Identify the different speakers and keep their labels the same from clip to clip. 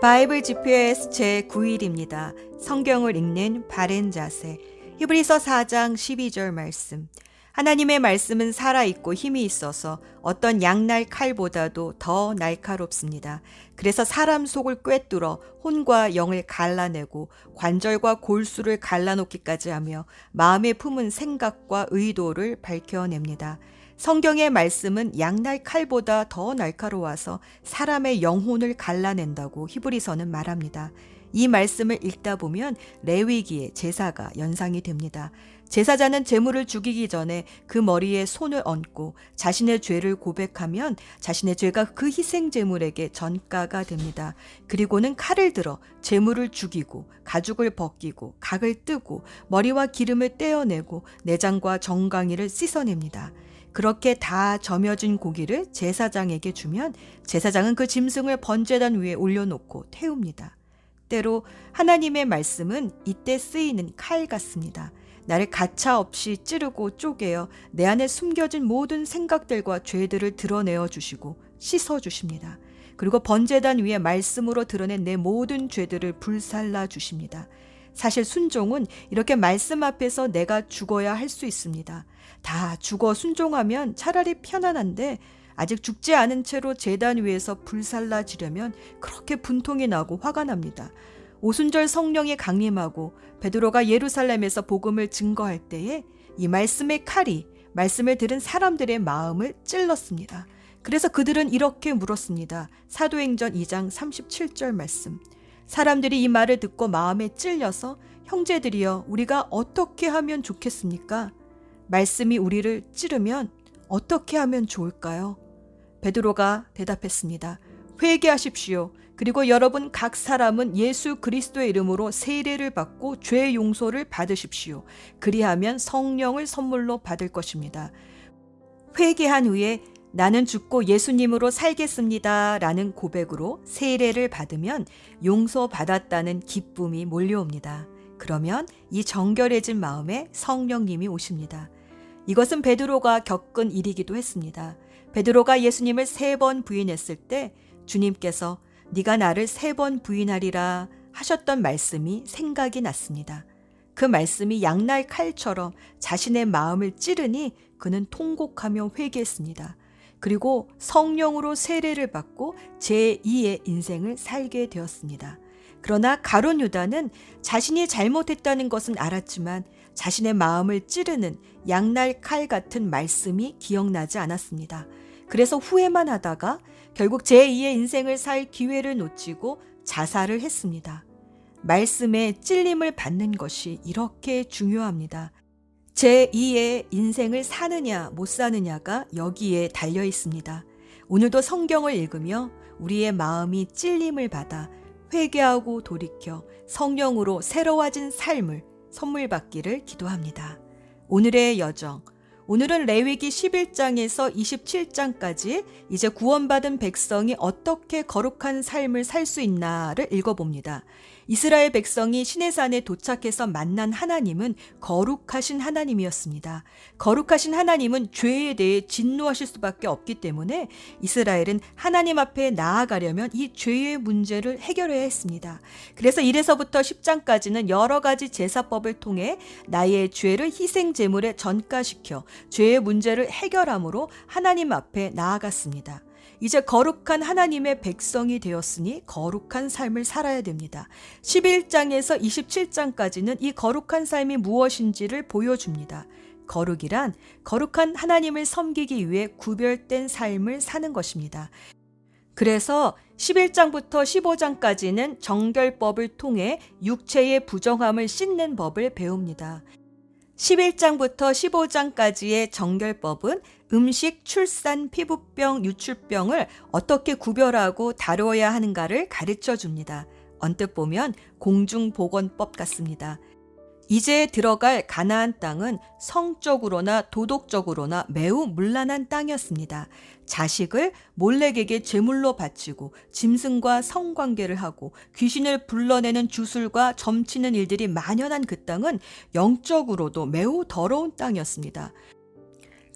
Speaker 1: 바이블 GPS 제 9일입니다. 성경을 읽는 바른 자세. 히브리서 4장 12절 말씀. 하나님의 말씀은 살아있고 힘이 있어서 어떤 양날 칼보다도 더 날카롭습니다. 그래서 사람 속을 꿰뚫어 혼과 영을 갈라내고 관절과 골수를 갈라놓기까지 하며 마음에 품은 생각과 의도를 밝혀냅니다. 성경의 말씀은 양날 칼보다 더 날카로워서 사람의 영혼을 갈라낸다고 히브리서는 말합니다. 이 말씀을 읽다 보면 레위기의 제사가 연상이 됩니다. 제사자는 제물을 죽이기 전에 그 머리에 손을 얹고 자신의 죄를 고백하면 자신의 죄가 그 희생 제물에게 전가가 됩니다. 그리고는 칼을 들어 제물을 죽이고 가죽을 벗기고 각을 뜨고 머리와 기름을 떼어내고 내장과 정강이를 씻어냅니다. 그렇게 다 점여진 고기를 제사장에게 주면 제사장은 그 짐승을 번제단 위에 올려놓고 태웁니다. 때로 하나님의 말씀은 이때 쓰이는 칼 같습니다. 나를 가차 없이 찌르고 쪼개어 내 안에 숨겨진 모든 생각들과 죄들을 드러내어 주시고 씻어 주십니다. 그리고 번제단 위에 말씀으로 드러낸 내 모든 죄들을 불살라 주십니다. 사실 순종은 이렇게 말씀 앞에서 내가 죽어야 할 수 있습니다. 다 죽어 순종하면 차라리 편안한데 아직 죽지 않은 채로 재단 위에서 불살라지려면 그렇게 분통이 나고 화가 납니다. 오순절 성령이 강림하고 베드로가 예루살렘에서 복음을 증거할 때에 이 말씀의 칼이 말씀을 들은 사람들의 마음을 찔렀습니다. 그래서 그들은 이렇게 물었습니다. 사도행전 2장 37절 말씀. 사람들이 이 말을 듣고 마음에 찔려서 형제들이여 우리가 어떻게 하면 좋겠습니까? 말씀이 우리를 찌르면 어떻게 하면 좋을까요? 베드로가 대답했습니다. 회개하십시오. 그리고 여러분 각 사람은 예수 그리스도의 이름으로 세례를 받고 죄 용서를 받으십시오. 그리하면 성령을 선물로 받을 것입니다. 회개한 후에 나는 죽고 예수님으로 살겠습니다. 라는 고백으로 세례를 받으면 용서받았다는 기쁨이 몰려옵니다. 그러면 이 정결해진 마음에 성령님이 오십니다. 이것은 베드로가 겪은 일이기도 했습니다. 베드로가 예수님을 세 번 부인했을 때 주님께서 네가 나를 세 번 부인하리라 하셨던 말씀이 생각이 났습니다. 그 말씀이 양날 칼처럼 자신의 마음을 찌르니 그는 통곡하며 회개했습니다. 그리고 성령으로 세례를 받고 제2의 인생을 살게 되었습니다. 그러나 가론 유다는 자신이 잘못했다는 것은 알았지만 자신의 마음을 찌르는 양날 칼 같은 말씀이 기억나지 않았습니다. 그래서 후회만 하다가 결국 제2의 인생을 살 기회를 놓치고 자살을 했습니다. 말씀에 찔림을 받는 것이 이렇게 중요합니다. 제2의 인생을 사느냐 못 사느냐가 여기에 달려 있습니다. 오늘도 성경을 읽으며 우리의 마음이 찔림을 받아 회개하고 돌이켜 성령으로 새로워진 삶을 선물 받기를 기도합니다. 오늘의 여정. 오늘은 레위기 11장에서 27장까지 이제 구원받은 백성이 어떻게 거룩한 삶을 살 수 있나를 읽어봅니다. 이스라엘 백성이 시내산에 도착해서 만난 하나님은 거룩하신 하나님이었습니다. 거룩하신 하나님은 죄에 대해 진노하실 수밖에 없기 때문에 이스라엘은 하나님 앞에 나아가려면 이 죄의 문제를 해결해야 했습니다. 그래서 1에서부터 10장까지는 여러 가지 제사법을 통해 나의 죄를 희생 제물에 전가시켜 죄의 문제를 해결함으로 하나님 앞에 나아갔습니다. 이제 거룩한 하나님의 백성이 되었으니 거룩한 삶을 살아야 됩니다. 11장에서 27장까지는 이 거룩한 삶이 무엇인지를 보여줍니다. 거룩이란 거룩한 하나님을 섬기기 위해 구별된 삶을 사는 것입니다. 그래서 11장부터 15장까지는 정결법을 통해 육체의 부정함을 씻는 법을 배웁니다. 11장부터 15장까지의 정결법은 음식, 출산, 피부병, 유출병을 어떻게 구별하고 다루어야 하는가를 가르쳐 줍니다. 언뜻 보면 공중보건법 같습니다. 이제 들어갈 가나안 땅은 성적으로나 도덕적으로나 매우 문란한 땅이었습니다. 자식을 몰렉에게 제물로 바치고 짐승과 성관계를 하고 귀신을 불러내는 주술과 점치는 일들이 만연한 그 땅은 영적으로도 매우 더러운 땅이었습니다.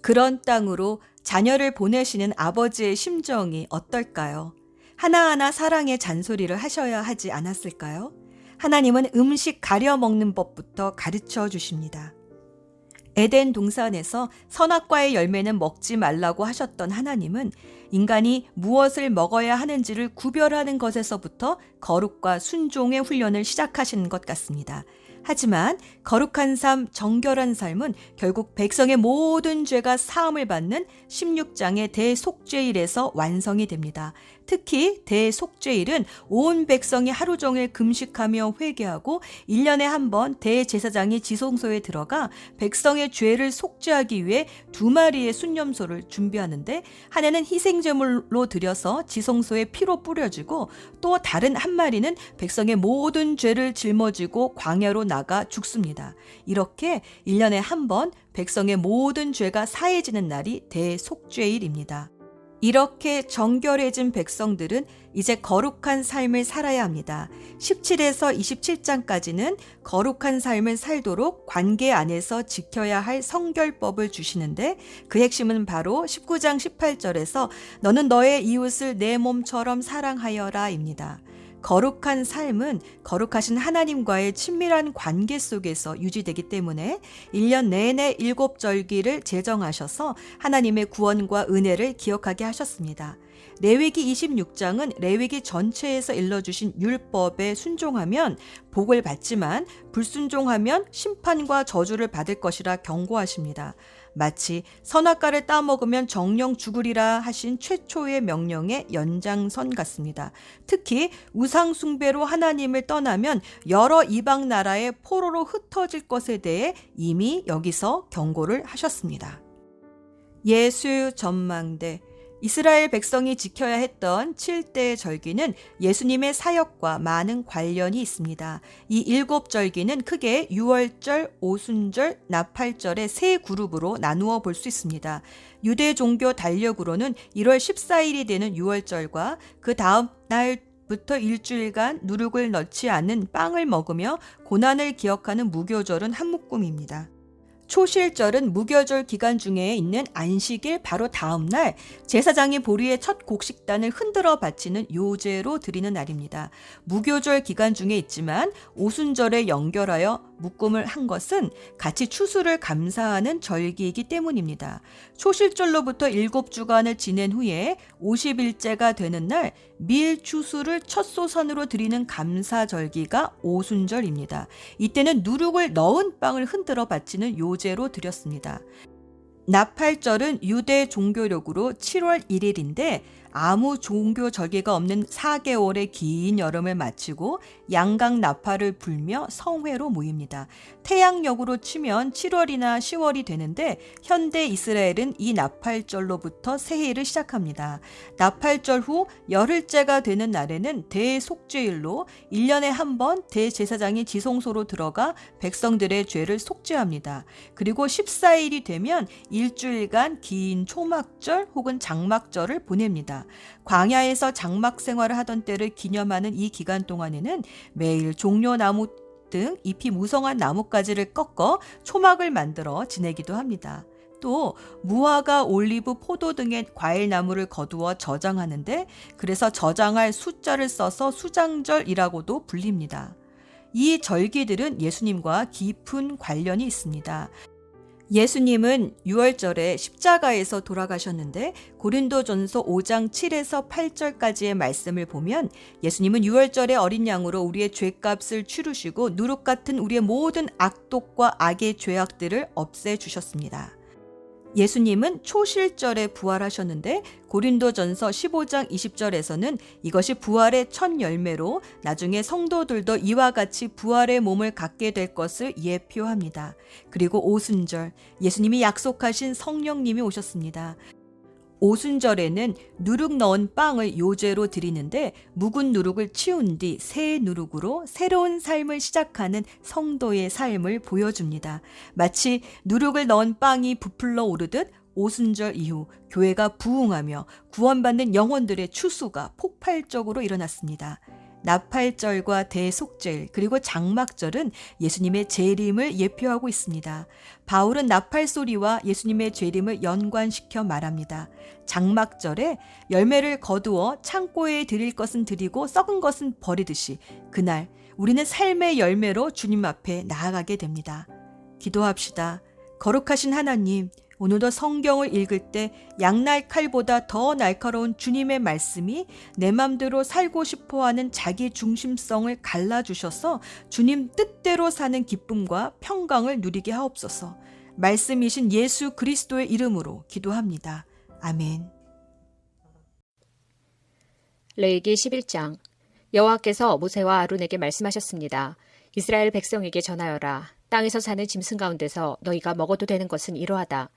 Speaker 1: 그런 땅으로 자녀를 보내시는 아버지의 심정이 어떨까요? 하나하나 사랑의 잔소리를 하셔야 하지 않았을까요? 하나님은 음식 가려 먹는 법부터 가르쳐 주십니다. 에덴 동산에서 선악과의 열매는 먹지 말라고 하셨던 하나님은 인간이 무엇을 먹어야 하는지를 구별하는 것에서부터 거룩과 순종의 훈련을 시작하신 것 같습니다. 하지만 거룩한 삶, 정결한 삶은 결국 백성의 모든 죄가 사함을 받는 16장의 대속죄일에서 완성이 됩니다. 특히 대속죄일은 온 백성이 하루 종일 금식하며 회개하고 1년에 한 번 대제사장이 지성소에 들어가 백성의 죄를 속죄하기 위해 두 마리의 순념소를 준비하는데 하나는 희생제물로 들여서 지성소에 피로 뿌려지고 또 다른 한 마리는 백성의 모든 죄를 짊어지고 광야로 나가 죽습니다. 이렇게 1년에 한 번 백성의 모든 죄가 사해지는 날이 대속죄일입니다. 이렇게 정결해진 백성들은 이제 거룩한 삶을 살아야 합니다. 17에서 27장까지는 거룩한 삶을 살도록 관계 안에서 지켜야 할 성결법을 주시는데 그 핵심은 바로 19장 18절에서 너는 너의 이웃을 내 몸처럼 사랑하여라입니다. 거룩한 삶은 거룩하신 하나님과의 친밀한 관계 속에서 유지되기 때문에 1년 내내 일곱 절기를 제정하셔서 하나님의 구원과 은혜를 기억하게 하셨습니다. 레위기 26장은 레위기 전체에서 일러주신 율법에 순종하면 복을 받지만 불순종하면 심판과 저주를 받을 것이라 경고하십니다. 마치 선악과를 따먹으면 정령 죽으리라 하신 최초의 명령의 연장선 같습니다. 특히 우상숭배로 하나님을 떠나면 여러 이방 나라의 포로로 흩어질 것에 대해 이미 여기서 경고를 하셨습니다. 예수 전망대 이스라엘 백성이 지켜야 했던 7대 절기는 예수님의 사역과 많은 관련이 있습니다. 이 일곱 절기는 크게 유월절, 오순절, 나팔절의 세 그룹으로 나누어 볼 수 있습니다. 유대 종교 달력으로는 1월 14일이 되는 유월절과 그 다음 날 부터 일주일간 누룩을 넣지 않는 빵을 먹으며 고난을 기억하는 무교절은 한 묶음입니다. 초실절은 무교절 기간 중에 있는 안식일 바로 다음 날 제사장이 보리의 첫 곡식단을 흔들어 바치는 요제로 드리는 날입니다. 무교절 기간 중에 있지만 오순절에 연결하여 묶음을 한 것은 같이 추수를 감사하는 절기이기 때문입니다. 초실절로부터 7주간을 지낸 후에 50일째가 되는 날 밀추수를 첫 소선으로 드리는 감사절기가 오순절입니다. 이때는 누룩을 넣은 빵을 흔들어 바치는 요제로 드렸습니다. 나팔절은 유대 종교력으로 7월 1일인데 아무 종교 절개가 없는 4개월의 긴 여름을 마치고 양강 나팔을 불며 성회로 모입니다. 태양력으로 치면 7월이나 10월이 되는데 현대 이스라엘은 이 나팔절로부터 새해를 시작합니다. 나팔절 후 열흘째가 되는 날에는 대속죄일로 1년에 한 번 대제사장이 지성소로 들어가 백성들의 죄를 속죄합니다. 그리고 14일이 되면 일주일간 긴 초막절 혹은 장막절을 보냅니다. 광야에서 장막 생활을 하던 때를 기념하는 이 기간 동안에는 매일 종려나무 등 잎이 무성한 나뭇가지를 꺾어 초막을 만들어 지내기도 합니다. 또 무화과, 올리브, 포도 등의 과일 나무를 거두어 저장하는데 그래서 저장할 숫자를 써서 수장절이라고도 불립니다. 이 절기들은 예수님과 깊은 관련이 있습니다. 예수님은 6월절에 십자가에서 돌아가셨는데 고린도전서 5장 7에서 8절까지의 말씀을 보면 예수님은 6월절에 어린 양으로 우리의 죄값을 치르시고 누룩 같은 우리의 모든 악독과 악의 죄악들을 없애 주셨습니다. 예수님은 초실절에 부활하셨는데 고린도전서 15장 20절에서는 이것이 부활의 첫 열매로 나중에 성도들도 이와 같이 부활의 몸을 갖게 될 것을 예표합니다. 그리고 오순절 예수님이 약속하신 성령님이 오셨습니다. 오순절에는 누룩 넣은 빵을 요제로 드리는데 묵은 누룩을 치운 뒤 새 누룩으로 새로운 삶을 시작하는 성도의 삶을 보여줍니다. 마치 누룩을 넣은 빵이 부풀러 오르듯 오순절 이후 교회가 부흥하며 구원받는 영혼들의 추수가 폭발적으로 일어났습니다. 나팔절과 대속절 그리고 장막절은 예수님의 재림을 예표하고 있습니다. 바울은 나팔 소리와 예수님의 재림을 연관시켜 말합니다. 장막절에 열매를 거두어 창고에 드릴 것은 드리고 썩은 것은 버리듯이 그날 우리는 삶의 열매로 주님 앞에 나아가게 됩니다. 기도합시다. 거룩하신 하나님, 오늘도 성경을 읽을 때 양날 칼보다 더 날카로운 주님의 말씀이 내 맘대로 살고 싶어 하는 자기 중심성을 갈라주셔서 주님 뜻대로 사는 기쁨과 평강을 누리게 하옵소서. 말씀이신 예수 그리스도의 이름으로 기도합니다. 아멘.
Speaker 2: 레이기 11장 여호와께서 모세와 아론에게 말씀하셨습니다. 이스라엘 백성에게 전하여라. 땅에서 사는 짐승 가운데서 너희가 먹어도 되는 것은 이러하다.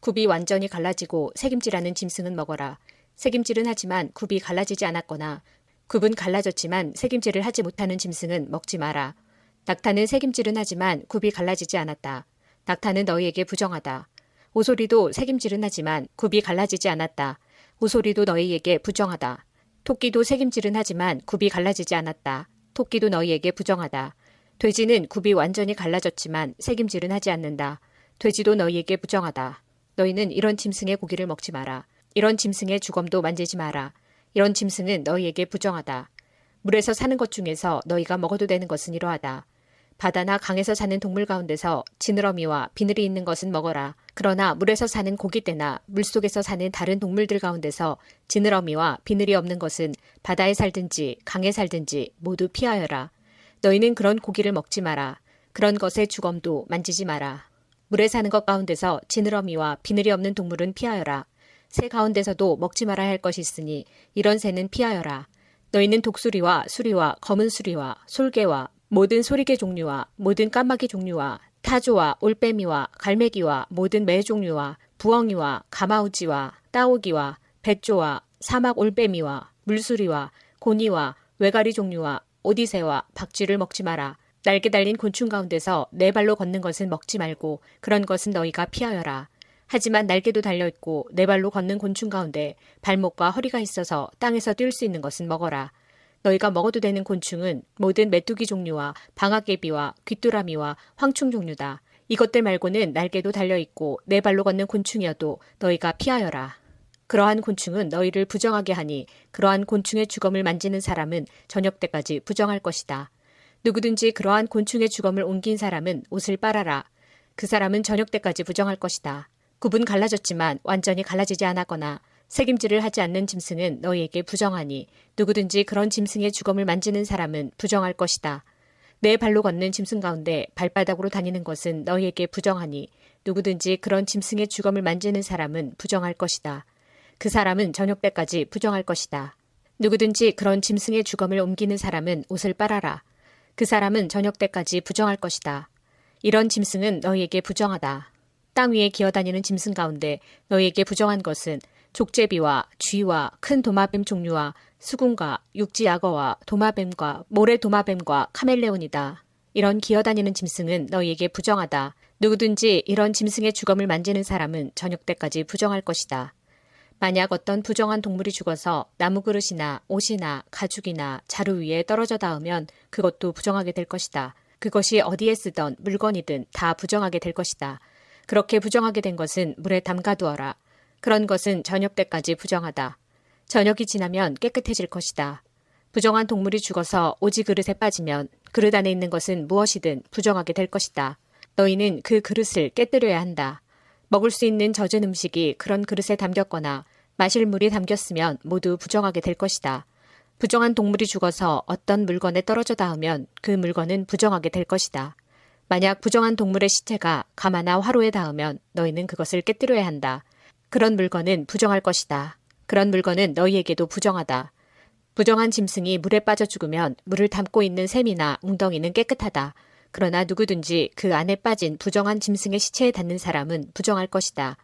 Speaker 2: 굽이 완전히 갈라지고 색임질하는 짐승은 먹어라. 색임질은 하지만 굽이 갈라지지 않았거나 굽은 갈라졌지만 색임질을 하지 못하는 짐승은 먹지 마라. 낙타는 색임질은 하지만 굽이 갈라지지 않았다. 낙타는 너희에게 부정하다. 오소리도 색임질은 하지만 굽이 갈라지지 않았다. 오소리도 너희에게 부정하다. 토끼도 색임질은 하지만 굽이 갈라지지 않았다. 토끼도 너희에게 부정하다. 돼지는 굽이 완전히 갈라졌지만 색임질은 하지 않는다. 돼지도 너희에게 부정하다. 너희는 이런 짐승의 고기를 먹지 마라. 이런 짐승의 주검도 만지지 마라. 이런 짐승은 너희에게 부정하다. 물에서 사는 것 중에서 너희가 먹어도 되는 것은 이러하다. 바다나 강에서 사는 동물 가운데서 지느러미와 비늘이 있는 것은 먹어라. 그러나 물에서 사는 고기떼나 물속에서 사는 다른 동물들 가운데서 지느러미와 비늘이 없는 것은 바다에 살든지 강에 살든지 모두 피하여라. 너희는 그런 고기를 먹지 마라. 그런 것의 주검도 만지지 마라. 물에 사는 것 가운데서 지느러미와 비늘이 없는 동물은 피하여라. 새 가운데서도 먹지 말아야 할 것이 있으니 이런 새는 피하여라. 너희는 독수리와 수리와 검은 수리와 솔개와 모든 소리개 종류와 모든 까마귀 종류와 타조와 올빼미와 갈매기와 모든 매 종류와 부엉이와 가마우지와 따오기와 배조와 사막 올빼미와 물수리와 고니와 외가리 종류와 오디새와 박쥐를 먹지 마라. 날개 달린 곤충 가운데서 네 발로 걷는 것은 먹지 말고 그런 것은 너희가 피하여라. 하지만 날개도 달려 있고 네 발로 걷는 곤충 가운데 발목과 허리가 있어서 땅에서 뛸 수 있는 것은 먹어라. 너희가 먹어도 되는 곤충은 모든 메뚜기 종류와 방아깨비와 귀뚜라미와 황충 종류다. 이것들 말고는 날개도 달려 있고 네 발로 걷는 곤충이어도 너희가 피하여라. 그러한 곤충은 너희를 부정하게 하니 그러한 곤충의 주검을 만지는 사람은 저녁 때까지 부정할 것이다. 누구든지 그러한 곤충의 주검을 옮긴 사람은 옷을 빨아라. 그 사람은 저녁 때까지 부정할 것이다. 굽은 갈라졌지만 완전히 갈라지지 않았거나 책임질을 하지 않는 짐승은 너희에게 부정하니 누구든지 그런 짐승의 주검을 만지는 사람은 부정할 것이다. 내 발로 걷는 짐승 가운데 발바닥으로 다니는 것은 너희에게 부정하니 누구든지 그런 짐승의 주검을 만지는 사람은 부정할 것이다. 그 사람은 저녁 때까지 부정할 것이다. 누구든지 그런 짐승의 주검을 옮기는 사람은 옷을 빨아라. 그 사람은 저녁 때까지 부정할 것이다. 이런 짐승은 너희에게 부정하다. 땅 위에 기어다니는 짐승 가운데 너희에게 부정한 것은 족제비와 쥐와 큰 도마뱀 종류와 수군과 육지악어와 도마뱀과 모래 도마뱀과 카멜레온이다. 이런 기어다니는 짐승은 너희에게 부정하다. 누구든지 이런 짐승의 주검을 만지는 사람은 저녁 때까지 부정할 것이다. 만약 어떤 부정한 동물이 죽어서 나무 그릇이나 옷이나 가죽이나 자루 위에 떨어져 닿으면 그것도 부정하게 될 것이다. 그것이 어디에 쓰던 물건이든 다 부정하게 될 것이다. 그렇게 부정하게 된 것은 물에 담가두어라. 그런 것은 저녁 때까지 부정하다. 저녁이 지나면 깨끗해질 것이다. 부정한 동물이 죽어서 오지 그릇에 빠지면 그릇 안에 있는 것은 무엇이든 부정하게 될 것이다. 너희는 그 그릇을 깨뜨려야 한다. 먹을 수 있는 젖은 음식이 그런 그릇에 담겼거나 마실 물이 담겼으면 모두 부정하게 될 것이다. 부정한 동물이 죽어서 어떤 물건에 떨어져 닿으면 그 물건은 부정하게 될 것이다. 만약 부정한 동물의 시체가 가마나 화로에 닿으면 너희는 그것을 깨뜨려야 한다. 그런 물건은 부정할 것이다. 그런 물건은 너희에게도 부정하다. 부정한 짐승이 물에 빠져 죽으면 물을 담고 있는 샘이나 웅덩이는 깨끗하다. 그러나 누구든지 그 안에 빠진 부정한 짐승의 시체에 닿는 사람은 부정할 것이다.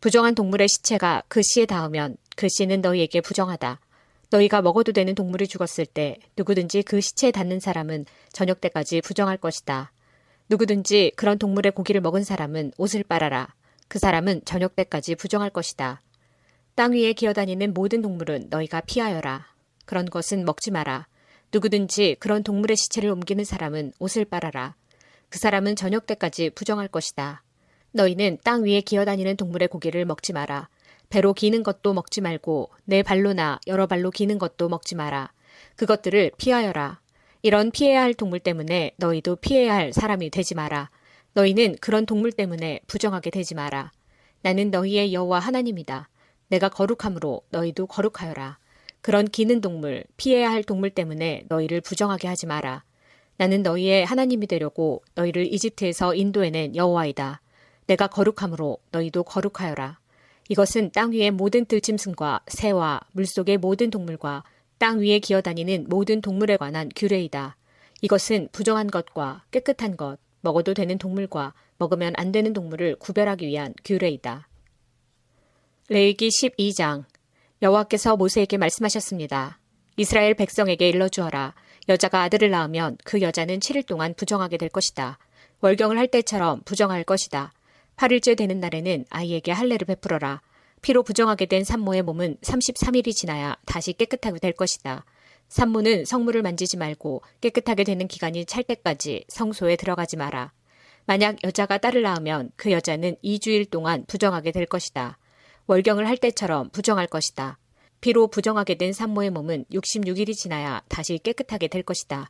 Speaker 2: 부정한 동물의 시체가 그 씨에 닿으면 그 씨는 너희에게 부정하다. 너희가 먹어도 되는 동물이 죽었을 때 누구든지 그 시체에 닿는 사람은 저녁 때까지 부정할 것이다. 누구든지 그런 동물의 고기를 먹은 사람은 옷을 빨아라. 그 사람은 저녁 때까지 부정할 것이다. 땅 위에 기어다니는 모든 동물은 너희가 피하여라. 그런 것은 먹지 마라. 누구든지 그런 동물의 시체를 옮기는 사람은 옷을 빨아라. 그 사람은 저녁 때까지 부정할 것이다. 너희는 땅 위에 기어다니는 동물의 고기를 먹지 마라. 배로 기는 것도 먹지 말고 내 발로나 여러 발로 기는 것도 먹지 마라. 그것들을 피하여라. 이런 피해야 할 동물 때문에 너희도 피해야 할 사람이 되지 마라. 너희는 그런 동물 때문에 부정하게 되지 마라. 나는 너희의 여호와 하나님이다. 내가 거룩함으로 너희도 거룩하여라. 그런 기는 동물, 피해야 할 동물 때문에 너희를 부정하게 하지 마라. 나는 너희의 하나님이 되려고 너희를 이집트에서 인도해낸 여호와이다. 내가 거룩함으로 너희도 거룩하여라. 이것은 땅 위의 모든 들짐승과 새와 물속의 모든 동물과 땅 위에 기어다니는 모든 동물에 관한 규례이다. 이것은 부정한 것과 깨끗한 것, 먹어도 되는 동물과 먹으면 안 되는 동물을 구별하기 위한 규례이다. 레이기 12장 여호와께서 모세에게 말씀하셨습니다. 이스라엘 백성에게 일러주어라. 여자가 아들을 낳으면 그 여자는 7일 동안 부정하게 될 것이다. 월경을 할 때처럼 부정할 것이다. 8일째 되는 날에는 아이에게 할례를 베풀어라. 피로 부정하게 된 산모의 몸은 33일이 지나야 다시 깨끗하게 될 것이다. 산모는 성물을 만지지 말고 깨끗하게 되는 기간이 찰 때까지 성소에 들어가지 마라. 만약 여자가 딸을 낳으면 그 여자는 2주일 동안 부정하게 될 것이다. 월경을 할 때처럼 부정할 것이다. 피로 부정하게 된 산모의 몸은 66일이 지나야 다시 깨끗하게 될 것이다.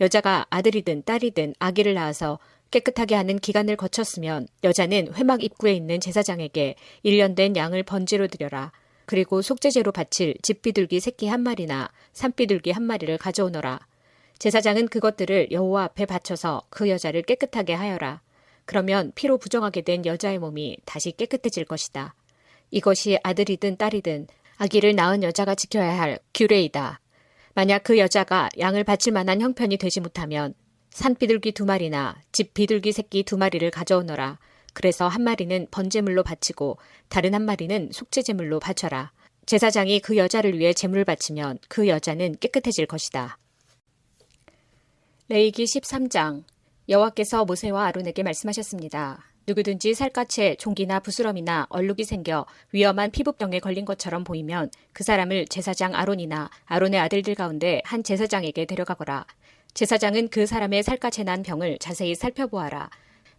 Speaker 2: 여자가 아들이든 딸이든 아기를 낳아서 깨끗하게 하는 기간을 거쳤으면 여자는 회막 입구에 있는 제사장에게 1년 된 양을 번제로 드려라. 그리고 속죄제로 바칠 집비둘기 새끼 한 마리나 산비둘기 한 마리를 가져오너라. 제사장은 그것들을 여호와 앞에 바쳐서 그 여자를 깨끗하게 하여라. 그러면 피로 부정하게 된 여자의 몸이 다시 깨끗해질 것이다. 이것이 아들이든 딸이든 아기를 낳은 여자가 지켜야 할 규례이다. 만약 그 여자가 양을 바칠 만한 형편이 되지 못하면 산 비둘기 두 마리나 집 비둘기 새끼 두 마리를 가져오너라. 그래서 한 마리는 번제물로 바치고 다른 한 마리는 속죄제물로 바쳐라. 제사장이 그 여자를 위해 제물을 바치면 그 여자는 깨끗해질 것이다. 레이기 13장 여호와께서 모세와 아론에게 말씀하셨습니다. 누구든지 살갗에 종기나 부스럼이나 얼룩이 생겨 위험한 피부병에 걸린 것처럼 보이면 그 사람을 제사장 아론이나 아론의 아들들 가운데 한 제사장에게 데려가거라. 제사장은 그 사람의 살갗에 난 병을 자세히 살펴보아라.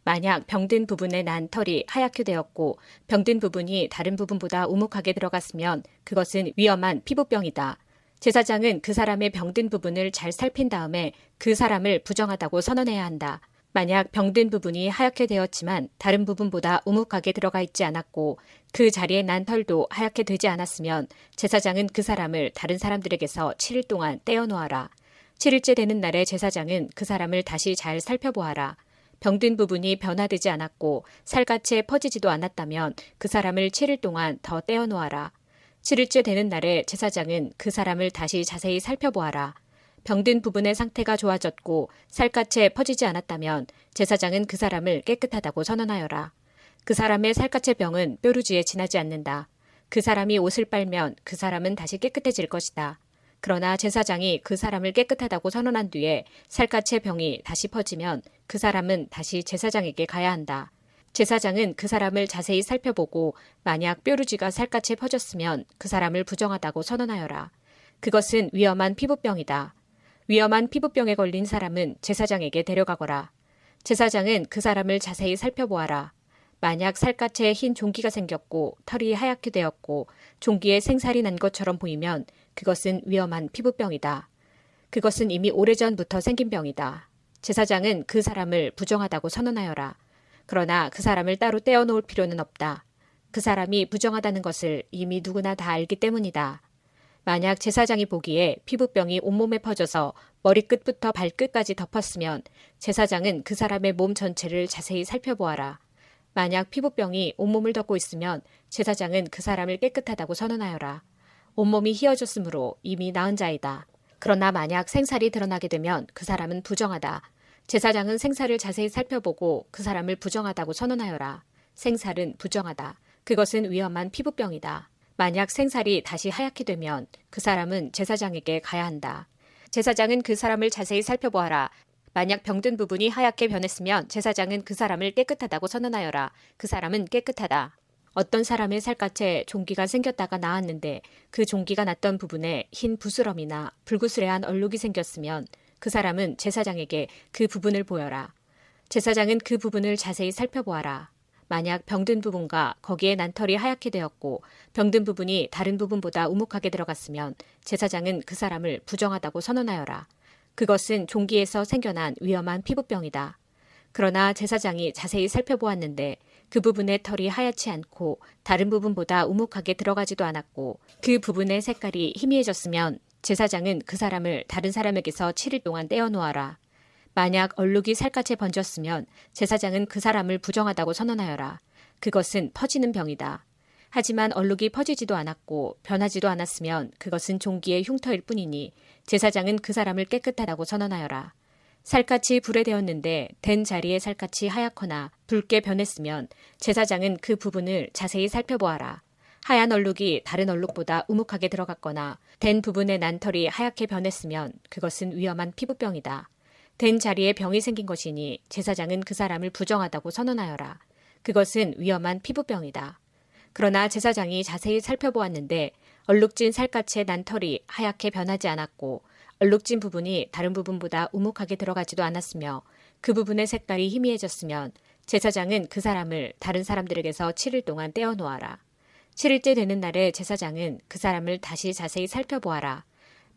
Speaker 2: 만약 병든 부분에 난 털이 하얗게 되었고 병든 부분이 다른 부분보다 우묵하게 들어갔으면 그것은 위험한 피부병이다. 제사장은 그 사람의 병든 부분을 잘 살핀 다음에 그 사람을 부정하다고 선언해야 한다. 만약 병든 부분이 하얗게 되었지만 다른 부분보다 우묵하게 들어가 있지 않았고 그 자리에 난 털도 하얗게 되지 않았으면 제사장은 그 사람을 다른 사람들에게서 7일 동안 떼어놓아라. 7일째 되는 날에 제사장은 그 사람을 다시 잘 살펴보아라. 병든 부분이 변화되지 않았고 살갗에 퍼지지도 않았다면 그 사람을 7일 동안 더 떼어놓아라. 7일째 되는 날에 제사장은 그 사람을 다시 자세히 살펴보아라. 병든 부분의 상태가 좋아졌고 살갗에 퍼지지 않았다면 제사장은 그 사람을 깨끗하다고 선언하여라. 그 사람의 살갗의 병은 뾰루지에 지나지 않는다. 그 사람이 옷을 빨면 그 사람은 다시 깨끗해질 것이다. 그러나 제사장이 그 사람을 깨끗하다고 선언한 뒤에 살갗의 병이 다시 퍼지면 그 사람은 다시 제사장에게 가야 한다. 제사장은 그 사람을 자세히 살펴보고 만약 뾰루지가 살갗에 퍼졌으면 그 사람을 부정하다고 선언하여라. 그것은 위험한 피부병이다. 위험한 피부병에 걸린 사람은 제사장에게 데려가거라. 제사장은 그 사람을 자세히 살펴보아라. 만약 살갗에 흰 종기가 생겼고 털이 하얗게 되었고 종기에 생살이 난 것처럼 보이면 그것은 위험한 피부병이다. 그것은 이미 오래전부터 생긴 병이다. 제사장은 그 사람을 부정하다고 선언하여라. 그러나 그 사람을 따로 떼어놓을 필요는 없다. 그 사람이 부정하다는 것을 이미 누구나 다 알기 때문이다. 만약 제사장이 보기에 피부병이 온몸에 퍼져서 머리끝부터 발끝까지 덮었으면 제사장은 그 사람의 몸 전체를 자세히 살펴보아라. 만약 피부병이 온몸을 덮고 있으면 제사장은 그 사람을 깨끗하다고 선언하여라. 온몸이 휘어졌으므로 이미 나은 자이다. 그러나 만약 생살이 드러나게 되면 그 사람은 부정하다. 제사장은 생살을 자세히 살펴보고 그 사람을 부정하다고 선언하여라. 생살은 부정하다. 그것은 위험한 피부병이다. 만약 생살이 다시 하얗게 되면 그 사람은 제사장에게 가야 한다. 제사장은 그 사람을 자세히 살펴보아라. 만약 병든 부분이 하얗게 변했으면 제사장은 그 사람을 깨끗하다고 선언하여라. 그 사람은 깨끗하다. 어떤 사람의 살갗에 종기가 생겼다가 나았는데 그 종기가 났던 부분에 흰 부스럼이나 불구스레한 얼룩이 생겼으면 그 사람은 제사장에게 그 부분을 보여라. 제사장은 그 부분을 자세히 살펴보아라. 만약 병든 부분과 거기에 난털이 하얗게 되었고 병든 부분이 다른 부분보다 우묵하게 들어갔으면 제사장은 그 사람을 부정하다고 선언하여라. 그것은 종기에서 생겨난 위험한 피부병이다. 그러나 제사장이 자세히 살펴보았는데 그 부분의 털이 하얗지 않고 다른 부분보다 우묵하게 들어가지도 않았고 그 부분의 색깔이 희미해졌으면 제사장은 그 사람을 다른 사람에게서 7일 동안 떼어놓아라. 만약 얼룩이 살갗에 번졌으면 제사장은 그 사람을 부정하다고 선언하여라. 그것은 퍼지는 병이다. 하지만 얼룩이 퍼지지도 않았고 변하지도 않았으면 그것은 종기의 흉터일 뿐이니 제사장은 그 사람을 깨끗하다고 선언하여라. 살갗이 불에 되었는데 된 자리에 살갗이 하얗거나 붉게 변했으면 제사장은 그 부분을 자세히 살펴보아라. 하얀 얼룩이 다른 얼룩보다 우묵하게 들어갔거나 된 부분의 난털이 하얗게 변했으면 그것은 위험한 피부병이다. 된 자리에 병이 생긴 것이니 제사장은 그 사람을 부정하다고 선언하여라. 그것은 위험한 피부병이다. 그러나 제사장이 자세히 살펴보았는데 얼룩진 살갗의 난털이 하얗게 변하지 않았고 얼룩진 부분이 다른 부분보다 우묵하게 들어가지도 않았으며 그 부분의 색깔이 희미해졌으면 제사장은 그 사람을 다른 사람들에게서 7일 동안 떼어놓아라. 7일째 되는 날에 제사장은 그 사람을 다시 자세히 살펴보아라.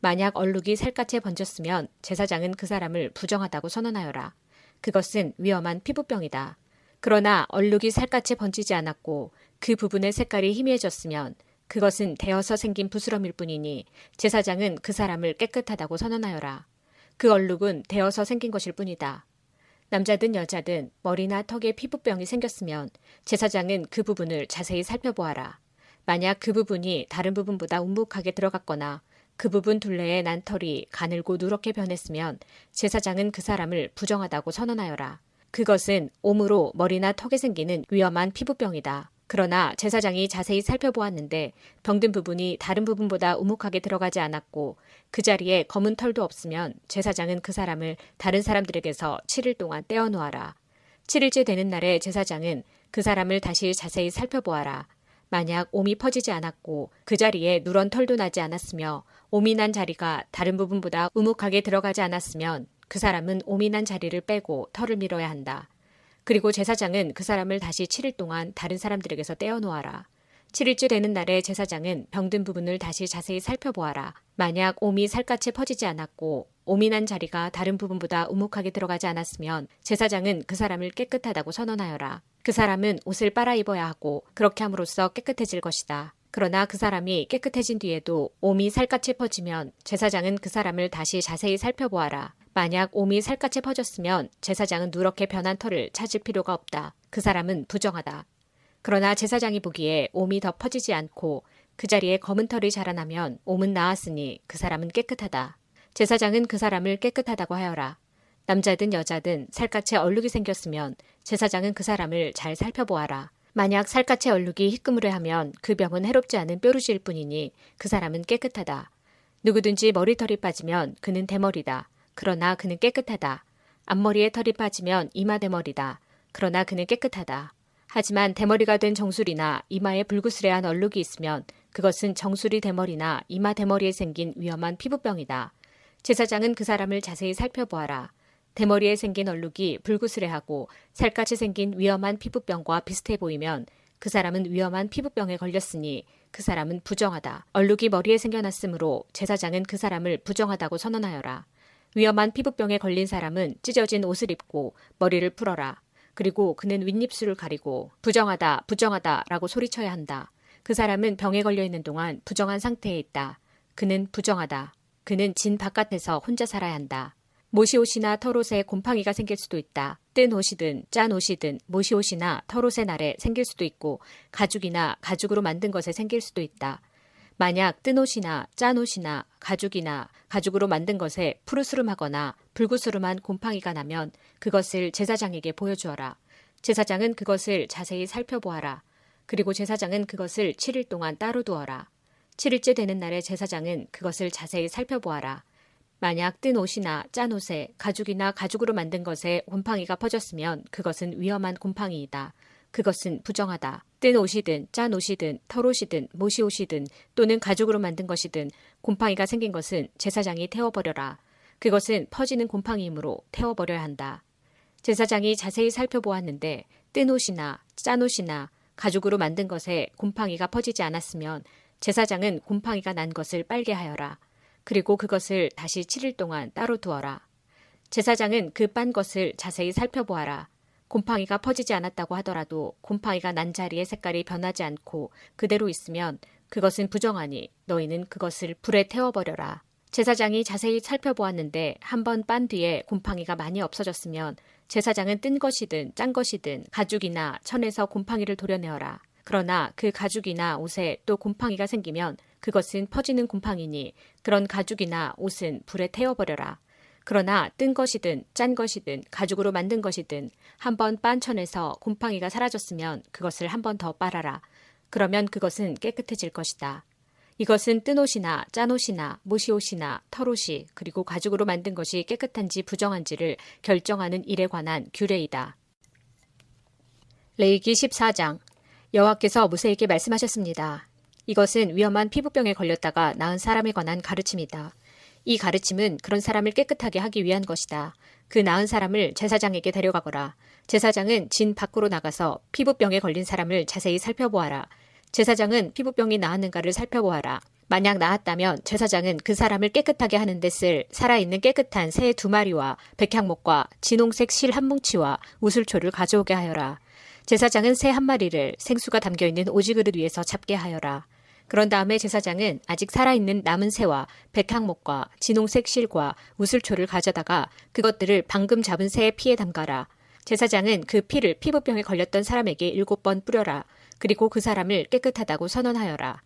Speaker 2: 만약 얼룩이 살갗에 번졌으면 제사장은 그 사람을 부정하다고 선언하여라. 그것은 위험한 피부병이다. 그러나 얼룩이 살갗에 번지지 않았고 그 부분의 색깔이 희미해졌으면 그것은 되어서 생긴 부스럼일 뿐이니 제사장은 그 사람을 깨끗하다고 선언하여라. 그 얼룩은 되어서 생긴 것일 뿐이다. 남자든 여자든 머리나 턱에 피부병이 생겼으면 제사장은 그 부분을 자세히 살펴보아라. 만약 그 부분이 다른 부분보다 움묵하게 들어갔거나 그 부분 둘레에 난 털이 가늘고 누렇게 변했으면 제사장은 그 사람을 부정하다고 선언하여라. 그것은 옴으로 머리나 턱에 생기는 위험한 피부병이다. 그러나 제사장이 자세히 살펴보았는데 병든 부분이 다른 부분보다 우묵하게 들어가지 않았고 그 자리에 검은 털도 없으면 제사장은 그 사람을 다른 사람들에게서 7일 동안 떼어놓아라. 7일째 되는 날에 제사장은 그 사람을 다시 자세히 살펴보아라. 만약 옴이 퍼지지 않았고 그 자리에 누런 털도 나지 않았으며 난 자리가 다른 부분보다 우묵하게 들어가지 않았으면 그 사람은 난 자리를 빼고 털을 밀어야 한다. 그리고 제사장은 그 사람을 다시 7일 동안 다른 사람들에게서 떼어놓아라. 7일째 되는 날에 제사장은 병든 부분을 다시 자세히 살펴보아라. 만약 옴이 살갗에 퍼지지 않았고 난 자리가 다른 부분보다 우묵하게 들어가지 않았으면 제사장은 그 사람을 깨끗하다고 선언하여라. 그 사람은 옷을 빨아 입어야 하고 그렇게 함으로써 깨끗해질 것이다. 그러나 그 사람이 깨끗해진 뒤에도 옴이 살갗에 퍼지면 제사장은 그 사람을 다시 자세히 살펴보아라. 만약 옴이 살갗에 퍼졌으면 제사장은 누렇게 변한 털을 찾을 필요가 없다. 그 사람은 부정하다. 그러나 제사장이 보기에 옴이 더 퍼지지 않고 그 자리에 검은 털이 자라나면 옴은 나았으니 그 사람은 깨끗하다. 제사장은 그 사람을 깨끗하다고 하여라. 남자든 여자든 살갗에 얼룩이 생겼으면 제사장은 그 사람을 잘 살펴보아라. 만약 살갗에 얼룩이 희끄무레 하면 그 병은 해롭지 않은 뾰루지일 뿐이니 그 사람은 깨끗하다. 누구든지 머리털이 빠지면 그는 대머리다. 그러나 그는 깨끗하다. 앞머리에 털이 빠지면 이마 대머리다. 그러나 그는 깨끗하다. 하지만 대머리가 된 정수리나 이마에 불구스레한 얼룩이 있으면 그것은 정수리 대머리나 이마 대머리에 생긴 위험한 피부병이다. 제사장은 그 사람을 자세히 살펴보아라. 대머리에 생긴 얼룩이 불구스레하고 살갗에 생긴 위험한 피부병과 비슷해 보이면 그 사람은 위험한 피부병에 걸렸으니 그 사람은 부정하다. 얼룩이 머리에 생겨났으므로 제사장은 그 사람을 부정하다고 선언하여라. 위험한 피부병에 걸린 사람은 찢어진 옷을 입고 머리를 풀어라. 그리고 그는 윗입술을 가리고 부정하다, 부정하다 라고 소리쳐야 한다. 그 사람은 병에 걸려 있는 동안 부정한 상태에 있다. 그는 부정하다. 그는 진 바깥에서 혼자 살아야 한다. 모시옷이나 털옷에 곰팡이가 생길 수도 있다. 뜬 옷이든 짠 옷이든 모시옷이나 털옷의 날에 생길 수도 있고 가죽이나 가죽으로 만든 것에 생길 수도 있다. 만약 뜬 옷이나 짠 옷이나 가죽이나 가죽으로 만든 것에 푸르스름하거나 불구스름한 곰팡이가 나면 그것을 제사장에게 보여주어라. 제사장은 그것을 자세히 살펴보아라. 그리고 제사장은 그것을 7일 동안 따로 두어라. 7일째 되는 날에 제사장은 그것을 자세히 살펴보아라. 만약 뜬 옷이나 짠 옷에 가죽이나 가죽으로 만든 것에 곰팡이가 퍼졌으면 그것은 위험한 곰팡이이다. 그것은 부정하다. 뜬 옷이든 짠 옷이든 털옷이든 못이 옷이든 또는 가죽으로 만든 것이든 곰팡이가 생긴 것은 제사장이 태워버려라. 그것은 퍼지는 곰팡이이므로 태워버려야 한다. 제사장이 자세히 살펴보았는데 뜬 옷이나 짠 옷이나 가죽으로 만든 것에 곰팡이가 퍼지지 않았으면 제사장은 곰팡이가 난 것을 빨게 하여라. 그리고 그것을 다시 7일 동안 따로 두어라. 제사장은 그 빤 것을 자세히 살펴보아라. 곰팡이가 퍼지지 않았다고 하더라도 곰팡이가 난 자리의 색깔이 변하지 않고 그대로 있으면 그것은 부정하니 너희는 그것을 불에 태워버려라. 제사장이 자세히 살펴보았는데 한 번 빤 뒤에 곰팡이가 많이 없어졌으면 제사장은 뜬 것이든 짠 것이든 가죽이나 천에서 곰팡이를 도려내어라. 그러나 그 가죽이나 옷에 또 곰팡이가 생기면 그것은 퍼지는 곰팡이니 그런 가죽이나 옷은 불에 태워버려라. 그러나 뜬 것이든 짠 것이든 가죽으로 만든 것이든 한번 빤 천에서 곰팡이가 사라졌으면 그것을 한 번 더 빨아라. 그러면 그것은 깨끗해질 것이다. 이것은 뜬 옷이나 짠 옷이나 모시 옷이나 털 옷이 그리고 가죽으로 만든 것이 깨끗한지 부정한지를 결정하는 일에 관한 규례이다. 레이기 14장 여호와께서 모세에게 말씀하셨습니다. 이것은 위험한 피부병에 걸렸다가 나은 사람에 관한 가르침이다. 이 가르침은 그런 사람을 깨끗하게 하기 위한 것이다. 그 나은 사람을 제사장에게 데려가거라. 제사장은 진 밖으로 나가서 피부병에 걸린 사람을 자세히 살펴보아라. 제사장은 피부병이 나았는가를 살펴보아라. 만약 나았다면 제사장은 그 사람을 깨끗하게 하는 데 쓸 살아있는 깨끗한 새 두 마리와 백향목과 진홍색 실 한 뭉치와 우슬초를 가져오게 하여라. 제사장은 새 한 마리를 생수가 담겨 있는 오지그릇 위에서 잡게 하여라. 그런 다음에 제사장은 아직 살아있는 남은 새와 백향목과 진홍색 실과 우슬초를 가져다가 그것들을 방금 잡은 새의 피에 담가라. 제사장은 그 피를 피부병에 걸렸던 사람에게 일곱 번 뿌려라. 그리고 그 사람을 깨끗하다고 선언하여라.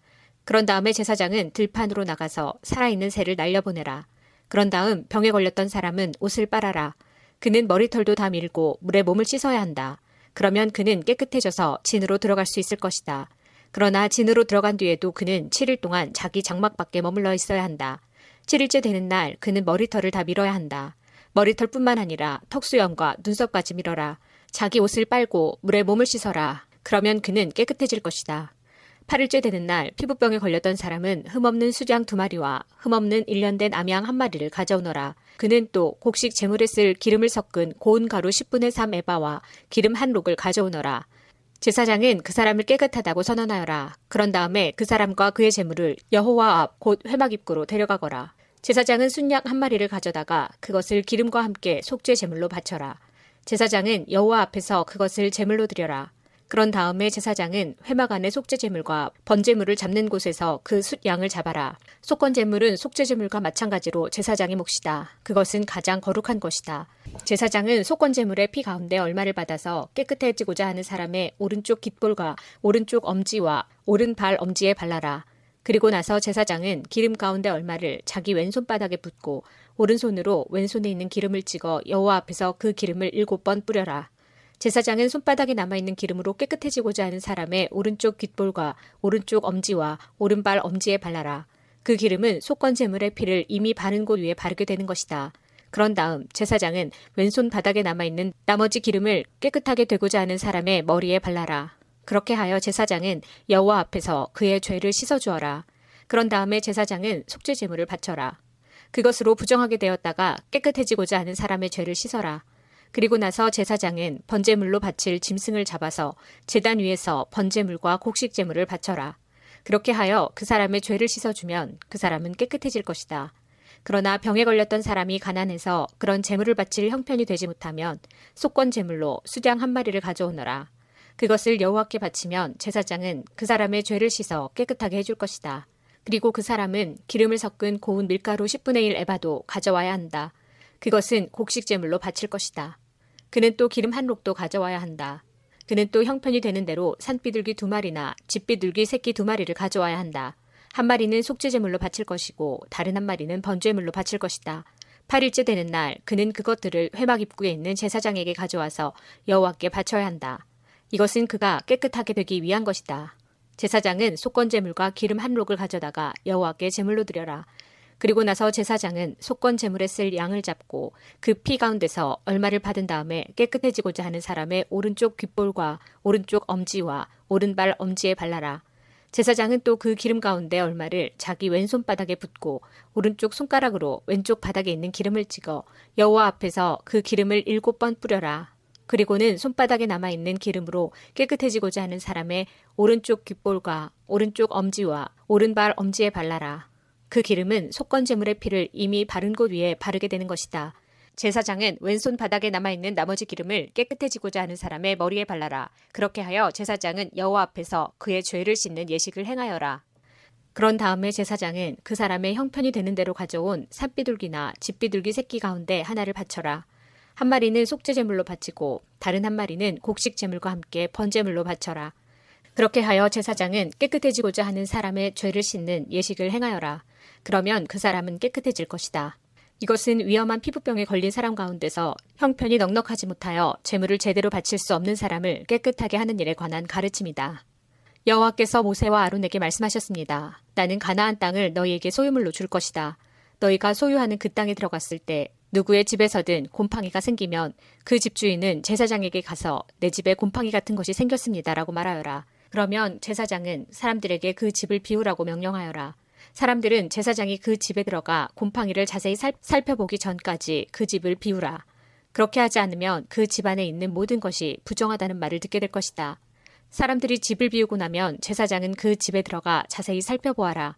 Speaker 2: 그런 다음에 제사장은 들판으로 나가서 살아있는 새를 날려보내라. 그런 다음 병에 걸렸던 사람은 옷을 빨아라. 그는 머리털도 다 밀고 물에 몸을 씻어야 한다. 그러면 그는 깨끗해져서 진으로 들어갈 수 있을 것이다. 그러나 진으로 들어간 뒤에도 그는 7일 동안 자기 장막 밖에 머물러 있어야 한다. 7일째 되는 날 그는 머리털을 다 밀어야 한다. 머리털뿐만 아니라 턱수염과 눈썹까지 밀어라. 자기 옷을 빨고 물에 몸을 씻어라. 그러면 그는 깨끗해질 것이다. 8일째 되는 날 피부병에 걸렸던 사람은 흠없는 숫양 두 마리와 흠없는 1년 된 암양 한 마리를 가져오너라. 그는 또 곡식 제물에 쓸 기름을 섞은 고운 가루 10분의 3 에바와 기름 한 록을 가져오너라. 제사장은 그 사람을 깨끗하다고 선언하여라. 그런 다음에 그 사람과 그의 재물을 여호와 앞 곧 회막 입구로 데려가거라. 제사장은 순양 한 마리를 가져다가 그것을 기름과 함께 속죄 제물로 바쳐라. 제사장은 여호와 앞에서 그것을 제물로 드려라. 그런 다음에 제사장은 회막 안의 속죄 제물과 번제물을 잡는 곳에서 그 숫양을 잡아라. 속건 제물은 속죄 제물과 마찬가지로 제사장의 몫이다. 그것은 가장 거룩한 것이다. 제사장은 속건 제물의 피 가운데 얼마를 받아서 깨끗해지고자 하는 사람의 오른쪽 깃볼과 오른쪽 엄지와 오른발 엄지에 발라라. 그리고 나서 제사장은 기름 가운데 얼마를 자기 왼손바닥에 붓고 오른손으로 왼손에 있는 기름을 찍어 여호와 앞에서 그 기름을 일곱 번 뿌려라. 제사장은 손바닥에 남아있는 기름으로 깨끗해지고자 하는 사람의 오른쪽 귓볼과 오른쪽 엄지와 오른발 엄지에 발라라. 그 기름은 속건 제물의 피를 이미 바른 곳 위에 바르게 되는 것이다. 그런 다음 제사장은 왼손 바닥에 남아있는 나머지 기름을 깨끗하게 되고자 하는 사람의 머리에 발라라. 그렇게 하여 제사장은 여호와 앞에서 그의 죄를 씻어주어라. 그런 다음에 제사장은 속죄 제물을 바쳐라. 그것으로 부정하게 되었다가 깨끗해지고자 하는 사람의 죄를 씻어라. 그리고 나서 제사장은 번제물로 바칠 짐승을 잡아서 제단 위에서 번제물과 곡식 제물을 바쳐라. 그렇게 하여 그 사람의 죄를 씻어주면 그 사람은 깨끗해질 것이다. 그러나 병에 걸렸던 사람이 가난해서 그런 제물을 바칠 형편이 되지 못하면 속건 제물로 수장 한 마리를 가져오너라. 그것을 여호와께 바치면 제사장은 그 사람의 죄를 씻어 깨끗하게 해줄 것이다. 그리고 그 사람은 기름을 섞은 고운 밀가루 10분의 1 에바도 가져와야 한다. 그것은 곡식 제물로 바칠 것이다. 그는 또 기름 한 록도 가져와야 한다. 그는 또 형편이 되는 대로 산비둘기 두 마리나 집비둘기 새끼 두 마리를 가져와야 한다. 한 마리는 속죄제물로 바칠 것이고 다른 한 마리는 번제물로 바칠 것이다. 8일째 되는 날 그는 그것들을 회막 입구에 있는 제사장에게 가져와서 여호와께 바쳐야 한다. 이것은 그가 깨끗하게 되기 위한 것이다. 제사장은 속건제물과 기름 한 록을 가져다가 여호와께 제물로 드려라. 그리고 나서 제사장은 속건 제물에 쓸 양을 잡고 그 피 가운데서 얼마를 받은 다음에 깨끗해지고자 하는 사람의 오른쪽 귓볼과 오른쪽 엄지와 오른발 엄지에 발라라. 제사장은 또 그 기름 가운데 얼마를 자기 왼손바닥에 붓고 오른쪽 손가락으로 왼쪽 바닥에 있는 기름을 찍어 여호와 앞에서 그 기름을 일곱 번 뿌려라. 그리고는 손바닥에 남아 있는 기름으로 깨끗해지고자 하는 사람의 오른쪽 귓볼과 오른쪽 엄지와 오른발 엄지에 발라라. 그 기름은 속건 제물의 피를 이미 바른 곳 위에 바르게 되는 것이다. 제사장은 왼손 바닥에 남아 있는 나머지 기름을 깨끗해지고자 하는 사람의 머리에 발라라. 그렇게 하여 제사장은 여호와 앞에서 그의 죄를 씻는 예식을 행하여라. 그런 다음에 제사장은 그 사람의 형편이 되는 대로 가져온 산비둘기나 집비둘기 새끼 가운데 하나를 바쳐라. 한 마리는 속죄제물로 바치고 다른 한 마리는 곡식제물과 함께 번제물로 바쳐라. 그렇게 하여 제사장은 깨끗해지고자 하는 사람의 죄를 씻는 예식을 행하여라. 그러면 그 사람은 깨끗해질 것이다. 이것은 위험한 피부병에 걸린 사람 가운데서 형편이 넉넉하지 못하여 재물을 제대로 바칠 수 없는 사람을 깨끗하게 하는 일에 관한 가르침이다. 여호와께서 모세와 아론에게 말씀하셨습니다. 나는 가나안 땅을 너희에게 소유물로 줄 것이다. 너희가 소유하는 그 땅에 들어갔을 때 누구의 집에서든 곰팡이가 생기면 그 집주인은 제사장에게 가서 내 집에 곰팡이 같은 것이 생겼습니다라고 말하여라. 그러면 제사장은 사람들에게 그 집을 비우라고 명령하여라. 사람들은 제사장이 그 집에 들어가 곰팡이를 자세히 살, 살펴보기 전까지 그 집을 비우라. 그렇게 하지 않으면 그 집안에 있는 모든 것이 부정하다는 말을 듣게 될 것이다. 사람들이 집을 비우고 나면 제사장은 그 집에 들어가 자세히 살펴보아라.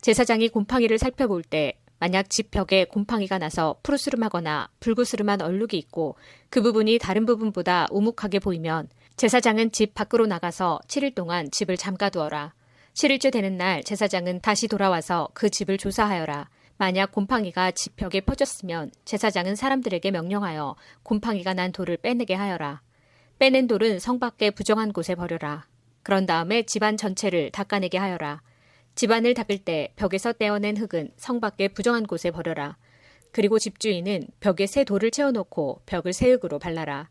Speaker 2: 제사장이 곰팡이를 살펴볼 때 만약 집 벽에 곰팡이가 나서 푸르스름하거나 붉으스름한 얼룩이 있고 그 부분이 다른 부분보다 우묵하게 보이면 제사장은 집 밖으로 나가서 7일 동안 집을 잠가두어라. 7일째 되는 날 제사장은 다시 돌아와서 그 집을 조사하여라. 만약 곰팡이가 집 벽에 퍼졌으면 제사장은 사람들에게 명령하여 곰팡이가 난 돌을 빼내게 하여라. 빼낸 돌은 성 밖에 부정한 곳에 버려라. 그런 다음에 집안 전체를 닦아내게 하여라. 집안을 닦을 때 벽에서 떼어낸 흙은 성 밖에 부정한 곳에 버려라. 그리고 집주인은 벽에 새 돌을 채워놓고 벽을 새 흙으로 발라라.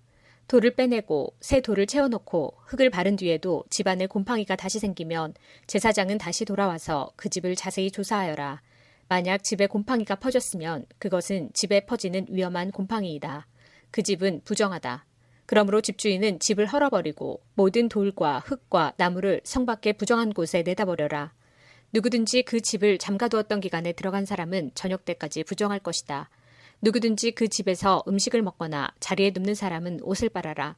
Speaker 2: 돌을 빼내고 새 돌을 채워놓고 흙을 바른 뒤에도 집안에 곰팡이가 다시 생기면 제사장은 다시 돌아와서 그 집을 자세히 조사하여라. 만약 집에 곰팡이가 퍼졌으면 그것은 집에 퍼지는 위험한 곰팡이이다. 그 집은 부정하다. 그러므로 집주인은 집을 헐어버리고 모든 돌과 흙과 나무를 성 밖에 부정한 곳에 내다버려라. 누구든지 그 집을 잠가두었던 기간에 들어간 사람은 저녁 때까지 부정할 것이다. 누구든지 그 집에서 음식을 먹거나 자리에 눕는 사람은 옷을 빨아라.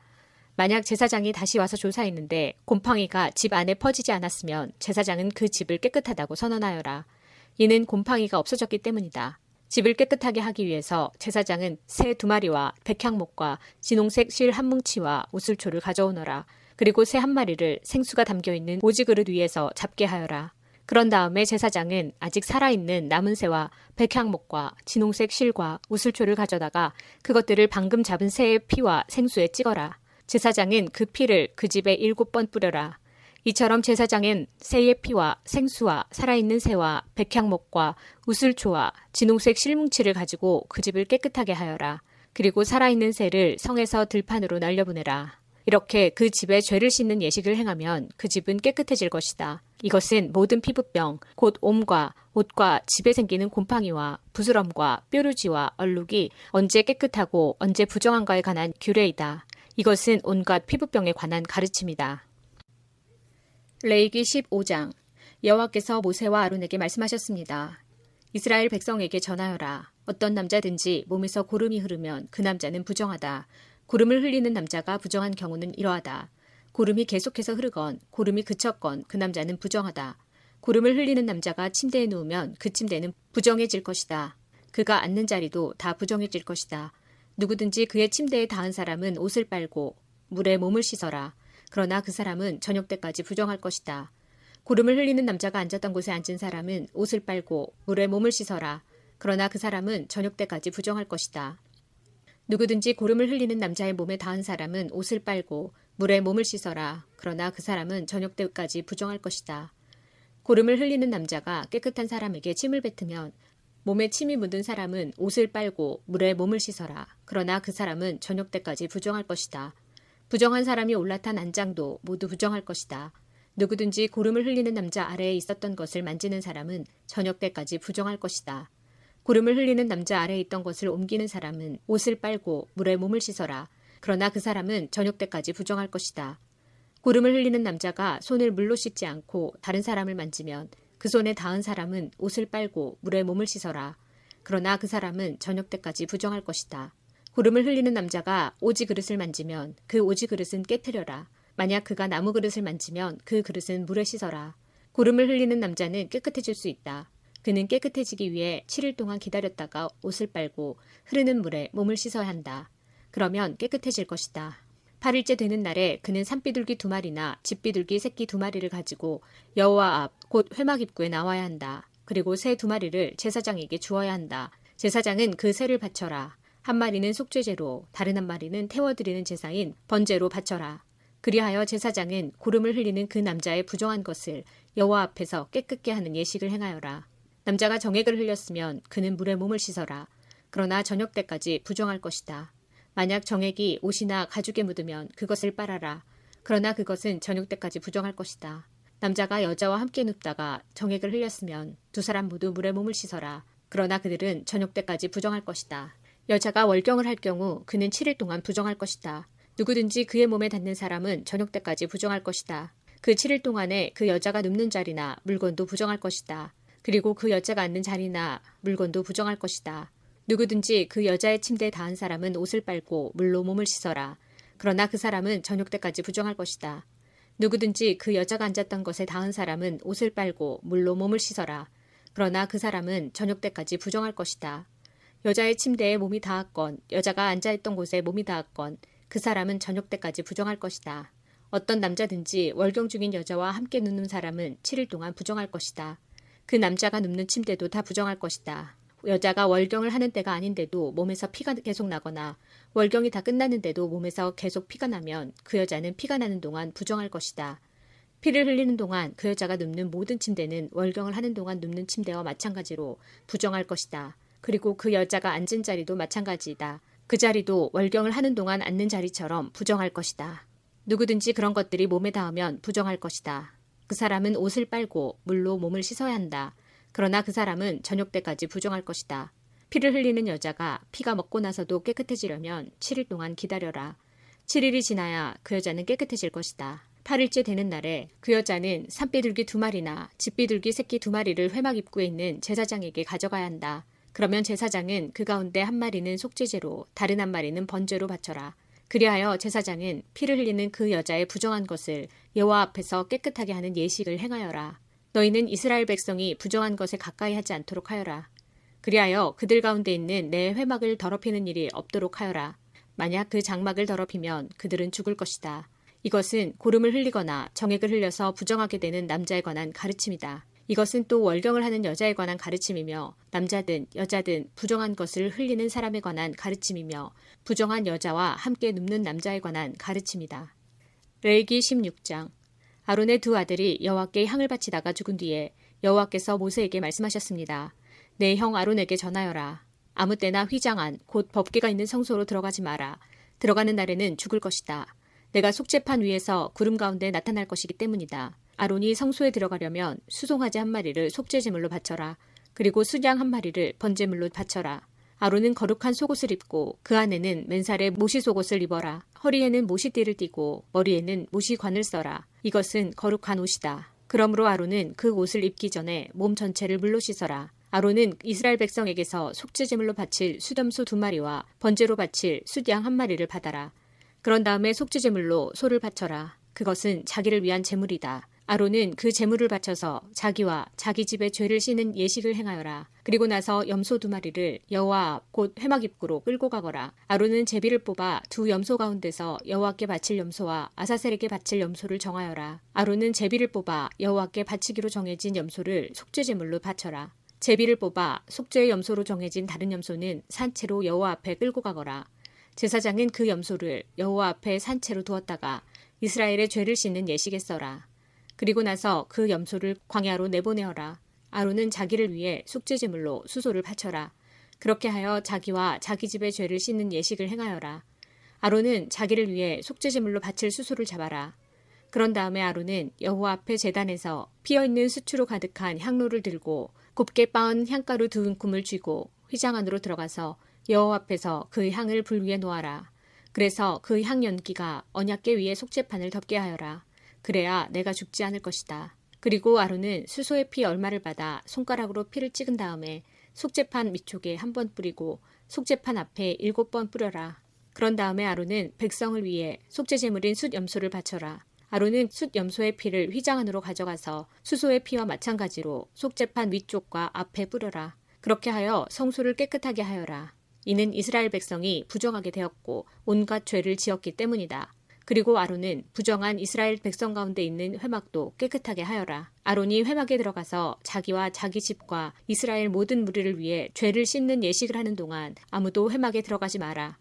Speaker 2: 만약 제사장이 다시 와서 조사했는데 곰팡이가 집 안에 퍼지지 않았으면 제사장은 그 집을 깨끗하다고 선언하여라. 이는 곰팡이가 없어졌기 때문이다. 집을 깨끗하게 하기 위해서 제사장은 새 두 마리와 백향목과 진홍색 실 한 뭉치와 우슬초를 가져오너라. 그리고 새 한 마리를 생수가 담겨 있는 오지 그릇 위에서 잡게 하여라. 그런 다음에 제사장은 아직 살아있는 남은 새와 백향목과 진홍색 실과 우슬초를 가져다가 그것들을 방금 잡은 새의 피와 생수에 찍어라. 제사장은 그 피를 그 집에 일곱 번 뿌려라. 이처럼 제사장은 새의 피와 생수와 살아있는 새와 백향목과 우슬초와 진홍색 실뭉치를 가지고 그 집을 깨끗하게 하여라. 그리고 살아있는 새를 성에서 들판으로 날려보내라. 이렇게 그 집에 죄를 씻는 예식을 행하면 그 집은 깨끗해질 것이다. 이것은 모든 피부병, 곧 옴과 옷과 집에 생기는 곰팡이와 부스럼과 뾰루지와 얼룩이 언제 깨끗하고 언제 부정한가에 관한 규례이다. 이것은 온갖 피부병에 관한 가르침이다. 레이기 15장 여호와께서 모세와 아론에게 말씀하셨습니다. 이스라엘 백성에게 전하여라. 어떤 남자든지 몸에서 고름이 흐르면 그 남자는 부정하다. 고름을 흘리는 남자가 부정한 경우는 이러하다. 고름이 계속해서 흐르건 고름이 그쳤건 그 남자는 부정하다. 고름을 흘리는 남자가 침대에 누우면 그 침대는 부정해질 것이다. 그가 앉는 자리도 다 부정해질 것이다. 누구든지 그의 침대에 닿은 사람은 옷을 빨고 물에 몸을 씻어라. 그러나 그 사람은 저녁 때까지 부정할 것이다. 고름을 흘리는 남자가 앉았던 곳에 앉은 사람은 옷을 빨고 물에 몸을 씻어라. 그러나 그 사람은 저녁 때까지 부정할 것이다. 누구든지 고름을 흘리는 남자의 몸에 닿은 사람은 옷을 빨고 물에 몸을 씻어라. 그러나 그 사람은 저녁 때까지 부정할 것이다. 고름을 흘리는 남자가 깨끗한 사람에게 침을 뱉으면 몸에 침이 묻은 사람은 옷을 빨고 물에 몸을 씻어라. 그러나 그 사람은 저녁 때까지 부정할 것이다. 부정한 사람이 올라탄 안장도 모두 부정할 것이다. 누구든지 고름을 흘리는 남자 아래에 있었던 것을 만지는 사람은 저녁 때까지 부정할 것이다. 고름을 흘리는 남자 아래에 있던 것을 옮기는 사람은 옷을 빨고 물에 몸을 씻어라. 그러나 그 사람은 저녁 때까지 부정할 것이다. 고름을 흘리는 남자가 손을 물로 씻지 않고 다른 사람을 만지면 그 손에 닿은 사람은 옷을 빨고 물에 몸을 씻어라. 그러나 그 사람은 저녁 때까지 부정할 것이다. 고름을 흘리는 남자가 오지 그릇을 만지면 그 오지 그릇은 깨뜨려라. 만약 그가 나무 그릇을 만지면 그 그릇은 물에 씻어라. 고름을 흘리는 남자는 깨끗해질 수 있다. 그는 깨끗해지기 위해 7일 동안 기다렸다가 옷을 빨고 흐르는 물에 몸을 씻어야 한다. 그러면 깨끗해질 것이다. 8일째 되는 날에 그는 산비둘기 두 마리나 집비둘기 새끼 두 마리를 가지고 여호와 앞 곧 회막 입구에 나와야 한다. 그리고 새 두 마리를 제사장에게 주어야 한다. 제사장은 그 새를 바쳐라. 한 마리는 속죄제로 다른 한 마리는 태워드리는 제사인 번제로 바쳐라. 그리하여 제사장은 고름을 흘리는 그 남자의 부정한 것을 여호와 앞에서 깨끗게 하는 예식을 행하여라. 남자가 정액을 흘렸으면 그는 물에 몸을 씻어라. 그러나 저녁 때까지 부정할 것이다. 만약 정액이 옷이나 가죽에 묻으면 그것을 빨아라. 그러나 그것은 저녁 때까지 부정할 것이다. 남자가 여자와 함께 눕다가 정액을 흘렸으면 두 사람 모두 물에 몸을 씻어라. 그러나 그들은 저녁 때까지 부정할 것이다. 여자가 월경을 할 경우 그는 7일 동안 부정할 것이다. 누구든지 그의 몸에 닿는 사람은 저녁 때까지 부정할 것이다. 그 7일 동안에 그 여자가 눕는 자리나 물건도 부정할 것이다. 그리고 그 여자가 앉는 자리나 물건도 부정할 것이다. 누구든지 그 여자의 침대에 닿은 사람은 옷을 빨고 물로 몸을 씻어라. 그러나 그 사람은 저녁 때까지 부정할 것이다. 누구든지 그 여자가 앉았던 것에 닿은 사람은 옷을 빨고 물로 몸을 씻어라. 그러나 그 사람은 저녁 때까지 부정할 것이다. 여자의 침대에 몸이 닿았건 여자가 앉아있던 곳에 몸이 닿았건 그 사람은 저녁 때까지 부정할 것이다. 어떤 남자든지 월경 중인 여자와 함께 눕는 사람은 7일 동안 부정할 것이다. 그 남자가 눕는 침대도 다 부정할 것이다. 여자가 월경을 하는 때가 아닌데도 몸에서 피가 계속 나거나 월경이 다 끝났는데도 몸에서 계속 피가 나면 그 여자는 피가 나는 동안 부정할 것이다. 피를 흘리는 동안 그 여자가 눕는 모든 침대는 월경을 하는 동안 눕는 침대와 마찬가지로 부정할 것이다. 그리고 그 여자가 앉은 자리도 마찬가지이다. 그 자리도 월경을 하는 동안 앉는 자리처럼 부정할 것이다. 누구든지 그런 것들이 몸에 닿으면 부정할 것이다. 그 사람은 옷을 빨고 물로 몸을 씻어야 한다. 그러나 그 사람은 저녁 때까지 부정할 것이다. 피를 흘리는 여자가 피가 먹고 나서도 깨끗해지려면 7일 동안 기다려라. 7일이 지나야 그 여자는 깨끗해질 것이다. 8일째 되는 날에 그 여자는 산비둘기 두 마리나 집비둘기 새끼 두 마리를 회막 입구에 있는 제사장에게 가져가야 한다. 그러면 제사장은 그 가운데 한 마리는 속죄제로 다른 한 마리는 번제로 바쳐라. 그리하여 제사장은 피를 흘리는 그 여자의 부정한 것을 여호와 앞에서 깨끗하게 하는 예식을 행하여라. 너희는 이스라엘 백성이 부정한 것에 가까이 하지 않도록 하여라. 그리하여 그들 가운데 있는 내 회막을 더럽히는 일이 없도록 하여라. 만약 그 장막을 더럽히면 그들은 죽을 것이다. 이것은 고름을 흘리거나 정액을 흘려서 부정하게 되는 남자에 관한 가르침이다. 이것은 또 월경을 하는 여자에 관한 가르침이며 남자든 여자든 부정한 것을 흘리는 사람에 관한 가르침이며 부정한 여자와 함께 눕는 남자에 관한 가르침이다. 레이기 16장 아론의 두 아들이 여호와께 향을 바치다가 죽은 뒤에 여호와께서 모세에게 말씀하셨습니다. 내 형 아론에게 전하여라. 아무 때나 휘장 안, 곧 법궤가 있는 성소로 들어가지 마라. 들어가는 날에는 죽을 것이다. 내가 속죄판 위에서 구름 가운데 나타날 것이기 때문이다. 아론이 성소에 들어가려면 수송아지 한 마리를 속죄제물로 바쳐라. 그리고 수양 한 마리를 번제물로 바쳐라. 아론은 거룩한 속옷을 입고 그 안에는 맨살에 모시 속옷을 입어라. 허리에는 모시띠를 띠고 머리에는 모시관을 써라. 이것은 거룩한 옷이다. 그러므로 아론은 그 옷을 입기 전에 몸 전체를 물로 씻어라. 아론은 이스라엘 백성에게서 속죄제물로 바칠 수염소 두 마리와 번제로 바칠 숫양 한 마리를 받아라. 그런 다음에 속죄제물로 소를 바쳐라. 그것은 자기를 위한 제물이다. 아론은 그 제물을 바쳐서 자기와 자기 집의 죄를 씻는 예식을 행하여라. 그리고 나서 염소 두 마리를 여호와 앞곧 회막 입구로 끌고 가거라. 아론은 제비를 뽑아 두 염소 가운데서 여호와께 바칠 염소와 아사셀에게 바칠 염소를 정하여라. 아론은 제비를 뽑아 여호와께 바치기로 정해진 염소를 속죄 제물로 바쳐라. 제비를 뽑아 속죄의 염소로 정해진 다른 염소는 산채로 여호와 앞에 끌고 가거라. 제사장은 그 염소를 여호와 앞에 산채로 두었다가 이스라엘의 죄를 씻는 예식에 써라. 그리고 나서 그 염소를 광야로 내보내어라. 아론은 자기를 위해 속죄제물로 수소를 바쳐라. 그렇게 하여 자기와 자기 집의 죄를 씻는 예식을 행하여라. 아론은 자기를 위해 속죄제물로 바칠 수소를 잡아라. 그런 다음에 아론은 여호와 앞에 제단에서 피어 있는 수추로 가득한 향로를 들고 곱게 빻은 향가루 두 움큼을 쥐고 휘장 안으로 들어가서 여호와 앞에서 그 향을 불 위에 놓아라. 그래서 그 향 연기가 언약계 위에 속죄판을 덮게 하여라. 그래야 내가 죽지 않을 것이다. 그리고 아론은 수소의 피 얼마를 받아 손가락으로 피를 찍은 다음에 속죄판 밑쪽에 한 번 뿌리고 속죄판 앞에 일곱 번 뿌려라. 그런 다음에 아론은 백성을 위해 속죄 제물인 숫 염소를 바쳐라. 아론은 숫 염소의 피를 휘장 안으로 가져가서 수소의 피와 마찬가지로 속죄판 위쪽과 앞에 뿌려라. 그렇게 하여 성소를 깨끗하게 하여라. 이는 이스라엘 백성이 부정하게 되었고 온갖 죄를 지었기 때문이다. 그리고 아론은 부정한 이스라엘 백성 가운데 있는 회막도 깨끗하게 하여라. 아론이 회막에 들어가서 자기와 자기 집과 이스라엘 모든 무리를 위해 죄를 씻는 예식을 하는 동안 아무도 회막에 들어가지 마라.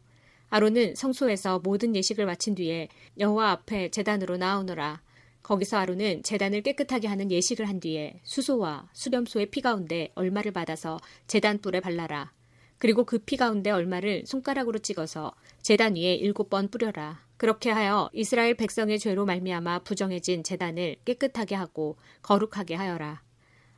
Speaker 2: 아론은 성소에서 모든 예식을 마친 뒤에 여호와 앞에 제단으로 나오너라. 거기서 아론은 제단을 깨끗하게 하는 예식을 한 뒤에 수소와 수렴소의 피 가운데 얼마를 받아서 제단 뿔에 발라라. 그리고 그 피 가운데 얼마를 손가락으로 찍어서 제단 위에 일곱 번 뿌려라. 그렇게 하여 이스라엘 백성의 죄로 말미암아 부정해진 제단을 깨끗하게 하고 거룩하게 하여라.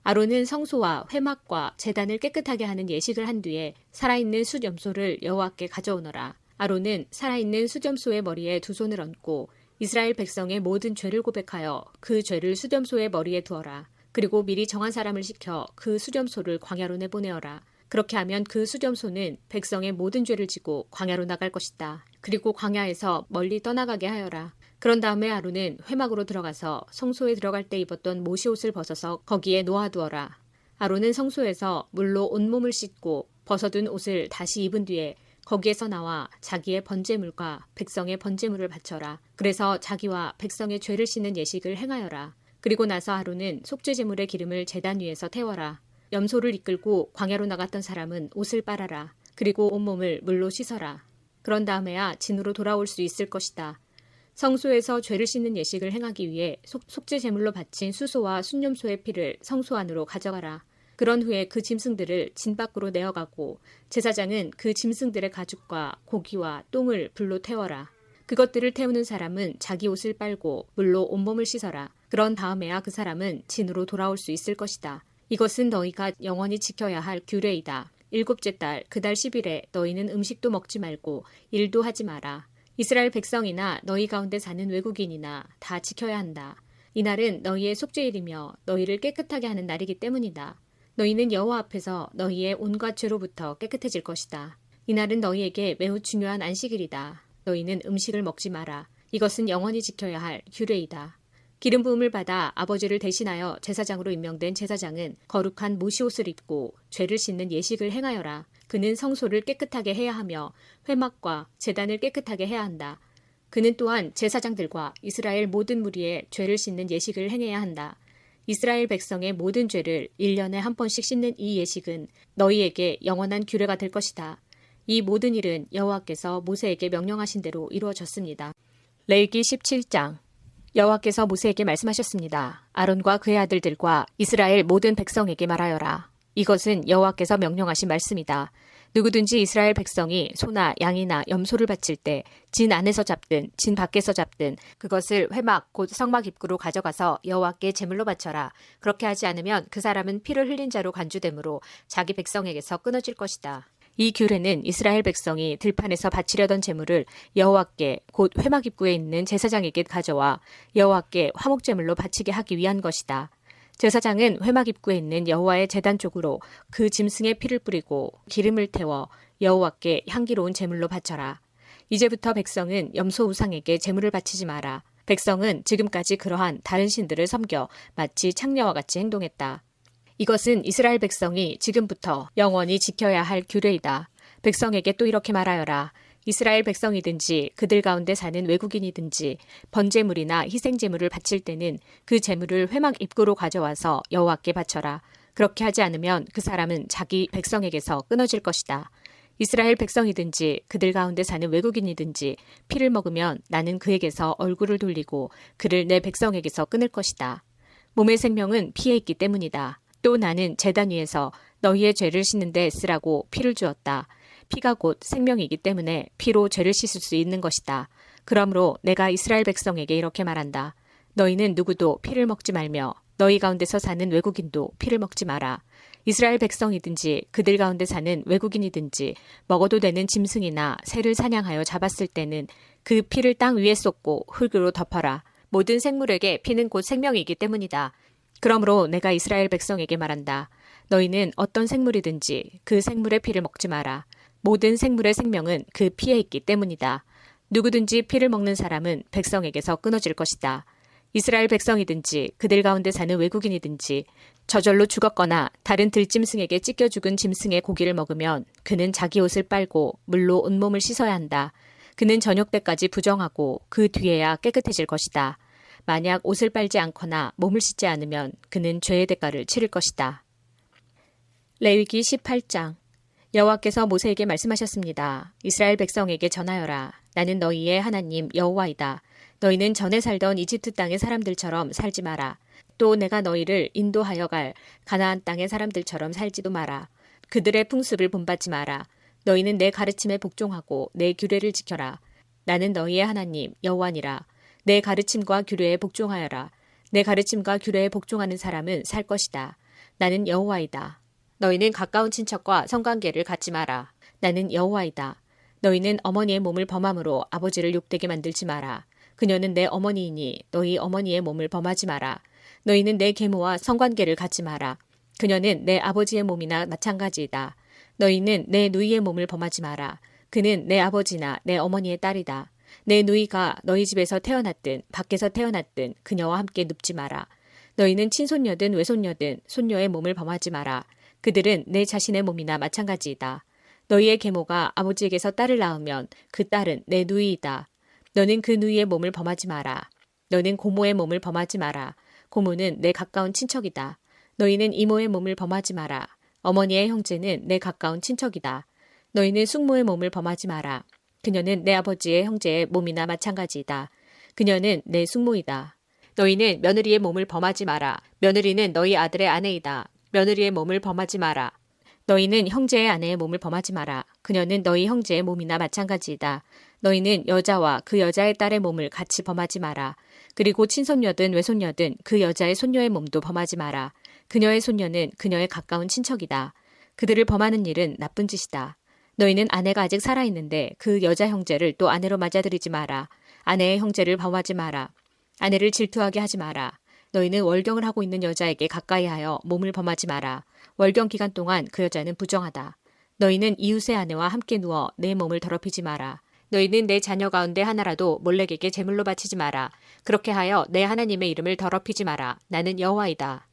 Speaker 2: 아론은 성소와 회막과 제단을 깨끗하게 하는 예식을 한 뒤에 살아있는 숫염소를 여호와께 가져오너라. 아론은 살아있는 수점소의 머리에 두 손을 얹고 이스라엘 백성의 모든 죄를 고백하여 그 죄를 수점소의 머리에 두어라. 그리고 미리 정한 사람을 시켜 그 수점소를 광야로 내보내어라. 그렇게 하면 그 수점소는 백성의 모든 죄를 지고 광야로 나갈 것이다. 그리고 광야에서 멀리 떠나가게 하여라. 그런 다음에 아론은 회막으로 들어가서 성소에 들어갈 때 입었던 모시 옷을 벗어서 거기에 놓아두어라. 아론은 성소에서 물로 온몸을 씻고 벗어둔 옷을 다시 입은 뒤에 거기에서 나와 자기의 번제물과 백성의 번제물을 바쳐라. 그래서 자기와 백성의 죄를 씻는 예식을 행하여라. 그리고 나서 하루는 속죄제물의 기름을 제단 위에서 태워라. 염소를 이끌고 광야로 나갔던 사람은 옷을 빨아라. 그리고 온몸을 물로 씻어라. 그런 다음에야 진으로 돌아올 수 있을 것이다. 성소에서 죄를 씻는 예식을 행하기 위해 속, 속죄 제물로 바친 수소와 순념소의 피를 성소 안으로 가져가라. 그런 후에 그 짐승들을 진 밖으로 내어가고 제사장은 그 짐승들의 가죽과 고기와 똥을 불로 태워라. 그것들을 태우는 사람은 자기 옷을 빨고 물로 온몸을 씻어라. 그런 다음에야 그 사람은 진으로 돌아올 수 있을 것이다. 이것은 너희가 영원히 지켜야 할 규례이다. 일곱째 달, 그달 10일에 너희는 음식도 먹지 말고 일도 하지 마라. 이스라엘 백성이나 너희 가운데 사는 외국인이나 다 지켜야 한다. 이날은 너희의 속죄일이며 너희를 깨끗하게 하는 날이기 때문이다. 너희는 여호와 앞에서 너희의 온갖 죄로부터 깨끗해질 것이다. 이날은 너희에게 매우 중요한 안식일이다. 너희는 음식을 먹지 마라. 이것은 영원히 지켜야 할 규례이다. 기름 부음을 받아 아버지를 대신하여 제사장으로 임명된 제사장은 거룩한 모시옷을 입고 죄를 씻는 예식을 행하여라. 그는 성소를 깨끗하게 해야 하며 회막과 재단을 깨끗하게 해야 한다. 그는 또한 제사장들과 이스라엘 모든 무리의 죄를 씻는 예식을 행해야 한다. 이스라엘 백성의 모든 죄를 1년에 한 번씩 씻는 이 예식은 너희에게 영원한 규례가 될 것이다. 이 모든 일은 여호와께서 모세에게 명령하신 대로 이루어졌습니다. 레이기 17장 여호와께서 모세에게 말씀하셨습니다. 아론과 그의 아들들과 이스라엘 모든 백성에게 말하여라. 이것은 여호와께서 명령하신 말씀이다. 누구든지 이스라엘 백성이 소나 양이나 염소를 바칠 때 진 안에서 잡든 진 밖에서 잡든 그것을 회막 곧 성막 입구로 가져가서 여호와께 제물로 바쳐라. 그렇게 하지 않으면 그 사람은 피를 흘린 자로 간주되므로 자기 백성에게서 끊어질 것이다. 이 규례는 이스라엘 백성이 들판에서 바치려던 제물을 여호와께 곧 회막 입구에 있는 제사장에게 가져와 여호와께 화목 제물로 바치게 하기 위한 것이다. 제사장은 회막 입구에 있는 여호와의 제단 쪽으로 그 짐승의 피를 뿌리고 기름을 태워 여호와께 향기로운 제물로 바쳐라. 이제부터 백성은 염소 우상에게 제물을 바치지 마라. 백성은 지금까지 그러한 다른 신들을 섬겨 마치 창녀와 같이 행동했다. 이것은 이스라엘 백성이 지금부터 영원히 지켜야 할 규례이다. 백성에게 또 이렇게 말하여라. 이스라엘 백성이든지 그들 가운데 사는 외국인이든지 번제물이나 희생제물을 바칠 때는 그 제물을 회막 입구로 가져와서 여호와께 바쳐라. 그렇게 하지 않으면 그 사람은 자기 백성에게서 끊어질 것이다. 이스라엘 백성이든지 그들 가운데 사는 외국인이든지 피를 먹으면 나는 그에게서 얼굴을 돌리고 그를 내 백성에게서 끊을 것이다. 몸의 생명은 피에 있기 때문이다. 또 나는 재단 위에서 너희의 죄를 씻는 데 쓰라고 피를 주었다. 피가 곧 생명이기 때문에 피로 죄를 씻을 수 있는 것이다. 그러므로 내가 이스라엘 백성에게 이렇게 말한다. 너희는 누구도 피를 먹지 말며 너희 가운데서 사는 외국인도 피를 먹지 마라. 이스라엘 백성이든지 그들 가운데 사는 외국인이든지 먹어도 되는 짐승이나 새를 사냥하여 잡았을 때는 그 피를 땅 위에 쏟고 흙으로 덮어라. 모든 생물에게 피는 곧 생명이기 때문이다. 그러므로 내가 이스라엘 백성에게 말한다. 너희는 어떤 생물이든지 그 생물의 피를 먹지 마라. 모든 생물의 생명은 그 피에 있기 때문이다. 누구든지 피를 먹는 사람은 백성에게서 끊어질 것이다. 이스라엘 백성이든지 그들 가운데 사는 외국인이든지 저절로 죽었거나 다른 들짐승에게 찢겨 죽은 짐승의 고기를 먹으면 그는 자기 옷을 빨고 물로 온몸을 씻어야 한다. 그는 저녁 때까지 부정하고 그 뒤에야 깨끗해질 것이다. 만약 옷을 빨지 않거나 몸을 씻지 않으면 그는 죄의 대가를 치를 것이다. 레위기 18장 여호와께서 모세에게 말씀하셨습니다. 이스라엘 백성에게 전하여라. 나는 너희의 하나님 여호와이다. 너희는 전에 살던 이집트 땅의 사람들처럼 살지 마라. 또 내가 너희를 인도하여 갈 가나안 땅의 사람들처럼 살지도 마라. 그들의 풍습을 본받지 마라. 너희는 내 가르침에 복종하고 내 규례를 지켜라. 나는 너희의 하나님 여호와니라. 내 가르침과 규례에 복종하여라. 내 가르침과 규례에 복종하는 사람은 살 것이다. 나는 여호와이다. 너희는 가까운 친척과 성관계를 갖지 마라. 나는 여호와이다. 너희는 어머니의 몸을 범함으로 아버지를 욕되게 만들지 마라. 그녀는 내 어머니이니 너희 어머니의 몸을 범하지 마라. 너희는 내 계모와 성관계를 갖지 마라. 그녀는 내 아버지의 몸이나 마찬가지이다. 너희는 내 누이의 몸을 범하지 마라. 그는 내 아버지나 내 어머니의 딸이다. 내 누이가 너희 집에서 태어났든 밖에서 태어났든 그녀와 함께 눕지 마라. 너희는 친손녀든 외손녀든 손녀의 몸을 범하지 마라. 그들은 내 자신의 몸이나 마찬가지이다. 너희의 계모가 아버지에게서 딸을 낳으면 그 딸은 내 누이이다. 너는 그 누이의 몸을 범하지 마라. 너는 고모의 몸을 범하지 마라. 고모는 내 가까운 친척이다. 너희는 이모의 몸을 범하지 마라. 어머니의 형제는 내 가까운 친척이다. 너희는 숙모의 몸을 범하지 마라. 그녀는 내 아버지의 형제의 몸이나 마찬가지이다. 그녀는 내 숙모이다. 너희는 며느리의 몸을 범하지 마라. 며느리는 너희 아들의 아내이다. 며느리의 몸을 범하지 마라. 너희는 형제의 아내의 몸을 범하지 마라. 그녀는 너희 형제의 몸이나 마찬가지이다. 너희는 여자와 그 여자의 딸의 몸을 같이 범하지 마라. 그리고 친손녀든 외손녀든 그 여자의 손녀의 몸도 범하지 마라. 그녀의 손녀는 그녀의 가까운 친척이다. 그들을 범하는 일은 나쁜 짓이다. 너희는 아내가 아직 살아있는데 그 여자 형제를 또 아내로 맞아들이지 마라. 아내의 형제를 범하지 마라. 아내를 질투하게 하지 마라. 너희는 월경을 하고 있는 여자에게 가까이 하여 몸을 범하지 마라. 월경 기간 동안 그 여자는 부정하다. 너희는 이웃의 아내와 함께 누워 내 몸을 더럽히지 마라. 너희는 내 자녀 가운데 하나라도 몰렉에게 제물로 바치지 마라. 그렇게 하여 내 하나님의 이름을 더럽히지 마라. 나는 여호와이다.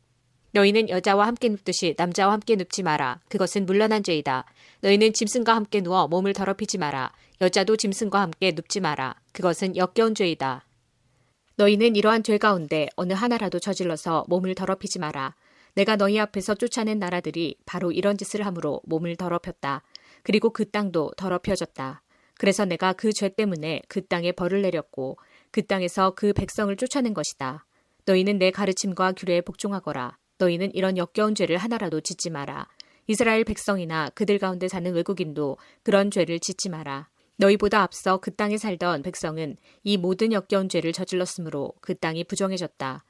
Speaker 2: 너희는 여자와 함께 눕듯이 남자와 함께 눕지 마라. 그것은 물란한 죄이다. 너희는 짐승과 함께 누워 몸을 더럽히지 마라. 여자도 짐승과 함께 눕지 마라. 그것은 역겨운 죄이다. 너희는 이러한 죄 가운데 어느 하나라도 저질러서 몸을 더럽히지 마라. 내가 너희 앞에서 쫓아낸 나라들이 바로 이런 짓을 함으로 몸을 더럽혔다. 그리고 그 땅도 더럽혀졌다. 그래서 내가 그 죄 때문에 그 땅에 벌을 내렸고 그 땅에서 그 백성을 쫓아낸 것이다. 너희는 내 가르침과 규례에 복종하거라. 너희는 이런 역겨운 죄를 하나라도 짓지 마라. 이스라엘 백성이나 그들 가운데 사는 외국인도 그런 죄를 짓지 마라. 너희보다 앞서 그 땅에 살던 백성은 이 모든 역겨운 죄를 저질렀으므로 그 땅이 부정해졌다.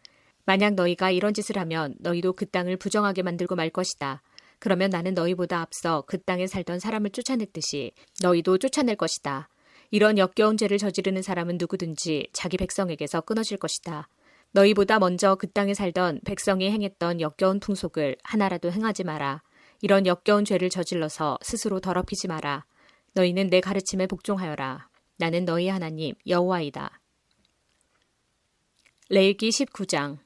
Speaker 2: 만약 너희가 이런 짓을 하면 너희도 그 땅을 부정하게 만들고 말 것이다. 그러면 나는 너희보다 앞서 그 땅에 살던 사람을 쫓아냈듯이 너희도 쫓아낼 것이다. 이런 역겨운 죄를 저지르는 사람은 누구든지 자기 백성에게서 끊어질 것이다. 너희보다 먼저 그 땅에 살던 백성이 행했던 역겨운 풍속을 하나라도 행하지 마라. 이런 역겨운 죄를 저질러서 스스로 더럽히지 마라. 너희는 내 가르침에 복종하여라. 나는 너희 하나님 여호와이다. 레일기 19장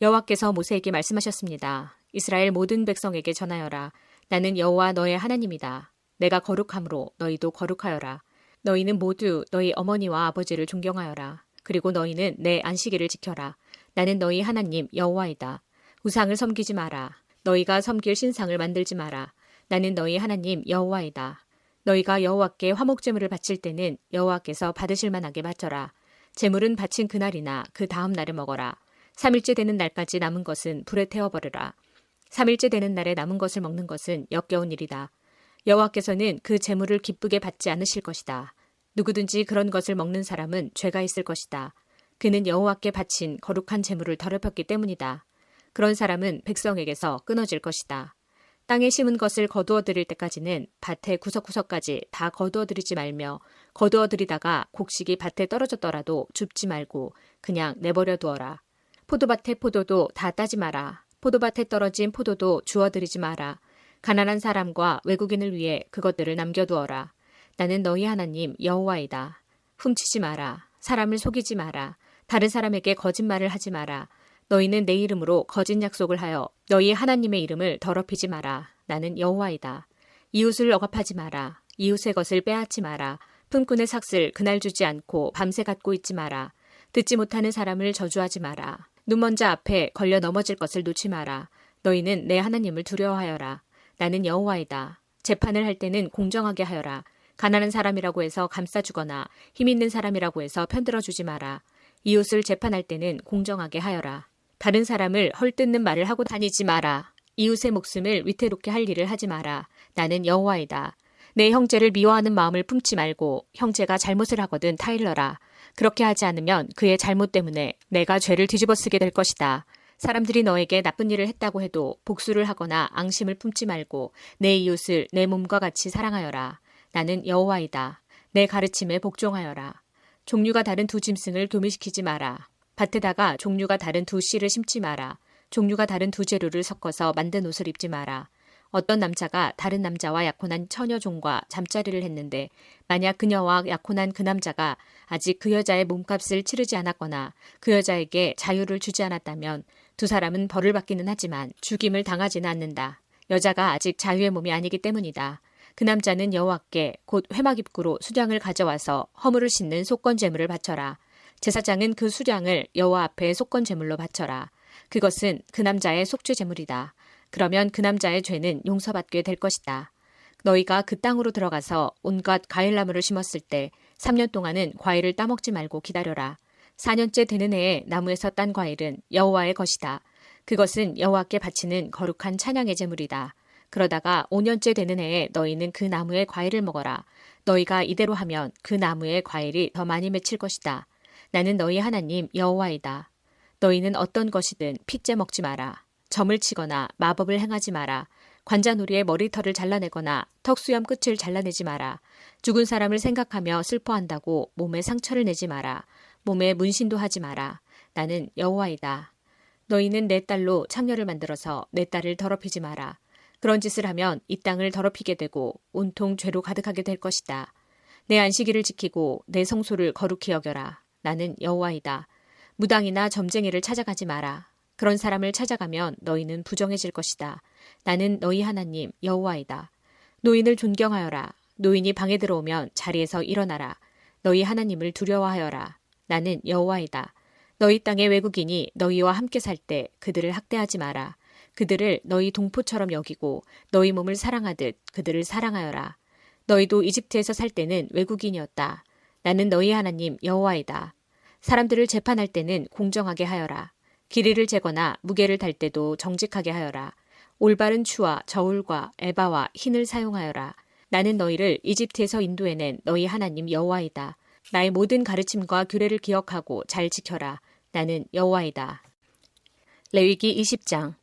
Speaker 2: 여호와께서 모세에게 말씀하셨습니다. 이스라엘 모든 백성에게 전하여라. 나는 여호와 너의 하나님이다. 내가 거룩함으로 너희도 거룩하여라. 너희는 모두 너희 어머니와 아버지를 존경하여라. 그리고 너희는 내 안식일을 지켜라. 나는 너희 하나님 여호와이다. 우상을 섬기지 마라. 너희가 섬길 신상을 만들지 마라. 나는 너희 하나님 여호와이다. 너희가 여호와께 화목 제물을 바칠 때는 여호와께서 받으실 만하게 바쳐라. 제물은 바친 그날이나 그 다음 날에 먹어라. 3일째 되는 날까지 남은 것은 불에 태워 버리라. 3일째 되는 날에 남은 것을 먹는 것은 역겨운 일이다. 여호와께서는 그 제물을 기쁘게 받지 않으실 것이다. 누구든지 그런 것을 먹는 사람은 죄가 있을 것이다. 그는 여호와께 바친 거룩한 제물을 더럽혔기 때문이다. 그런 사람은 백성에게서 끊어질 것이다. 땅에 심은 것을 거두어 들일 때까지는 밭의 구석구석까지 다 거두어 들이지 말며 거두어 들이다가 곡식이 밭에 떨어졌더라도 줍지 말고 그냥 내버려 두어라. 포도밭의 포도도 다 따지 마라. 포도밭에 떨어진 포도도 주워 들이지 마라. 가난한 사람과 외국인을 위해 그것들을 남겨두어라. 나는 너희 하나님 여호와이다. 훔치지 마라. 사람을 속이지 마라. 다른 사람에게 거짓말을 하지 마라. 너희는 내 이름으로 거짓 약속을 하여 너희 하나님의 이름을 더럽히지 마라. 나는 여호와이다. 이웃을 억압하지 마라. 이웃의 것을 빼앗지 마라. 품꾼의 삭슬 그날 주지 않고 밤새 갖고 있지 마라. 듣지 못하는 사람을 저주하지 마라. 눈먼 자 앞에 걸려 넘어질 것을 놓지 마라. 너희는 내 하나님을 두려워하여라. 나는 여호와이다. 재판을 할 때는 공정하게 하여라. 가난한 사람이라고 해서 감싸주거나 힘 있는 사람이라고 해서 편들어 주지 마라. 이웃을 재판할 때는 공정하게 하여라. 다른 사람을 헐뜯는 말을 하고 다니지 마라. 이웃의 목숨을 위태롭게 할 일을 하지 마라. 나는 여호와이다. 내 형제를 미워하는 마음을 품지 말고 형제가 잘못을 하거든 타일러라. 그렇게 하지 않으면 그의 잘못 때문에 내가 죄를 뒤집어 쓰게 될 것이다. 사람들이 너에게 나쁜 일을 했다고 해도 복수를 하거나 앙심을 품지 말고 내 이웃을 내 몸과 같이 사랑하여라. 나는 여호와이다. 내 가르침에 복종하여라. 종류가 다른 두 짐승을 교미시키지 마라. 밭에다가 종류가 다른 두 씨를 심지 마라. 종류가 다른 두 재료를 섞어서 만든 옷을 입지 마라. 어떤 남자가 다른 남자와 약혼한 처녀 종과 잠자리를 했는데 만약 그녀와 약혼한 그 남자가 아직 그 여자의 몸값을 치르지 않았거나 그 여자에게 자유를 주지 않았다면 두 사람은 벌을 받기는 하지만 죽임을 당하지는 않는다. 여자가 아직 자유의 몸이 아니기 때문이다. 그 남자는 여호와께 곧 회막 입구로 수량을 가져와서 허물을 씻는 속건 제물을 바쳐라. 제사장은 그 수량을 여호와 앞에 속건 제물로 바쳐라. 그것은 그 남자의 속죄 제물이다. 그러면 그 남자의 죄는 용서받게 될 것이다. 너희가 그 땅으로 들어가서 온갖 과일나무를 심었을 때 3년 동안은 과일을 따먹지 말고 기다려라. 4년째 되는 해에 나무에서 딴 과일은 여호와의 것이다. 그것은 여호와께 바치는 거룩한 찬양의 제물이다. 그러다가 5년째 되는 해에 너희는 그 나무의 과일을 먹어라. 너희가 이대로 하면 그 나무의 과일이 더 많이 맺힐 것이다. 나는 너희 하나님 여호와이다. 너희는 어떤 것이든 핏째 먹지 마라. 점을 치거나 마법을 행하지 마라. 관자놀이의 머리털을 잘라내거나 턱수염 끝을 잘라내지 마라. 죽은 사람을 생각하며 슬퍼한다고 몸에 상처를 내지 마라. 몸에 문신도 하지 마라. 나는 여호와이다. 너희는 내 딸로 창녀를 만들어서 내 딸을 더럽히지 마라. 그런 짓을 하면 이 땅을 더럽히게 되고 온통 죄로 가득하게 될 것이다. 내 안식일을 지키고 내 성소를 거룩히 여겨라. 나는 여호와이다. 무당이나 점쟁이를 찾아가지 마라. 그런 사람을 찾아가면 너희는 부정해질 것이다. 나는 너희 하나님 여호와이다. 노인을 존경하여라. 노인이 방에 들어오면 자리에서 일어나라. 너희 하나님을 두려워하여라. 나는 여호와이다. 너희 땅의 외국인이 너희와 함께 살 때 그들을 학대하지 마라. 그들을 너희 동포처럼 여기고 너희 몸을 사랑하듯 그들을 사랑하여라. 너희도 이집트에서 살 때는 외국인이었다. 나는 너희 하나님 여호와이다. 사람들을 재판할 때는 공정하게 하여라. 길이를 재거나 무게를 달 때도 정직하게 하여라. 올바른 추와 저울과 에바와 흰을 사용하여라. 나는 너희를 이집트에서 인도해낸 너희 하나님 여호와이다. 나의 모든 가르침과 규례를 기억하고 잘 지켜라. 나는 여호와이다. 레위기 20장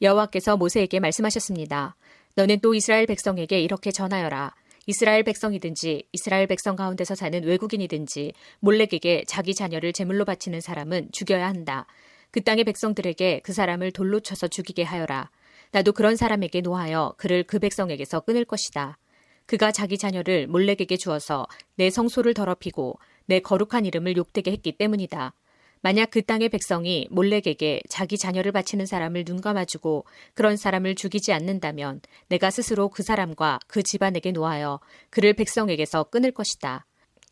Speaker 2: 여호와께서 모세에게 말씀하셨습니다. 너는 또 이스라엘 백성에게 이렇게 전하여라. 이스라엘 백성이든지 이스라엘 백성 가운데서 사는 외국인이든지 몰렉에게 자기 자녀를 제물로 바치는 사람은 죽여야 한다. 그 땅의 백성들에게 그 사람을 돌로 쳐서 죽이게 하여라. 나도 그런 사람에게 노하여 그를 그 백성에게서 끊을 것이다. 그가 자기 자녀를 몰렉에게 주어서 내 성소를 더럽히고 내 거룩한 이름을 욕되게 했기 때문이다. 만약 그 땅의 백성이 몰렉에게 자기 자녀를 바치는 사람을 눈 감아주고 그런 사람을 죽이지 않는다면 내가 스스로 그 사람과 그 집안에게 노하여 그를 백성에게서 끊을 것이다.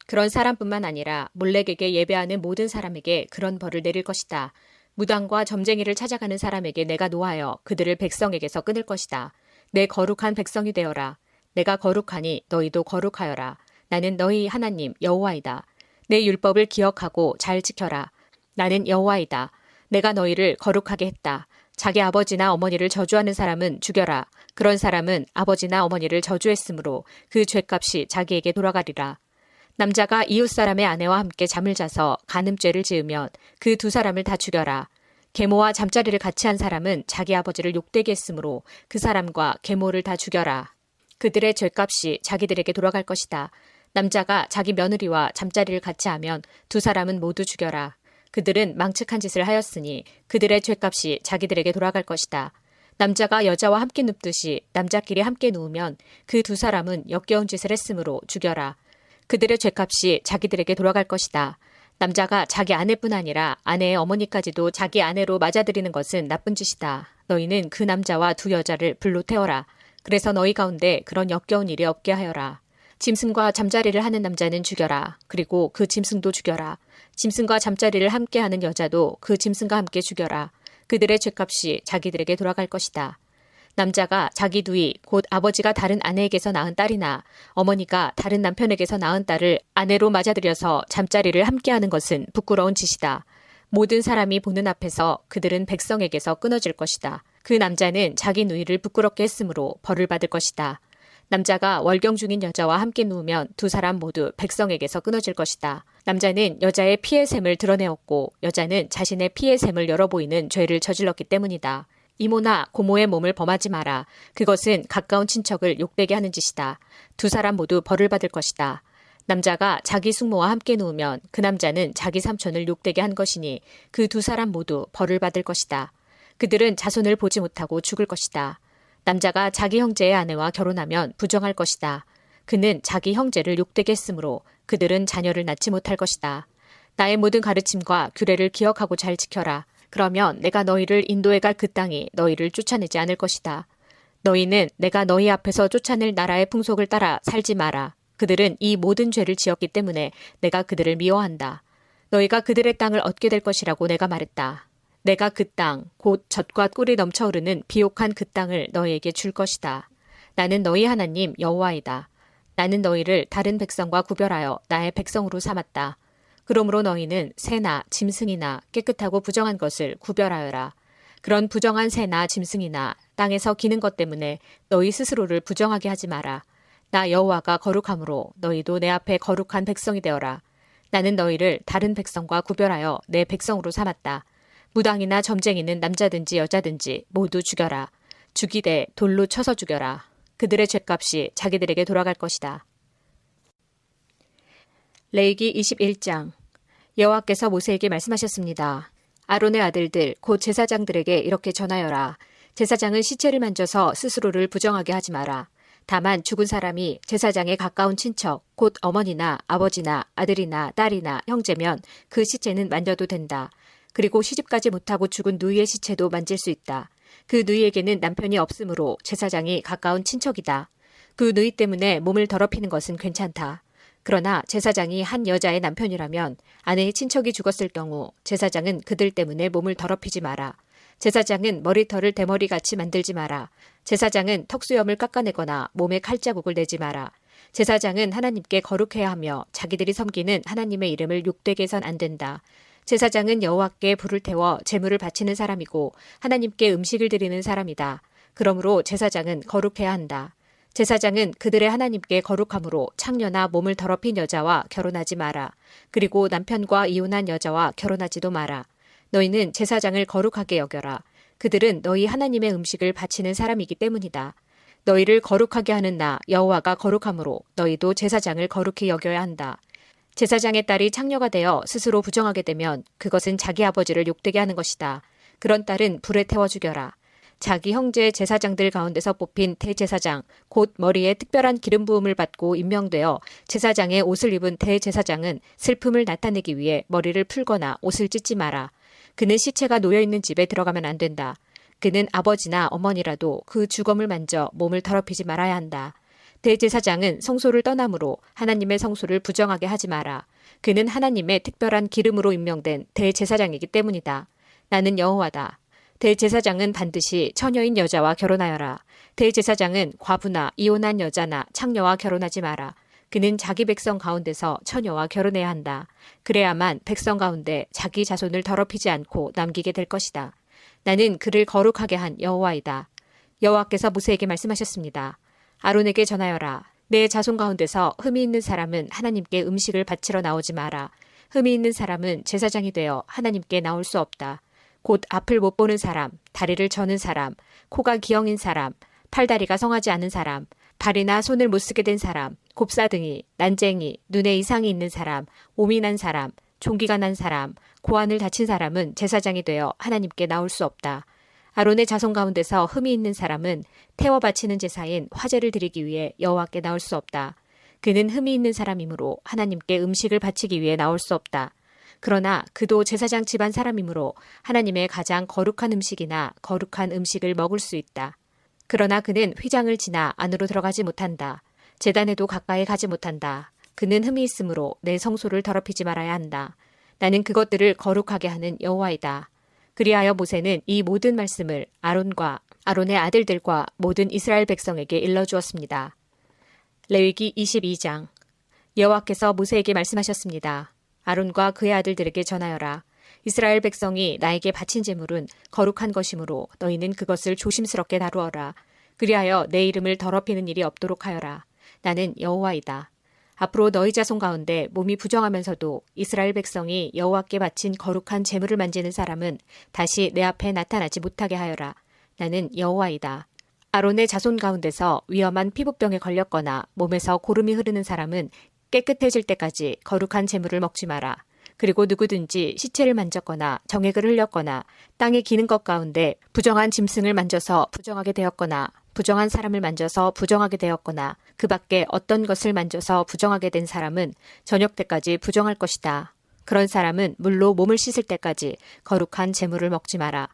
Speaker 2: 그런 사람뿐만 아니라 몰렉에게 예배하는 모든 사람에게 그런 벌을 내릴 것이다. 무당과 점쟁이를 찾아가는 사람에게 내가 노하여 그들을 백성에게서 끊을 것이다. 내 거룩한 백성이 되어라. 내가 거룩하니 너희도 거룩하여라. 나는 너희 하나님 여호와이다. 내 율법을 기억하고 잘 지켜라. 나는 여호와이다. 내가 너희를 거룩하게 했다. 자기 아버지나 어머니를 저주하는 사람은 죽여라. 그런 사람은 아버지나 어머니를 저주했으므로 그 죄값이 자기에게 돌아가리라. 남자가 이웃 사람의 아내와 함께 잠을 자서 간음죄를 지으면 그 두 사람을 다 죽여라. 계모와 잠자리를 같이 한 사람은 자기 아버지를 욕되게 했으므로 그 사람과 계모를 다 죽여라. 그들의 죄값이 자기들에게 돌아갈 것이다. 남자가 자기 며느리와 잠자리를 같이 하면 두 사람은 모두 죽여라. 그들은 망측한 짓을 하였으니 그들의 죄값이 자기들에게 돌아갈 것이다. 남자가 여자와 함께 눕듯이 남자끼리 함께 누우면 그 두 사람은 역겨운 짓을 했으므로 죽여라. 그들의 죄값이 자기들에게 돌아갈 것이다. 남자가 자기 아내뿐 아니라 아내의 어머니까지도 자기 아내로 맞아들이는 것은 나쁜 짓이다. 너희는 그 남자와 두 여자를 불로 태워라. 그래서 너희 가운데 그런 역겨운 일이 없게 하여라. 짐승과 잠자리를 하는 남자는 죽여라. 그리고 그 짐승도 죽여라. 짐승과 잠자리를 함께 하는 여자도 그 짐승과 함께 죽여라. 그들의 죄값이 자기들에게 돌아갈 것이다. 남자가 자기 누이, 곧 아버지가 다른 아내에게서 낳은 딸이나 어머니가 다른 남편에게서 낳은 딸을 아내로 맞아들여서 잠자리를 함께 하는 것은 부끄러운 짓이다. 모든 사람이 보는 앞에서 그들은 백성에게서 끊어질 것이다. 그 남자는 자기 누이를 부끄럽게 했으므로 벌을 받을 것이다. 남자가 월경 중인 여자와 함께 누우면 두 사람 모두 백성에게서 끊어질 것이다. 남자는 여자의 피의 샘을 드러내었고 여자는 자신의 피의 샘을 열어 보이는 죄를 저질렀기 때문이다. 이모나 고모의 몸을 범하지 마라. 그것은 가까운 친척을 욕되게 하는 짓이다. 두 사람 모두 벌을 받을 것이다. 남자가 자기 숙모와 함께 누우면 그 남자는 자기 삼촌을 욕되게 한 것이니 그 두 사람 모두 벌을 받을 것이다. 그들은 자손을 보지 못하고 죽을 것이다. 남자가 자기 형제의 아내와 결혼하면 부정할 것이다. 그는 자기 형제를 욕되게 했으므로 그들은 자녀를 낳지 못할 것이다. 나의 모든 가르침과 규례를 기억하고 잘 지켜라. 그러면 내가 너희를 인도해 갈 그 땅이 너희를 쫓아내지 않을 것이다. 너희는 내가 너희 앞에서 쫓아낼 나라의 풍속을 따라 살지 마라. 그들은 이 모든 죄를 지었기 때문에 내가 그들을 미워한다. 너희가 그들의 땅을 얻게 될 것이라고 내가 말했다. 내가 그 땅, 곧 젖과 꿀이 넘쳐 흐르는 비옥한 그 땅을 너희에게 줄 것이다. 나는 너희 하나님 여호와이다. 나는 너희를 다른 백성과 구별하여 나의 백성으로 삼았다. 그러므로 너희는 새나 짐승이나 깨끗하고 부정한 것을 구별하여라. 그런 부정한 새나 짐승이나 땅에서 기는 것 때문에 너희 스스로를 부정하게 하지 마라. 나 여호와가 거룩함으로 너희도 내 앞에 거룩한 백성이 되어라. 나는 너희를 다른 백성과 구별하여 내 백성으로 삼았다. 무당이나 점쟁이는 남자든지 여자든지 모두 죽여라. 죽이되 돌로 쳐서 죽여라. 그들의 죄값이 자기들에게 돌아갈 것이다. 레이기 21장 여호와께서 모세에게 말씀하셨습니다. 아론의 아들들 곧 제사장들에게 이렇게 전하여라. 제사장은 시체를 만져서 스스로를 부정하게 하지 마라. 다만 죽은 사람이 제사장의 가까운 친척, 곧 어머니나 아버지나 아들이나 딸이나 형제면 그 시체는 만져도 된다. 그리고 시집가지 못하고 죽은 누이의 시체도 만질 수 있다. 그 누이에게는 남편이 없으므로 제사장이 가까운 친척이다. 그 누이 때문에 몸을 더럽히는 것은 괜찮다. 그러나 제사장이 한 여자의 남편이라면 아내의 친척이 죽었을 경우 제사장은 그들 때문에 몸을 더럽히지 마라. 제사장은 머리털을 대머리 같이 만들지 마라. 제사장은 턱수염을 깎아내거나 몸에 칼자국을 내지 마라. 제사장은 하나님께 거룩해야 하며 자기들이 섬기는 하나님의 이름을 욕되게 해선 안 된다. 제사장은 여호와께 불을 태워 제물을 바치는 사람이고 하나님께 음식을 드리는 사람이다. 그러므로 제사장은 거룩해야 한다. 제사장은 그들의 하나님께 거룩함으로 창녀나 몸을 더럽힌 여자와 결혼하지 마라. 그리고 남편과 이혼한 여자와 결혼하지도 마라. 너희는 제사장을 거룩하게 여겨라. 그들은 너희 하나님의 음식을 바치는 사람이기 때문이다. 너희를 거룩하게 하는 나 여호와가 거룩함으로 너희도 제사장을 거룩히 여겨야 한다. 제사장의 딸이 창녀가 되어 스스로 부정하게 되면 그것은 자기 아버지를 욕되게 하는 것이다. 그런 딸은 불에 태워 죽여라. 자기 형제 제사장들 가운데서 뽑힌 대제사장, 곧 머리에 특별한 기름 부음을 받고 임명되어 제사장의 옷을 입은 대제사장은 슬픔을 나타내기 위해 머리를 풀거나 옷을 찢지 마라. 그는 시체가 놓여 있는 집에 들어가면 안 된다. 그는 아버지나 어머니라도 그 주검을 만져 몸을 더럽히지 말아야 한다. 대제사장은 성소를 떠나므로 하나님의 성소를 부정하게 하지 마라. 그는 하나님의 특별한 기름으로 임명된 대제사장이기 때문이다. 나는 여호와다. 대제사장은 반드시 처녀인 여자와 결혼하여라. 대제사장은 과부나 이혼한 여자나 창녀와 결혼하지 마라. 그는 자기 백성 가운데서 처녀와 결혼해야 한다. 그래야만 백성 가운데 자기 자손을 더럽히지 않고 남기게 될 것이다. 나는 그를 거룩하게 한 여호와이다. 여호와께서 모세에게 말씀하셨습니다. 아론에게 전하여라. 내 자손 가운데서 흠이 있는 사람은 하나님께 음식을 바치러 나오지 마라. 흠이 있는 사람은 제사장이 되어 하나님께 나올 수 없다. 곧 앞을 못 보는 사람, 다리를 저는 사람, 코가 기형인 사람, 팔다리가 성하지 않은 사람, 발이나 손을 못 쓰게 된 사람, 곱사등이, 난쟁이, 눈에 이상이 있는 사람, 오민한 사람, 종기가 난 사람, 고안을 다친 사람은 제사장이 되어 하나님께 나올 수 없다. 아론의 자손 가운데서 흠이 있는 사람은 태워 바치는 제사인 화제를 드리기 위해 여호와께 나올 수 없다. 그는 흠이 있는 사람이므로 하나님께 음식을 바치기 위해 나올 수 없다. 그러나 그도 제사장 집안 사람이므로 하나님의 가장 거룩한 음식이나 거룩한 음식을 먹을 수 있다. 그러나 그는 휘장을 지나 안으로 들어가지 못한다. 재단에도 가까이 가지 못한다. 그는 흠이 있으므로 내 성소를 더럽히지 말아야 한다. 나는 그것들을 거룩하게 하는 여호와이다. 그리하여 모세는 이 모든 말씀을 아론과 아론의 아들들과 모든 이스라엘 백성에게 일러 주었습니다. 레위기 22장 여호와께서 모세에게 말씀하셨습니다. 아론과 그의 아들들에게 전하여라. 이스라엘 백성이 나에게 바친 제물은 거룩한 것이므로 너희는 그것을 조심스럽게 다루어라. 그리하여 내 이름을 더럽히는 일이 없도록 하여라. 나는 여호와이다. 앞으로 너희 자손 가운데 몸이 부정하면서도 이스라엘 백성이 여호와께 바친 거룩한 제물을 만지는 사람은 다시 내 앞에 나타나지 못하게 하여라. 나는 여호와이다. 아론의 자손 가운데서 위험한 피부병에 걸렸거나 몸에서 고름이 흐르는 사람은 깨끗해질 때까지 거룩한 제물을 먹지 마라. 그리고 누구든지 시체를 만졌거나 정액을 흘렸거나 땅에 기는 것 가운데 부정한 짐승을 만져서 부정하게 되었거나 부정한 사람을 만져서 부정하게 되었거나 그 밖에 어떤 것을 만져서 부정하게 된 사람은 저녁 때까지 부정할 것이다. 그런 사람은 물로 몸을 씻을 때까지 거룩한 재물을 먹지 마라.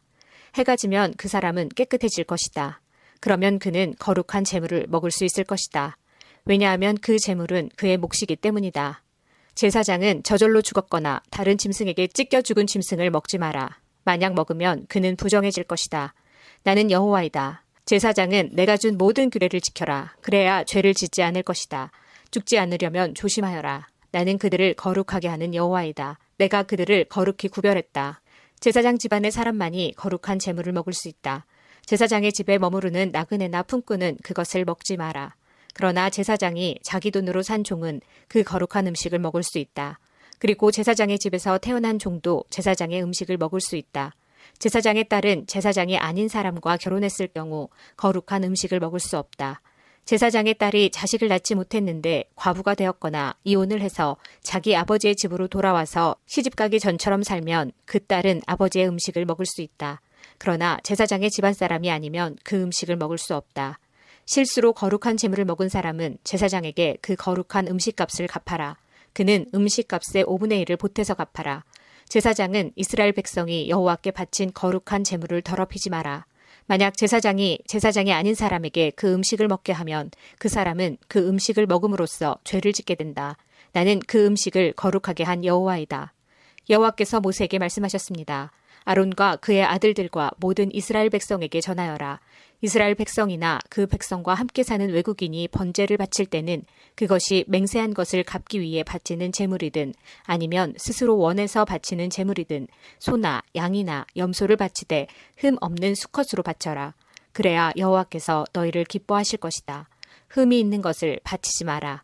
Speaker 2: 해가 지면 그 사람은 깨끗해질 것이다. 그러면 그는 거룩한 재물을 먹을 수 있을 것이다. 왜냐하면 그 재물은 그의 몫이기 때문이다. 제사장은 저절로 죽었거나 다른 짐승에게 찢겨 죽은 짐승을 먹지 마라. 만약 먹으면 그는 부정해질 것이다. 나는 여호와이다. 제사장은 내가 준 모든 규례를 지켜라. 그래야 죄를 짓지 않을 것이다. 죽지 않으려면 조심하여라. 나는 그들을 거룩하게 하는 여호와이다. 내가 그들을 거룩히 구별했다. 제사장 집안의 사람만이 거룩한 재물을 먹을 수 있다. 제사장의 집에 머무르는 나그네나 품꾼은 그것을 먹지 마라. 그러나 제사장이 자기 돈으로 산 종은 그 거룩한 음식을 먹을 수 있다. 그리고 제사장의 집에서 태어난 종도 제사장의 음식을 먹을 수 있다. 제사장의 딸은 제사장이 아닌 사람과 결혼했을 경우 거룩한 음식을 먹을 수 없다. 제사장의 딸이 자식을 낳지 못했는데 과부가 되었거나 이혼을 해서 자기 아버지의 집으로 돌아와서 시집가기 전처럼 살면 그 딸은 아버지의 음식을 먹을 수 있다. 그러나 제사장의 집안 사람이 아니면 그 음식을 먹을 수 없다. 실수로 거룩한 재물을 먹은 사람은 제사장에게 그 거룩한 음식값을 갚아라. 그는 음식값의 5분의 1을 보태서 갚아라. 제사장은 이스라엘 백성이 여호와께 바친 거룩한 재물을 더럽히지 마라. 만약 제사장이 제사장이 아닌 사람에게 그 음식을 먹게 하면 그 사람은 그 음식을 먹음으로써 죄를 짓게 된다. 나는 그 음식을 거룩하게 한 여호와이다. 여호와께서 모세에게 말씀하셨습니다. 아론과 그의 아들들과 모든 이스라엘 백성에게 전하여라. 이스라엘 백성이나 그 백성과 함께 사는 외국인이 번제를 바칠 때는 그것이 맹세한 것을 갚기 위해 바치는 제물이든 아니면 스스로 원해서 바치는 제물이든 소나 양이나 염소를 바치되 흠 없는 수컷으로 바쳐라. 그래야 여호와께서 너희를 기뻐하실 것이다. 흠이 있는 것을 바치지 마라.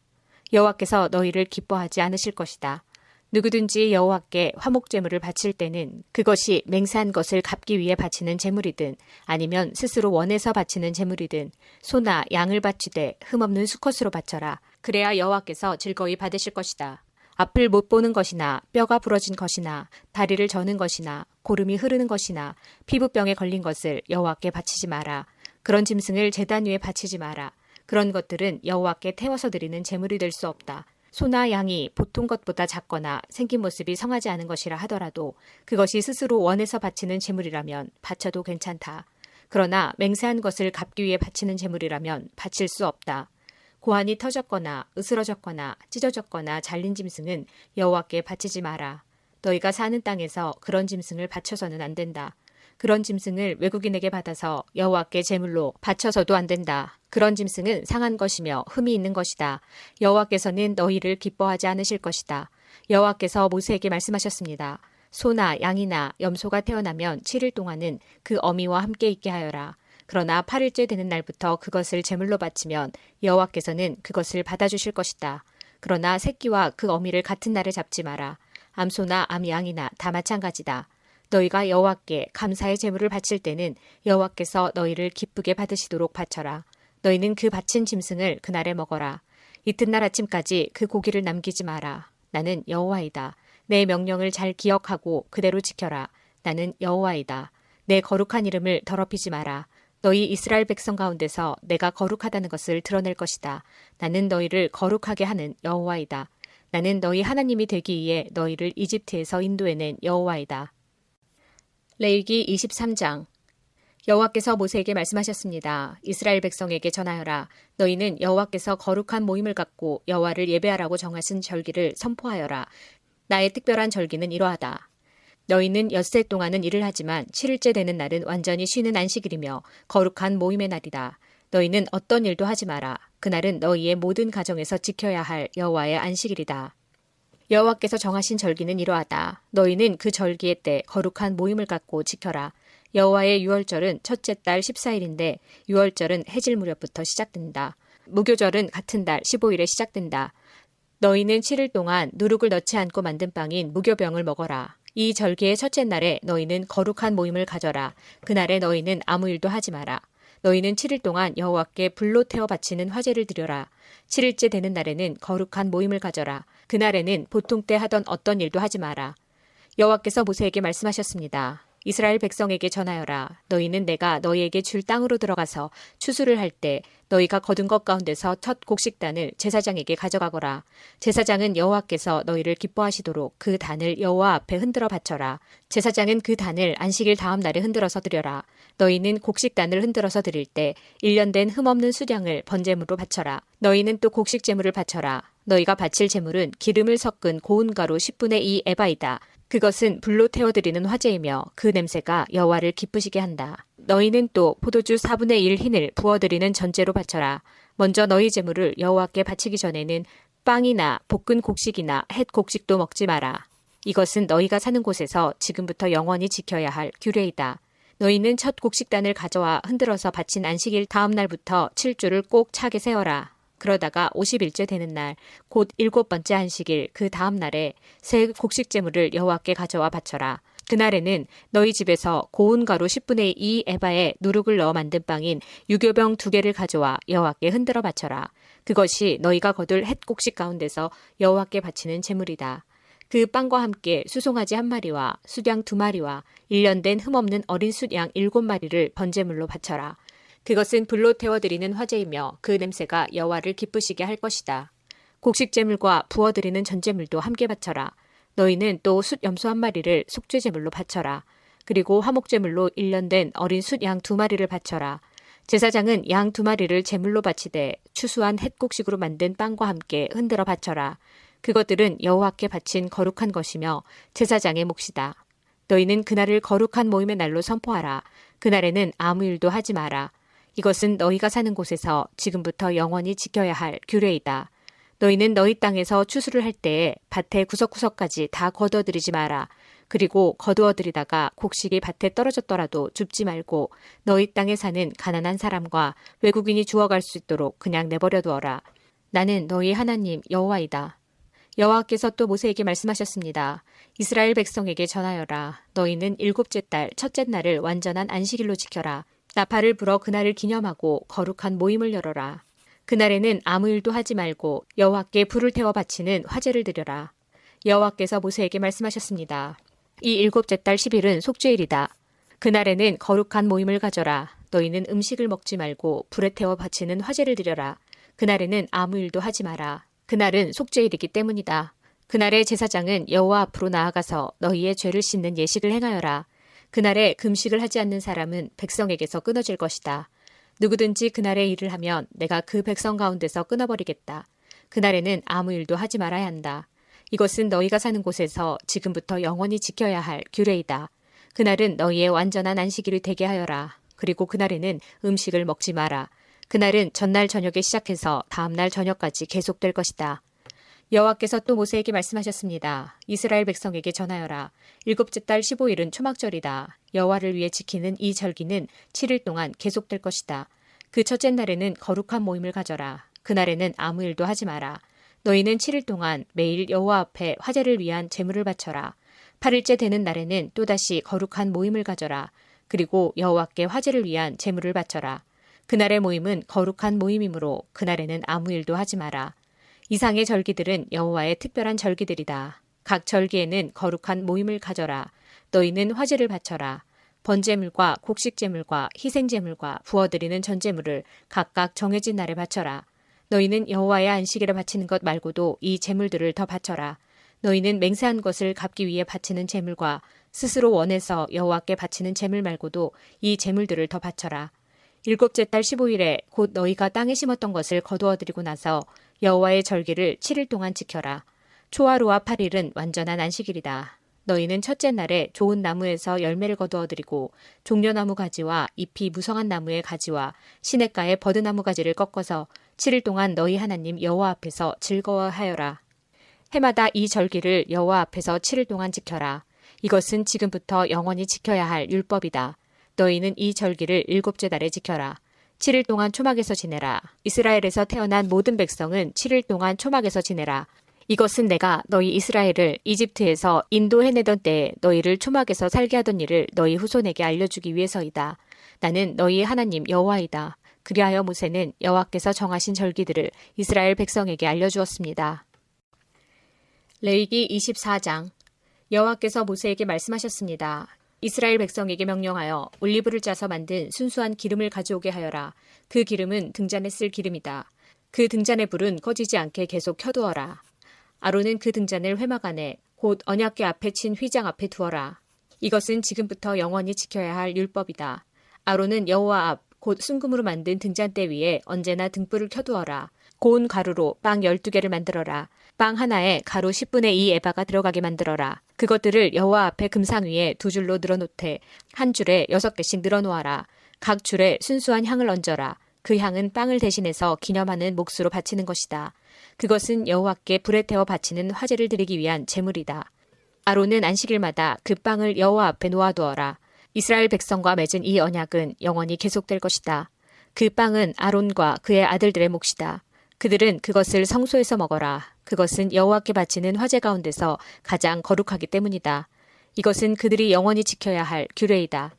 Speaker 2: 여호와께서 너희를 기뻐하지 않으실 것이다. 누구든지 여호와께 화목 제물을 바칠 때는 그것이 맹세한 것을 갚기 위해 바치는 제물이든 아니면 스스로 원해서 바치는 제물이든 소나 양을 바치되 흠없는 수컷으로 바쳐라. 그래야 여호와께서 즐거이 받으실 것이다. 앞을 못 보는 것이나 뼈가 부러진 것이나 다리를 저는 것이나 고름이 흐르는 것이나 피부병에 걸린 것을 여호와께 바치지 마라. 그런 짐승을 제단 위에 바치지 마라. 그런 것들은 여호와께 태워서 드리는 제물이 될 수 없다. 소나 양이 보통 것보다 작거나 생긴 모습이 성하지 않은 것이라 하더라도 그것이 스스로 원해서 바치는 재물이라면 바쳐도 괜찮다. 그러나 맹세한 것을 갚기 위해 바치는 재물이라면 바칠 수 없다. 고환이 터졌거나 으스러졌거나 찢어졌거나 잘린 짐승은 여호와께 바치지 마라. 너희가 사는 땅에서 그런 짐승을 바쳐서는 안 된다. 그런 짐승을 외국인에게 받아서 여호와께 제물로 바쳐서도 안 된다. 그런 짐승은 상한 것이며 흠이 있는 것이다. 여호와께서는 너희를 기뻐하지 않으실 것이다. 여호와께서 모세에게 말씀하셨습니다. 소나 양이나 염소가 태어나면 7일 동안은 그 어미와 함께 있게 하여라. 그러나 8일째 되는 날부터 그것을 제물로 바치면 여호와께서는 그것을 받아주실 것이다. 그러나 새끼와 그 어미를 같은 날에 잡지 마라. 암소나 암양이나 다 마찬가지다. 너희가 여호와께 감사의 제물을 바칠 때는 여호와께서 너희를 기쁘게 받으시도록 바쳐라. 너희는 그 바친 짐승을 그날에 먹어라. 이튿날 아침까지 그 고기를 남기지 마라. 나는 여호와이다. 내 명령을 잘 기억하고 그대로 지켜라. 나는 여호와이다. 내 거룩한 이름을 더럽히지 마라. 너희 이스라엘 백성 가운데서 내가 거룩하다는 것을 드러낼 것이다. 나는 너희를 거룩하게 하는 여호와이다. 나는 너희 하나님이 되기 위해 너희를 이집트에서 인도해낸 여호와이다. 레이기 23장 여호와께서 모세에게 말씀하셨습니다. 이스라엘 백성에게 전하여라. 너희는 여호와께서 거룩한 모임을 갖고 여호와를 예배하라고 정하신 절기를 선포하여라. 나의 특별한 절기는 이러하다. 너희는 엿새 동안은 일을 하지만 7일째 되는 날은 완전히 쉬는 안식일이며 거룩한 모임의 날이다. 너희는 어떤 일도 하지 마라. 그날은 너희의 모든 가정에서 지켜야 할 여호와의 안식일이다. 여호와께서 정하신 절기는 이러하다. 너희는 그 절기의 때 거룩한 모임을 갖고 지켜라. 여호와의 유월절은 첫째 달 14일인데 유월절은 해질 무렵부터 시작된다. 무교절은 같은 달 15일에 시작된다. 너희는 7일 동안 누룩을 넣지 않고 만든 빵인 무교병을 먹어라. 이 절기의 첫째 날에 너희는 거룩한 모임을 가져라. 그날에 너희는 아무 일도 하지 마라. 너희는 7일 동안 여호와께 불로 태워 바치는 화제를 드려라. 7일째 되는 날에는 거룩한 모임을 가져라. 그날에는 보통 때 하던 어떤 일도 하지 마라. 여호와께서 모세에게 말씀하셨습니다. 이스라엘 백성에게 전하여라. 너희는 내가 너희에게 줄 땅으로 들어가서 추수를 할 때 너희가 거둔 것 가운데서 첫 곡식단을 제사장에게 가져가거라. 제사장은 여호와께서 너희를 기뻐하시도록 그 단을 여호와 앞에 흔들어 바쳐라. 제사장은 그 단을 안식일 다음 날에 흔들어서 드려라. 너희는 곡식단을 흔들어서 드릴 때 1년 된 흠없는 수량을 번제물로 바쳐라. 너희는 또 곡식 제물을 바쳐라. 너희가 바칠 제물은 기름을 섞은 고운 가루 10분의 2 에바이다. 그것은 불로 태워드리는 화제이며 그 냄새가 여호와를 기쁘시게 한다. 너희는 또 포도주 4분의 1 흰을 부어드리는 전제로 바쳐라. 먼저 너희 제물을 여호와께 바치기 전에는 빵이나 볶은 곡식이나 햇 곡식도 먹지 마라. 이것은 너희가 사는 곳에서 지금부터 영원히 지켜야 할 규례이다. 너희는 첫 곡식단을 가져와 흔들어서 바친 안식일 다음 날부터 7주를 꼭 차게 세어라. 그러다가 50일째 되는 날, 곧 일곱 번째 안식일 그 다음 날에 새 곡식 제물을 여호와께 가져와 바쳐라. 그날에는 너희 집에서 고운 가루 10분의 2 에바에 누룩을 넣어 만든 빵인 유교병 두 개를 가져와 여호와께 흔들어 바쳐라. 그것이 너희가 거둘 햇 곡식 가운데서 여호와께 바치는 제물이다. 그 빵과 함께 수송아지 한 마리와 수양 두 마리와 1년 된 흠없는 어린 숫양 일곱 마리를 번제물로 바쳐라. 그것은 불로 태워드리는 화제이며 그 냄새가 여호와를 기쁘시게 할 것이다. 곡식제물과 부어드리는 전제물도 함께 바쳐라. 너희는 또 숫 염소 한 마리를 속죄제물로 바쳐라. 그리고 화목제물로 1년 된 어린 숫 양 두 마리를 바쳐라. 제사장은 양 두 마리를 제물로 바치되 추수한 햇곡식으로 만든 빵과 함께 흔들어 바쳐라. 그것들은 여호와께 바친 거룩한 것이며 제사장의 몫이다. 너희는 그날을 거룩한 모임의 날로 선포하라. 그날에는 아무 일도 하지 마라. 이것은 너희가 사는 곳에서 지금부터 영원히 지켜야 할 규례이다. 너희는 너희 땅에서 추수를 할 때에 밭의 구석구석까지 다 거두어들이지 마라. 그리고 거두어들이다가 곡식이 밭에 떨어졌더라도 줍지 말고 너희 땅에 사는 가난한 사람과 외국인이 주워갈 수 있도록 그냥 내버려 두어라. 나는 너희 하나님 여호와이다. 여호와께서 또 모세에게 말씀하셨습니다. 이스라엘 백성에게 전하여라. 너희는 일곱째 달 첫째 날을 완전한 안식일로 지켜라. 나팔을 불어 그날을 기념하고 거룩한 모임을 열어라. 그날에는 아무 일도 하지 말고 여호와께 불을 태워 바치는 화제를 드려라. 여호와께서 모세에게 말씀하셨습니다. 이 일곱째 달 10일은 속죄일이다. 그날에는 거룩한 모임을 가져라. 너희는 음식을 먹지 말고 불에 태워 바치는 화제를 드려라. 그날에는 아무 일도 하지 마라. 그날은 속죄일이기 때문이다. 그날의 제사장은 여호와 앞으로 나아가서 너희의 죄를 씻는 예식을 행하여라. 그날에 금식을 하지 않는 사람은 백성에게서 끊어질 것이다. 누구든지 그날에 일을 하면 내가 그 백성 가운데서 끊어버리겠다. 그날에는 아무 일도 하지 말아야 한다. 이것은 너희가 사는 곳에서 지금부터 영원히 지켜야 할 규례이다. 그날은 너희의 완전한 안식일이 되게 하여라. 그리고 그날에는 음식을 먹지 마라. 그날은 전날 저녁에 시작해서 다음날 저녁까지 계속될 것이다. 여호와께서 또 모세에게 말씀하셨습니다. 이스라엘 백성에게 전하여라. 일곱째 달 15일은 초막절이다. 여호와를 위해 지키는 이 절기는 7일 동안 계속될 것이다. 그 첫째 날에는 거룩한 모임을 가져라. 그날에는 아무 일도 하지 마라. 너희는 7일 동안 매일 여호와 앞에 화제를 위한 제물을 바쳐라. 8일째 되는 날에는 또다시 거룩한 모임을 가져라. 그리고 여호와께 화제를 위한 제물을 바쳐라. 그날의 모임은 거룩한 모임이므로 그날에는 아무 일도 하지 마라. 이상의 절기들은 여호와의 특별한 절기들이다. 각 절기에는 거룩한 모임을 가져라. 너희는 화제를 바쳐라. 번제물과 곡식제물과 희생제물과 부어드리는 전제물을 각각 정해진 날에 바쳐라. 너희는 여호와의 안식일에 바치는 것 말고도 이 제물들을 더 바쳐라. 너희는 맹세한 것을 갚기 위해 바치는 제물과 스스로 원해서 여호와께 바치는 제물 말고도 이 제물들을 더 바쳐라. 일곱째 달 15일에 곧 너희가 땅에 심었던 것을 거두어드리고 나서 여호와의 절기를 7일 동안 지켜라. 초하루와 8일은 완전한 안식일이다. 너희는 첫째 날에 좋은 나무에서 열매를 거두어드리고 종려나무 가지와 잎이 무성한 나무의 가지와 시냇가의 버드나무 가지를 꺾어서 7일 동안 너희 하나님 여호와 앞에서 즐거워하여라. 해마다 이 절기를 여호와 앞에서 7일 동안 지켜라. 이것은 지금부터 영원히 지켜야 할 율법이다. 너희는 이 절기를 일곱째 달에 지켜라. 7일 동안 초막에서 지내라. 이스라엘에서 태어난 모든 백성은 7일 동안 초막에서 지내라. 이것은 내가 너희 이스라엘을 이집트에서 인도해내던 때에 너희를 초막에서 살게 하던 일을 너희 후손에게 알려주기 위해서이다. 나는 너희 하나님 여호와이다. 그리하여 모세는 여호와께서 정하신 절기들을 이스라엘 백성에게 알려주었습니다. 레이기 24장 여호와께서 모세에게 말씀하셨습니다. 이스라엘 백성에게 명령하여 올리브를 짜서 만든 순수한 기름을 가져오게 하여라. 그 기름은 등잔에 쓸 기름이다. 그 등잔의 불은 꺼지지 않게 계속 켜두어라. 아론은 그 등잔을 회막 안에 곧 언약궤 앞에 친 휘장 앞에 두어라. 이것은 지금부터 영원히 지켜야 할 율법이다. 아론은 여호와 앞 곧 순금으로 만든 등잔대 위에 언제나 등불을 켜두어라. 고운 가루로 빵 12개를 만들어라. 빵 하나에 가루 10분의 2 에바가 들어가게 만들어라. 그것들을 여호와 앞에 금상 위에 두 줄로 늘어놓되 한 줄에 여섯 개씩 늘어놓아라. 각 줄에 순수한 향을 얹어라. 그 향은 빵을 대신해서 기념하는 몫으로 바치는 것이다. 그것은 여호와께 불에 태워 바치는 화제를 드리기 위한 제물이다. 아론은 안식일마다 그 빵을 여호와 앞에 놓아두어라. 이스라엘 백성과 맺은 이 언약은 영원히 계속될 것이다. 그 빵은 아론과 그의 아들들의 몫이다. 그들은 그것을 성소에서 먹어라. 그것은 여호와께 바치는 화제 가운데서 가장 거룩하기 때문이다. 이것은 그들이 영원히 지켜야 할 규례이다.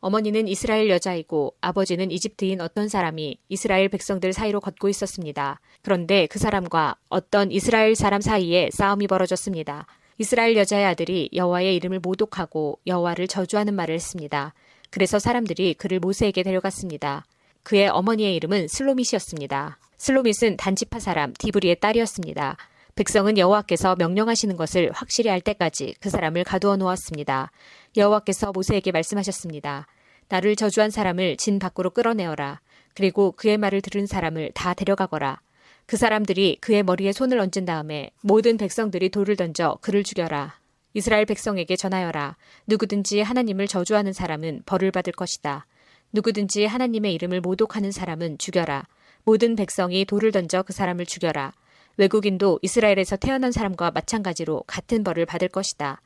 Speaker 2: 어머니는 이스라엘 여자이고 아버지는 이집트인 어떤 사람이 이스라엘 백성들 사이로 걷고 있었습니다. 그런데 그 사람과 어떤 이스라엘 사람 사이에 싸움이 벌어졌습니다. 이스라엘 여자의 아들이 여호와의 이름을 모독하고 여호와를 저주하는 말을 했습니다. 그래서 사람들이 그를 모세에게 데려갔습니다. 그의 어머니의 이름은 슬로밋이었습니다. 슬로밋은 단지파 사람 디브리의 딸이었습니다. 백성은 여호와께서 명령하시는 것을 확실히 알 때까지 그 사람을 가두어 놓았습니다. 여호와께서 모세에게 말씀하셨습니다. 나를 저주한 사람을 진 밖으로 끌어내어라. 그리고 그의 말을 들은 사람을 다 데려가거라. 그 사람들이 그의 머리에 손을 얹은 다음에 모든 백성들이 돌을 던져 그를 죽여라. 이스라엘 백성에게 전하여라. 누구든지 하나님을 저주하는 사람은 벌을 받을 것이다. 누구든지 하나님의 이름을 모독하는 사람은 죽여라. 모든 백성이 돌을 던져 그 사람을 죽여라. 외국인도 이스라엘에서 태어난 사람과 마찬가지로 같은 벌을 받을 것이다.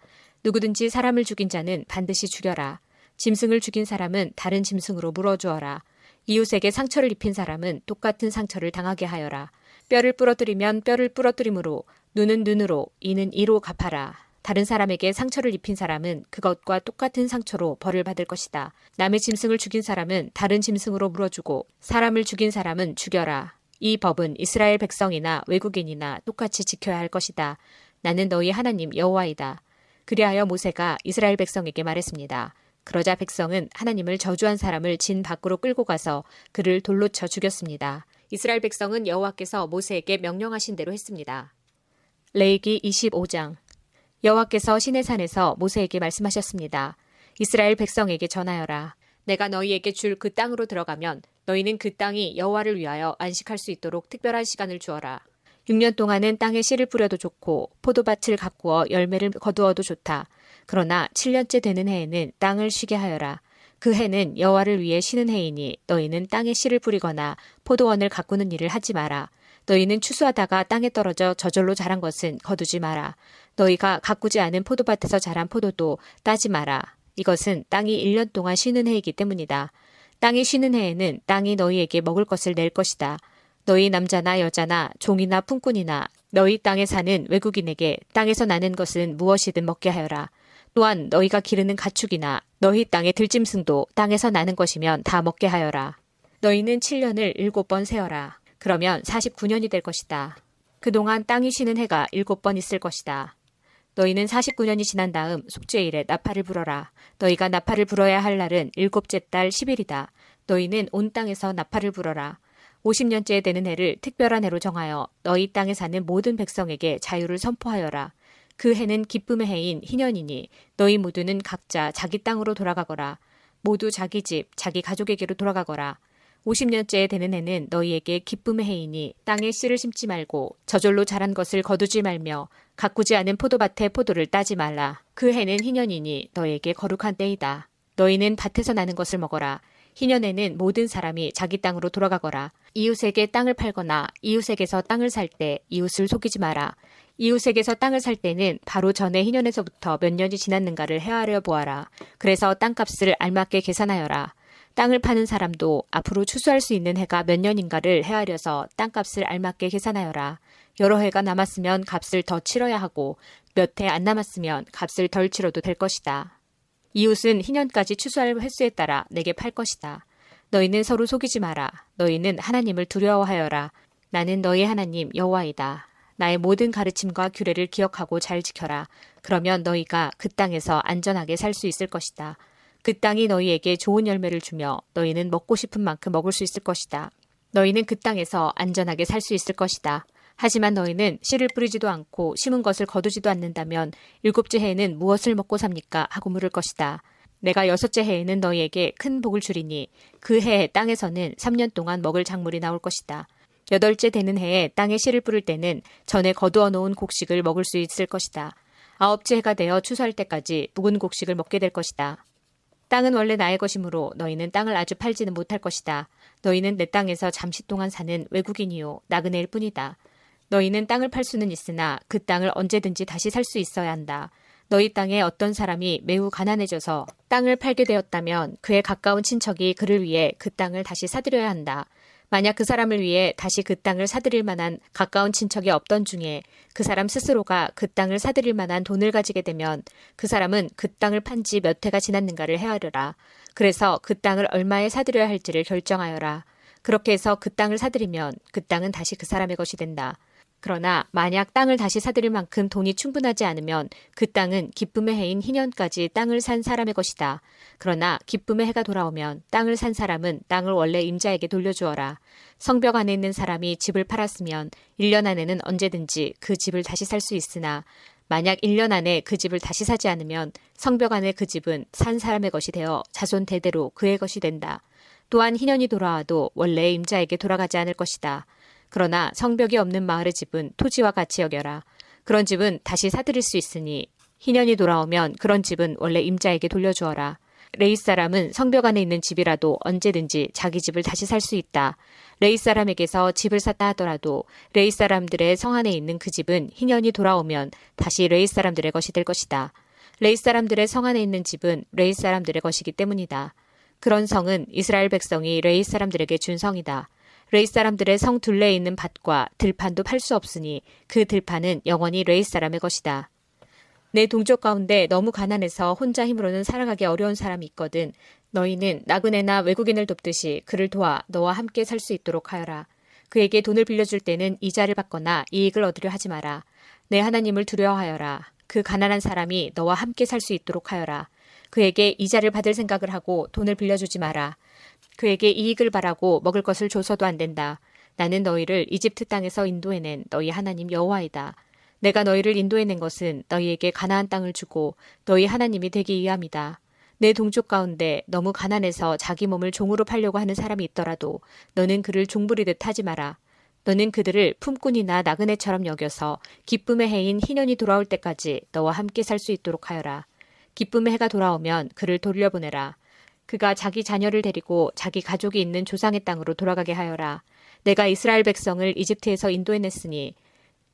Speaker 2: 누구든지 사람을 죽인 자는 반드시 죽여라. 짐승을 죽인 사람은 다른 짐승으로 물어주어라. 이웃에게 상처를 입힌 사람은 똑같은 상처를 당하게 하여라. 뼈를 부러뜨리면 뼈를 부러뜨림으로 눈은 눈으로 이는 이로 갚아라. 다른 사람에게 상처를 입힌 사람은 그것과 똑같은 상처로 벌을 받을 것이다. 남의 짐승을 죽인 사람은 다른 짐승으로 물어주고 사람을 죽인 사람은 죽여라. 이 법은 이스라엘 백성이나 외국인이나 똑같이 지켜야 할 것이다. 나는 너희 하나님 여호와이다. 그리하여 모세가 이스라엘 백성에게 말했습니다. 그러자 백성은 하나님을 저주한 사람을 진 밖으로 끌고 가서 그를 돌로 쳐 죽였습니다. 이스라엘 백성은 여호와께서 모세에게 명령하신 대로 했습니다. 레이기 25장 여호와께서 시내산에서 모세에게 말씀하셨습니다. 이스라엘 백성에게 전하여라. 내가 너희에게 줄 그 땅으로 들어가면 너희는 그 땅이 여호와를 위하여 안식할 수 있도록 특별한 시간을 주어라. 6년 동안은 땅에 씨를 뿌려도 좋고 포도밭을 가꾸어 열매를 거두어도 좋다. 그러나 7년째 되는 해에는 땅을 쉬게 하여라. 그 해는 여호와를 위해 쉬는 해이니 너희는 땅에 씨를 뿌리거나 포도원을 가꾸는 일을 하지 마라. 너희는 추수하다가 땅에 떨어져 저절로 자란 것은 거두지 마라. 너희가 가꾸지 않은 포도밭에서 자란 포도도 따지 마라. 이것은 땅이 1년 동안 쉬는 해이기 때문이다. 땅이 쉬는 해에는 땅이 너희에게 먹을 것을 낼 것이다. 너희 남자나 여자나 종이나 품꾼이나 너희 땅에 사는 외국인에게 땅에서 나는 것은 무엇이든 먹게 하여라. 또한 너희가 기르는 가축이나 너희 땅의 들짐승도 땅에서 나는 것이면 다 먹게 하여라. 너희는 7년을 일곱 번 세어라. 그러면 49년이 될 것이다. 그동안 땅이 쉬는 해가 일곱 번 있을 것이다. 너희는 49년이 지난 다음 속죄일에 나팔을 불어라. 너희가 나팔을 불어야 할 날은 일곱째 달 10일이다. 너희는 온 땅에서 나팔을 불어라. 50년째 되는 해를 특별한 해로 정하여 너희 땅에 사는 모든 백성에게 자유를 선포하여라. 그 해는 기쁨의 해인 희년이니 너희 모두는 각자 자기 땅으로 돌아가거라. 모두 자기 집, 자기 가족에게로 돌아가거라. 50년째 되는 해는 너희에게 기쁨의 해이니 땅에 씨를 심지 말고 저절로 자란 것을 거두지 말며 가꾸지 않은 포도밭에 포도를 따지 말라. 그 해는 희년이니 너희에게 거룩한 때이다. 너희는 밭에서 나는 것을 먹어라. 희년에는 모든 사람이 자기 땅으로 돌아가거라. 이웃에게 땅을 팔거나 이웃에게서 땅을 살 때 이웃을 속이지 마라. 이웃에게서 땅을 살 때는 바로 전에 희년에서부터 몇 년이 지났는가를 헤아려 보아라. 그래서 땅값을 알맞게 계산하여라. 땅을 파는 사람도 앞으로 추수할 수 있는 해가 몇 년인가를 헤아려서 땅값을 알맞게 계산하여라. 여러 해가 남았으면 값을 더 치러야 하고 몇 해 안 남았으면 값을 덜 치러도 될 것이다. 이웃은 희년까지 추수할 횟수에 따라 내게 팔 것이다. 너희는 서로 속이지 마라. 너희는 하나님을 두려워하여라. 나는 너희 하나님 여호와이다. 나의 모든 가르침과 규례를 기억하고 잘 지켜라. 그러면 너희가 그 땅에서 안전하게 살 수 있을 것이다. 그 땅이 너희에게 좋은 열매를 주며 너희는 먹고 싶은 만큼 먹을 수 있을 것이다. 너희는 그 땅에서 안전하게 살 수 있을 것이다. 하지만 너희는 씨를 뿌리지도 않고 심은 것을 거두지도 않는다면 일곱째 해에는 무엇을 먹고 삽니까? 하고 물을 것이다. 내가 여섯째 해에는 너희에게 큰 복을 주리니 그 해에 땅에서는 3년 동안 먹을 작물이 나올 것이다. 여덟째 되는 해에 땅에 씨를 뿌릴 때는 전에 거두어 놓은 곡식을 먹을 수 있을 것이다. 아홉째 해가 되어 추수할 때까지 묵은 곡식을 먹게 될 것이다. 땅은 원래 나의 것이므로 너희는 땅을 아주 팔지는 못할 것이다. 너희는 내 땅에서 잠시 동안 사는 외국인이요 나그네일 뿐이다. 너희는 땅을 팔 수는 있으나 그 땅을 언제든지 다시 살 수 있어야 한다. 너희 땅에 어떤 사람이 매우 가난해져서 땅을 팔게 되었다면 그의 가까운 친척이 그를 위해 그 땅을 다시 사들여야 한다. 만약 그 사람을 위해 다시 그 땅을 사들일 만한 가까운 친척이 없던 중에 그 사람 스스로가 그 땅을 사들일 만한 돈을 가지게 되면 그 사람은 그 땅을 판 지 몇 해가 지났는가를 헤아려라. 그래서 그 땅을 얼마에 사들여야 할지를 결정하여라. 그렇게 해서 그 땅을 사들이면 그 땅은 다시 그 사람의 것이 된다. 그러나 만약 땅을 다시 사들일 만큼 돈이 충분하지 않으면 그 땅은 기쁨의 해인 희년까지 땅을 산 사람의 것이다. 그러나 기쁨의 해가 돌아오면 땅을 산 사람은 땅을 원래 임자에게 돌려주어라. 성벽 안에 있는 사람이 집을 팔았으면 1년 안에는 언제든지 그 집을 다시 살 수 있으나 만약 1년 안에 그 집을 다시 사지 않으면 성벽 안에 그 집은 산 사람의 것이 되어 자손 대대로 그의 것이 된다. 또한 희년이 돌아와도 원래 임자에게 돌아가지 않을 것이다. 그러나 성벽이 없는 마을의 집은 토지와 같이 여겨라. 그런 집은 다시 사들일 수 있으니 희년이 돌아오면 그런 집은 원래 임자에게 돌려주어라. 레위 사람은 성벽 안에 있는 집이라도 언제든지 자기 집을 다시 살 수 있다. 레위 사람에게서 집을 샀다 하더라도 레위 사람들의 성 안에 있는 그 집은 희년이 돌아오면 다시 레위 사람들의 것이 될 것이다. 레위 사람들의 성 안에 있는 집은 레위 사람들의 것이기 때문이다. 그런 성은 이스라엘 백성이 레위 사람들에게 준 성이다. 레위 사람들의 성 둘레에 있는 밭과 들판도 팔 수 없으니 그 들판은 영원히 레위 사람의 것이다. 내 동족 가운데 너무 가난해서 혼자 힘으로는 살아가기 어려운 사람이 있거든. 너희는 나그네나 외국인을 돕듯이 그를 도와 너와 함께 살 수 있도록 하여라. 그에게 돈을 빌려줄 때는 이자를 받거나 이익을 얻으려 하지 마라. 내 하나님을 두려워하여라. 그 가난한 사람이 너와 함께 살 수 있도록 하여라. 그에게 이자를 받을 생각을 하고 돈을 빌려주지 마라. 그에게 이익을 바라고 먹을 것을 줘서도 안 된다. 나는 너희를 이집트 땅에서 인도해낸 너희 하나님 여호와이다. 내가 너희를 인도해낸 것은 너희에게 가나안 땅을 주고 너희 하나님이 되기 위함이다. 내 동족 가운데 너무 가난해서 자기 몸을 종으로 팔려고 하는 사람이 있더라도 너는 그를 종부리듯 하지 마라. 너는 그들을 품꾼이나 나그네처럼 여겨서 기쁨의 해인 희년이 돌아올 때까지 너와 함께 살 수 있도록 하여라. 기쁨의 해가 돌아오면 그를 돌려보내라. 그가 자기 자녀를 데리고 자기 가족이 있는 조상의 땅으로 돌아가게 하여라. 내가 이스라엘 백성을 이집트에서 인도해냈으니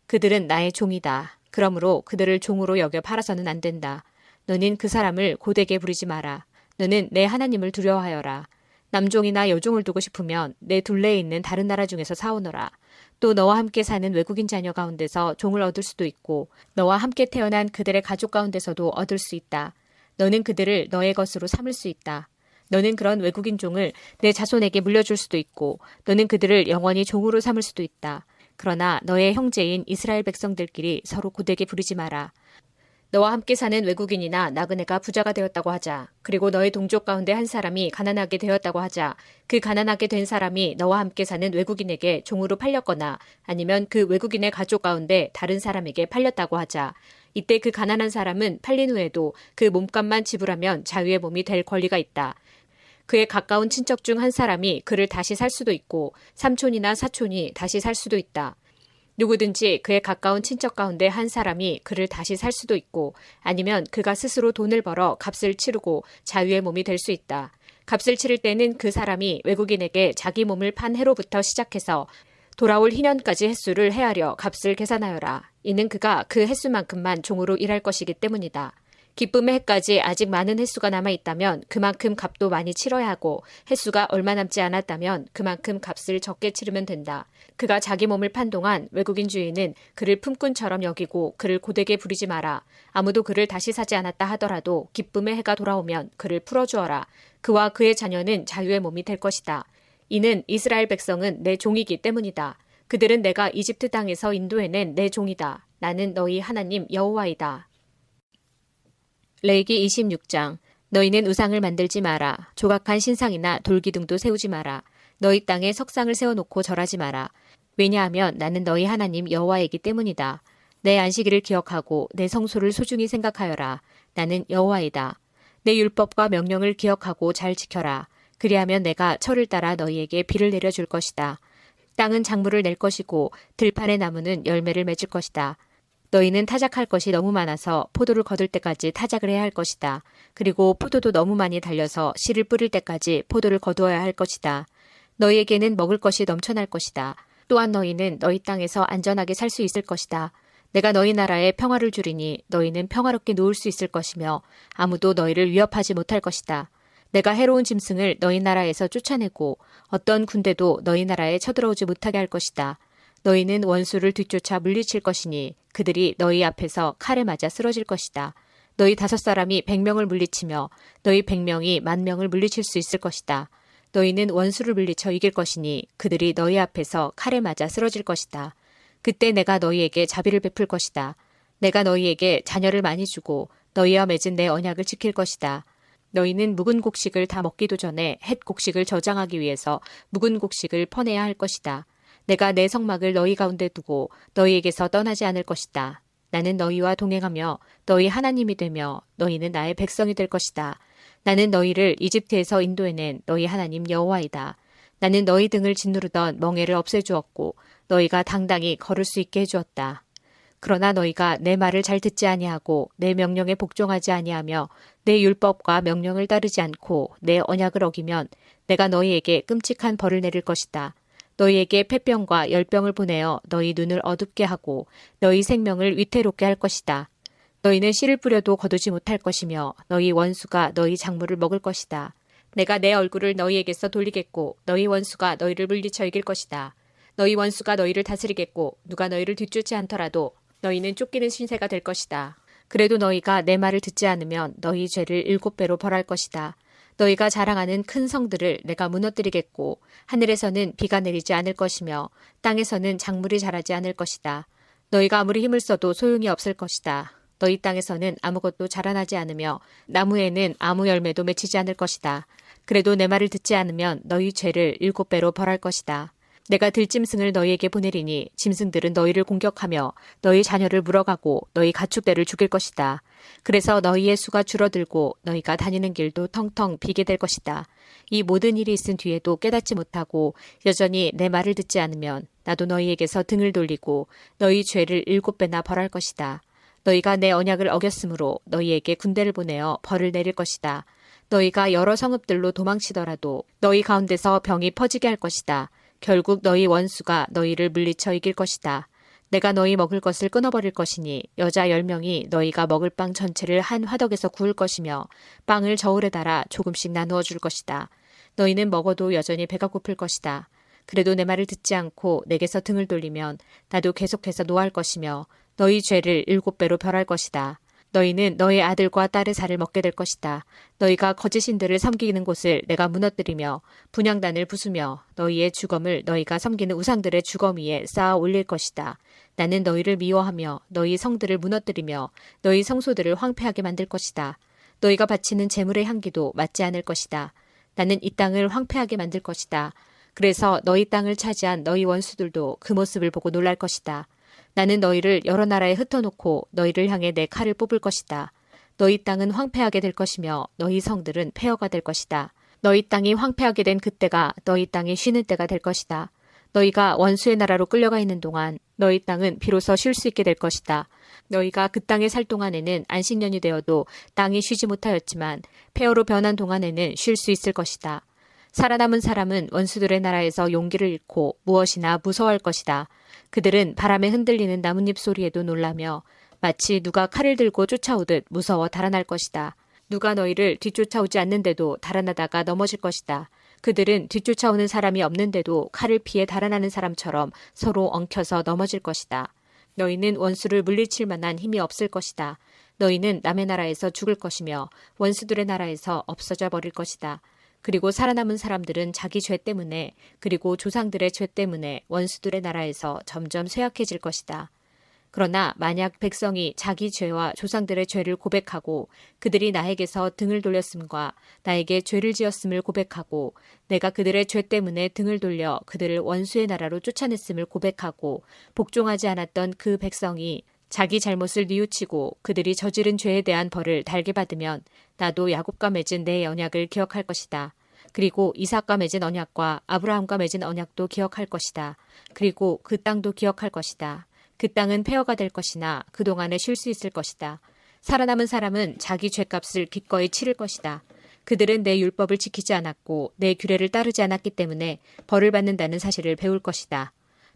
Speaker 2: 그들은 나의 종이다. 그러므로 그들을 종으로 여겨 팔아서는 안 된다. 너는 그 사람을 고되게 부리지 마라. 너는 내 하나님을 두려워하여라. 남종이나 여종을 두고 싶으면 내 둘레에 있는 다른 나라 중에서 사오너라. 또 너와 함께 사는 외국인 자녀 가운데서 종을 얻을 수도 있고 너와 함께 태어난 그들의 가족 가운데서도 얻을 수 있다. 너는 그들을 너의 것으로 삼을 수 있다. 너는 그런 외국인 종을 내 자손에게 물려줄 수도 있고 너는 그들을 영원히 종으로 삼을 수도 있다. 그러나 너의 형제인 이스라엘 백성들끼리 서로 고되게 부리지 마라. 너와 함께 사는 외국인이나 나그네가 부자가 되었다고 하자. 그리고 너의 동족 가운데 한 사람이 가난하게 되었다고 하자. 그 가난하게 된 사람이 너와 함께 사는 외국인에게 종으로 팔렸거나 아니면 그 외국인의 가족 가운데 다른 사람에게 팔렸다고 하자. 이때 그 가난한 사람은 팔린 후에도 그 몸값만 지불하면 자유의 몸이 될 권리가 있다. 그의 가까운 친척 중 한 사람이 그를 다시 살 수도 있고 삼촌이나 사촌이 다시 살 수도 있다. 누구든지 그의 가까운 친척 가운데 한 사람이 그를 다시 살 수도 있고 아니면 그가 스스로 돈을 벌어 값을 치르고 자유의 몸이 될 수 있다. 값을 치를 때는 그 사람이 외국인에게 자기 몸을 판 해로부터 시작해서 돌아올 희년까지 횟수를 헤아려 값을 계산하여라. 이는 그가 그 횟수만큼만 종으로 일할 것이기 때문이다. 기쁨의 해까지 아직 많은 횟수가 남아 있다면 그만큼 값도 많이 치러야 하고 횟수가 얼마 남지 않았다면 그만큼 값을 적게 치르면 된다. 그가 자기 몸을 판 동안 외국인 주인은 그를 품꾼처럼 여기고 그를 고되게 부리지 마라. 아무도 그를 다시 사지 않았다 하더라도 기쁨의 해가 돌아오면 그를 풀어주어라. 그와 그의 자녀는 자유의 몸이 될 것이다. 이는 이스라엘 백성은 내 종이기 때문이다. 그들은 내가 이집트 땅에서 인도해낸 내 종이다. 나는 너희 하나님 여호와이다. 레기 26장 너희는 우상을 만들지 마라. 조각한 신상이나 돌기둥도 세우지 마라. 너희 땅에 석상을 세워놓고 절하지 마라. 왜냐하면 나는 너희 하나님 여호와이기 때문이다. 내 안식일을 기억하고 내 성소를 소중히 생각하여라. 나는 여호와이다. 내 율법과 명령을 기억하고 잘 지켜라. 그리하면 내가 철을 따라 너희에게 비를 내려줄 것이다. 땅은 작물을 낼 것이고 들판의 나무는 열매를 맺을 것이다. 너희는 타작할 것이 너무 많아서 포도를 거둘 때까지 타작을 해야 할 것이다. 그리고 포도도 너무 많이 달려서 씨를 뿌릴 때까지 포도를 거두어야 할 것이다. 너희에게는 먹을 것이 넘쳐날 것이다. 또한 너희는 너희 땅에서 안전하게 살 수 있을 것이다. 내가 너희 나라에 평화를 주리니 너희는 평화롭게 누울 수 있을 것이며 아무도 너희를 위협하지 못할 것이다. 내가 해로운 짐승을 너희 나라에서 쫓아내고 어떤 군대도 너희 나라에 쳐들어오지 못하게 할 것이다. 너희는 원수를 뒤쫓아 물리칠 것이니 그들이 너희 앞에서 칼에 맞아 쓰러질 것이다. 너희 다섯 사람이 백 명을 물리치며 너희 백 명이 만 명을 물리칠 수 있을 것이다. 너희는 원수를 물리쳐 이길 것이니 그들이 너희 앞에서 칼에 맞아 쓰러질 것이다. 그때 내가 너희에게 자비를 베풀 것이다. 내가 너희에게 자녀를 많이 주고 너희와 맺은 내 언약을 지킬 것이다. 너희는 묵은 곡식을 다 먹기도 전에 햇 곡식을 저장하기 위해서 묵은 곡식을 퍼내야 할 것이다. 내가 내 성막을 너희 가운데 두고 너희에게서 떠나지 않을 것이다. 나는 너희와 동행하며 너희 하나님이 되며 너희는 나의 백성이 될 것이다. 나는 너희를 이집트에서 인도해낸 너희 하나님 여호와이다. 나는 너희 등을 짓누르던 멍에를 없애주었고 너희가 당당히 걸을 수 있게 해주었다. 그러나 너희가 내 말을 잘 듣지 아니하고 내 명령에 복종하지 아니하며 내 율법과 명령을 따르지 않고 내 언약을 어기면 내가 너희에게 끔찍한 벌을 내릴 것이다. 너희에게 폐병과 열병을 보내어 너희 눈을 어둡게 하고 너희 생명을 위태롭게 할 것이다. 너희는 씨를 뿌려도 거두지 못할 것이며 너희 원수가 너희 작물을 먹을 것이다. 내가 내 얼굴을 너희에게서 돌리겠고 너희 원수가 너희를 물리쳐 이길 것이다. 너희 원수가 너희를 다스리겠고 누가 너희를 뒤쫓지 않더라도 너희는 쫓기는 신세가 될 것이다. 그래도 너희가 내 말을 듣지 않으면 너희 죄를 일곱 배로 벌할 것이다. 너희가 자랑하는 큰 성들을 내가 무너뜨리겠고 하늘에서는 비가 내리지 않을 것이며 땅에서는 작물이 자라지 않을 것이다. 너희가 아무리 힘을 써도 소용이 없을 것이다. 너희 땅에서는 아무것도 자라나지 않으며 나무에는 아무 열매도 맺히지 않을 것이다. 그래도 내 말을 듣지 않으면 너희 죄를 일곱 배로 벌할 것이다. 내가 들짐승을 너희에게 보내리니 짐승들은 너희를 공격하며 너희 자녀를 물어가고 너희 가축대를 죽일 것이다. 그래서 너희의 수가 줄어들고 너희가 다니는 길도 텅텅 비게 될 것이다. 이 모든 일이 있은 뒤에도 깨닫지 못하고 여전히 내 말을 듣지 않으면 나도 너희에게서 등을 돌리고 너희 죄를 일곱 배나 벌할 것이다. 너희가 내 언약을 어겼으므로 너희에게 군대를 보내어 벌을 내릴 것이다. 너희가 여러 성읍들로 도망치더라도 너희 가운데서 병이 퍼지게 할 것이다. 결국 너희 원수가 너희를 물리쳐 이길 것이다. 내가 너희 먹을 것을 끊어버릴 것이니 여자 열 명이 너희가 먹을 빵 전체를 한 화덕에서 구울 것이며 빵을 저울에 달아 조금씩 나누어 줄 것이다. 너희는 먹어도 여전히 배가 고플 것이다. 그래도 내 말을 듣지 않고 내게서 등을 돌리면 나도 계속해서 노할 것이며 너희 죄를 일곱 배로 별할 것이다. 너희는 너희 아들과 딸의 살을 먹게 될 것이다. 너희가 거짓신들을 섬기는 곳을 내가 무너뜨리며 분양단을 부수며 너희의 주검을 너희가 섬기는 우상들의 주검 위에 쌓아 올릴 것이다. 나는 너희를 미워하며 너희 성들을 무너뜨리며 너희 성소들을 황폐하게 만들 것이다. 너희가 바치는 재물의 향기도 맞지 않을 것이다. 나는 이 땅을 황폐하게 만들 것이다. 그래서 너희 땅을 차지한 너희 원수들도 그 모습을 보고 놀랄 것이다. 나는 너희를 여러 나라에 흩어놓고 너희를 향해 내 칼을 뽑을 것이다. 너희 땅은 황폐하게 될 것이며 너희 성들은 폐허가 될 것이다. 너희 땅이 황폐하게 된 그때가 너희 땅이 쉬는 때가 될 것이다. 너희가 원수의 나라로 끌려가 있는 동안 너희 땅은 비로소 쉴 수 있게 될 것이다. 너희가 그 땅에 살 동안에는 안식년이 되어도 땅이 쉬지 못하였지만 폐허로 변한 동안에는 쉴 수 있을 것이다. 살아남은 사람은 원수들의 나라에서 용기를 잃고 무엇이나 무서워할 것이다. 그들은 바람에 흔들리는 나뭇잎 소리에도 놀라며 마치 누가 칼을 들고 쫓아오듯 무서워 달아날 것이다. 누가 너희를 뒤쫓아오지 않는데도 달아나다가 넘어질 것이다. 그들은 뒤쫓아오는 사람이 없는데도 칼을 피해 달아나는 사람처럼 서로 엉켜서 넘어질 것이다. 너희는 원수를 물리칠 만한 힘이 없을 것이다. 너희는 남의 나라에서 죽을 것이며 원수들의 나라에서 없어져 버릴 것이다. 그리고 살아남은 사람들은 자기 죄 때문에 그리고 조상들의 죄 때문에 원수들의 나라에서 점점 쇠약해질 것이다. 그러나 만약 백성이 자기 죄와 조상들의 죄를 고백하고 그들이 나에게서 등을 돌렸음과 나에게 죄를 지었음을 고백하고 내가 그들의 죄 때문에 등을 돌려 그들을 원수의 나라로 쫓아냈음을 고백하고 복종하지 않았던 그 백성이 자기 잘못을 뉘우치고 그들이 저지른 죄에 대한 벌을 달게 받으면 나도 야곱과 맺은 내 언약을 기억할 것이다. 그리고 이삭과 맺은 언약과 아브라함과 맺은 언약도 기억할 것이다. 그리고 그 땅도 기억할 것이다. 그 땅은 폐허가 될 것이나 그동안에 쉴 수 있을 것이다. 살아남은 사람은 자기 죄값을 기꺼이 치를 것이다. 그들은 내 율법을 지키지 않았고 내 규례를 따르지 않았기 때문에 벌을 받는다는 사실을 배울 것이다.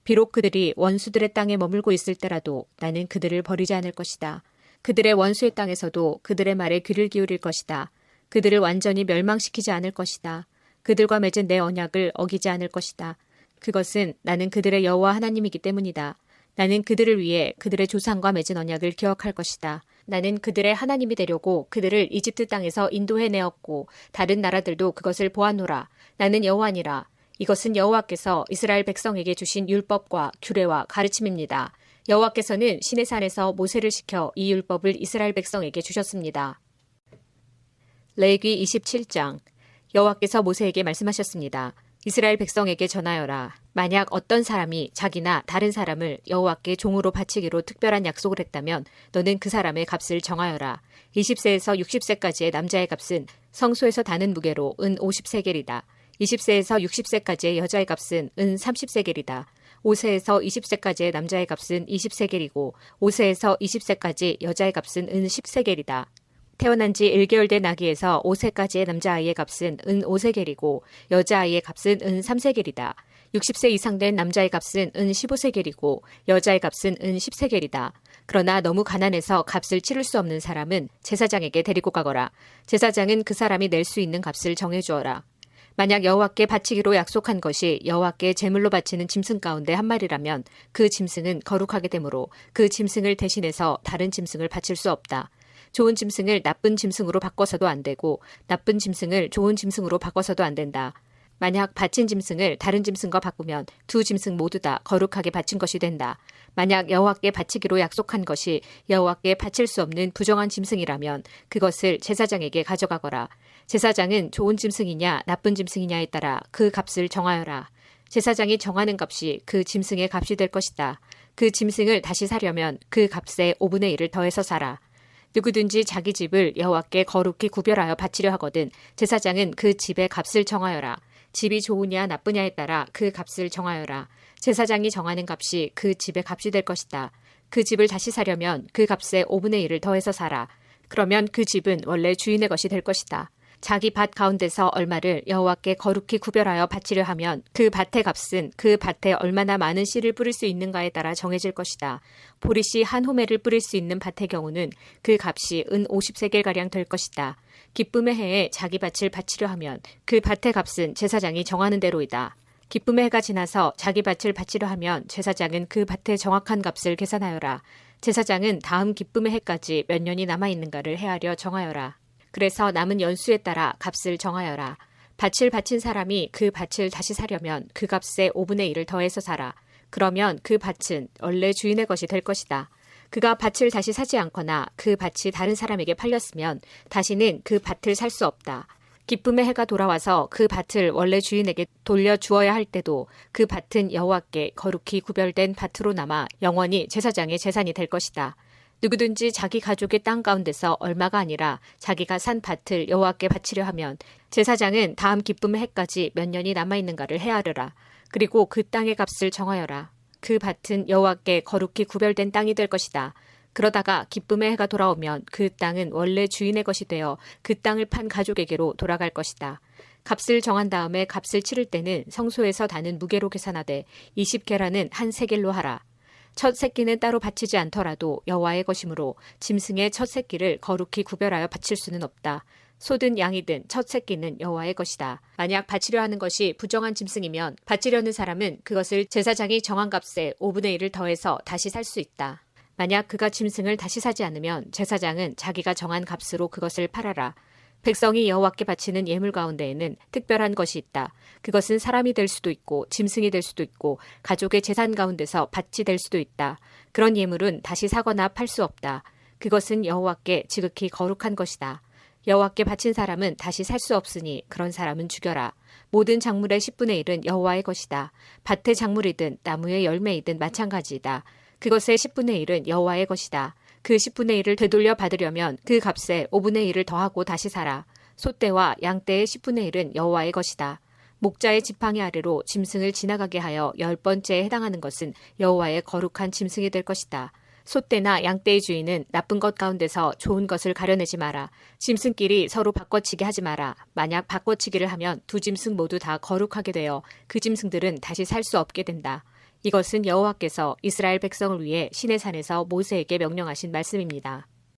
Speaker 2: 비록 그들이 원수들의 땅에 머물고 있을 때라도 나는 그들을 버리지 않을 것이다. 그들의 원수의 땅에서도 그들의 말에 귀를 기울일 것이다. 그들을 완전히 멸망시키지 않을 것이다. 그들과 맺은 내 언약을 어기지 않을 것이다. 그것은 나는 그들의 여호와 하나님이기 때문이다. 나는 그들을 위해 그들의 조상과 맺은 언약을 기억할 것이다. 나는 그들의 하나님이 되려고 그들을 이집트 땅에서 인도해 내었고 다른 나라들도 그것을 보아노라. 나는 여호와니라. 이것은 여호와께서 이스라엘 백성에게 주신 율법과 규례와 가르침입니다. 여호와께서는 시내 산에서 모세를 시켜 이 율법을 이스라엘 백성에게 주셨습니다. 레기 27장 여호와께서 모세에게 말씀하셨습니다. 이스라엘 백성에게 전하여라. 만약 어떤 사람이 자기나 다른 사람을 여호와께 종으로 바치기로 특별한 약속을 했다면 너는 그 사람의 값을 정하여라. 20세에서 60세까지의 남자의 값은 성소에서 다는 무게로 은 50세겔이다. 20세에서 60세까지의 여자의 값은 은 30세겔이다. 5세에서 20세까지의 남자의 값은 20세겔이고 5세에서 20세까지 여자의 값은 은 10세겔이다. 태어난 지 1개월 된 아기에서 5세까지의 남자아이의 값은 은 5세겔이고 여자아이의 값은 은 3세겔이다. 60세 이상 된 남자의 값은 은 15세겔이고 여자의 값은 은 10세겔이다. 그러나 너무 가난해서 값을 치를 수 없는 사람은 제사장에게 데리고 가거라. 제사장은 그 사람이 낼 수 있는 값을 정해 주어라. 만약 여호와께 바치기로 약속한 것이 여호와께 제물로 바치는 짐승 가운데 한 마리라면 그 짐승은 거룩하게 되므로 그 짐승을 대신해서 다른 짐승을 바칠 수 없다. 좋은 짐승을 나쁜 짐승으로 바꿔서도 안 되고 나쁜 짐승을 좋은 짐승으로 바꿔서도 안 된다. 만약 바친 짐승을 다른 짐승과 바꾸면 두 짐승 모두 다 거룩하게 바친 것이 된다. 만약 여호와께 바치기로 약속한 것이 여호와께 바칠 수 없는 부정한 짐승이라면 그것을 제사장에게 가져가거라. 제사장은 좋은 짐승이냐 나쁜 짐승이냐에 따라 그 값을 정하여라. 제사장이 정하는 값이 그 짐승의 값이 될 것이다. 그 짐승을 다시 사려면 그 값에 5분의 1을 더해서 사라. 누구든지 자기 집을 여호와께 거룩히 구별하여 바치려 하거든 제사장은 그 집의 값을 정하여라. 집이 좋으냐 나쁘냐에 따라 그 값을 정하여라. 제사장이 정하는 값이 그 집의 값이 될 것이다. 그 집을 다시 사려면 그 값에 5분의 1을 더해서 사라. 그러면 그 집은 원래 주인의 것이 될 것이다. 자기 밭 가운데서 얼마를 여호와께 거룩히 구별하여 바치려 하면 그 밭의 값은 그 밭에 얼마나 많은 씨를 뿌릴 수 있는가에 따라 정해질 것이다. 보리씨 한 호매를 뿌릴 수 있는 밭의 경우는 그 값이 은 50세겔 가량 될 것이다. 기쁨의 해에 자기 밭을 바치려 하면 그 밭의 값은 제사장이 정하는 대로이다. 기쁨의 해가 지나서 자기 밭을 바치려 하면 제사장은 그 밭의 정확한 값을 계산하여라. 제사장은 다음 기쁨의 해까지 몇 년이 남아 있는가를 헤아려 정하여라. 그래서 남은 연수에 따라 값을 정하여라. 밭을 바친 사람이 그 밭을 다시 사려면 그 값의 5분의 1을 더해서 사라. 그러면 그 밭은 원래 주인의 것이 될 것이다. 그가 밭을 다시 사지 않거나 그 밭이 다른 사람에게 팔렸으면 다시는 그 밭을 살 수 없다. 기쁨의 해가 돌아와서 그 밭을 원래 주인에게 돌려 주어야 할 때도 그 밭은 여호와께 거룩히 구별된 밭으로 남아 영원히 제사장의 재산이 될 것이다. 누구든지 자기 가족의 땅 가운데서 얼마가 아니라 자기가 산 밭을 여호와께 바치려 하면 제사장은 다음 기쁨의 해까지 몇 년이 남아 있는가를 헤아려라. 그리고 그 땅의 값을 정하여라. 그 밭은 여호와께 거룩히 구별된 땅이 될 것이다. 그러다가 기쁨의 해가 돌아오면 그 땅은 원래 주인의 것이 되어 그 땅을 판 가족에게로 돌아갈 것이다. 값을 정한 다음에 값을 치를 때는 성소에서 다는 무게로 계산하되 20계라는 한 세겔로 하라. 첫 새끼는 따로 바치지 않더라도 여호와의 것이므로 짐승의 첫 새끼를 거룩히 구별하여 바칠 수는 없다. 소든 양이든 첫 새끼는 여호와의 것이다. 만약 바치려 하는 것이 부정한 짐승이면 바치려는 사람은 그것을 제사장이 정한 값에 5분의 1을 더해서 다시 살 수 있다. 만약 그가 짐승을 다시 사지 않으면 제사장은 자기가 정한 값으로 그것을 팔아라. 백성이 여호와께 바치는 예물 가운데에는 특별한 것이 있다. 그것은 사람이 될 수도 있고 짐승이 될 수도 있고 가족의 재산 가운데서 밭이 될 수도 있다. 그런 예물은 다시 사거나 팔 수 없다. 그것은 여호와께 지극히 거룩한 것이다. 여호와께 바친 사람은 다시 살 수 없으니 그런 사람은 죽여라. 모든 작물의 10분의 1은 여호와의 것이다. 밭의 작물이든 나무의 열매이든 마찬가지이다. 그것의 10분의 1은 여호와의 것이다. 그 10분의 1을 되돌려 받으려면 그 값에 5분의 1을 더하고 다시 사라. 소떼와 양떼의 10분의 1은 여호와의 것이다. 목자의 지팡이 아래로 짐승을 지나가게 하여 열 번째에 해당하는 것은 여호와의 거룩한 짐승이 될 것이다. 소떼나 양떼의 주인은 나쁜 것 가운데서 좋은 것을 가려내지 마라. 짐승끼리 서로 바꿔치기 하지 마라. 만약 바꿔치기를 하면 두 짐승 모두 다 거룩하게 되어 그 짐승들은 다시 살 수 없게 된다. 이것은 여호와께서 이스라엘 백성을 위해 시내산에서 모세에게 명령하신 말씀입니다.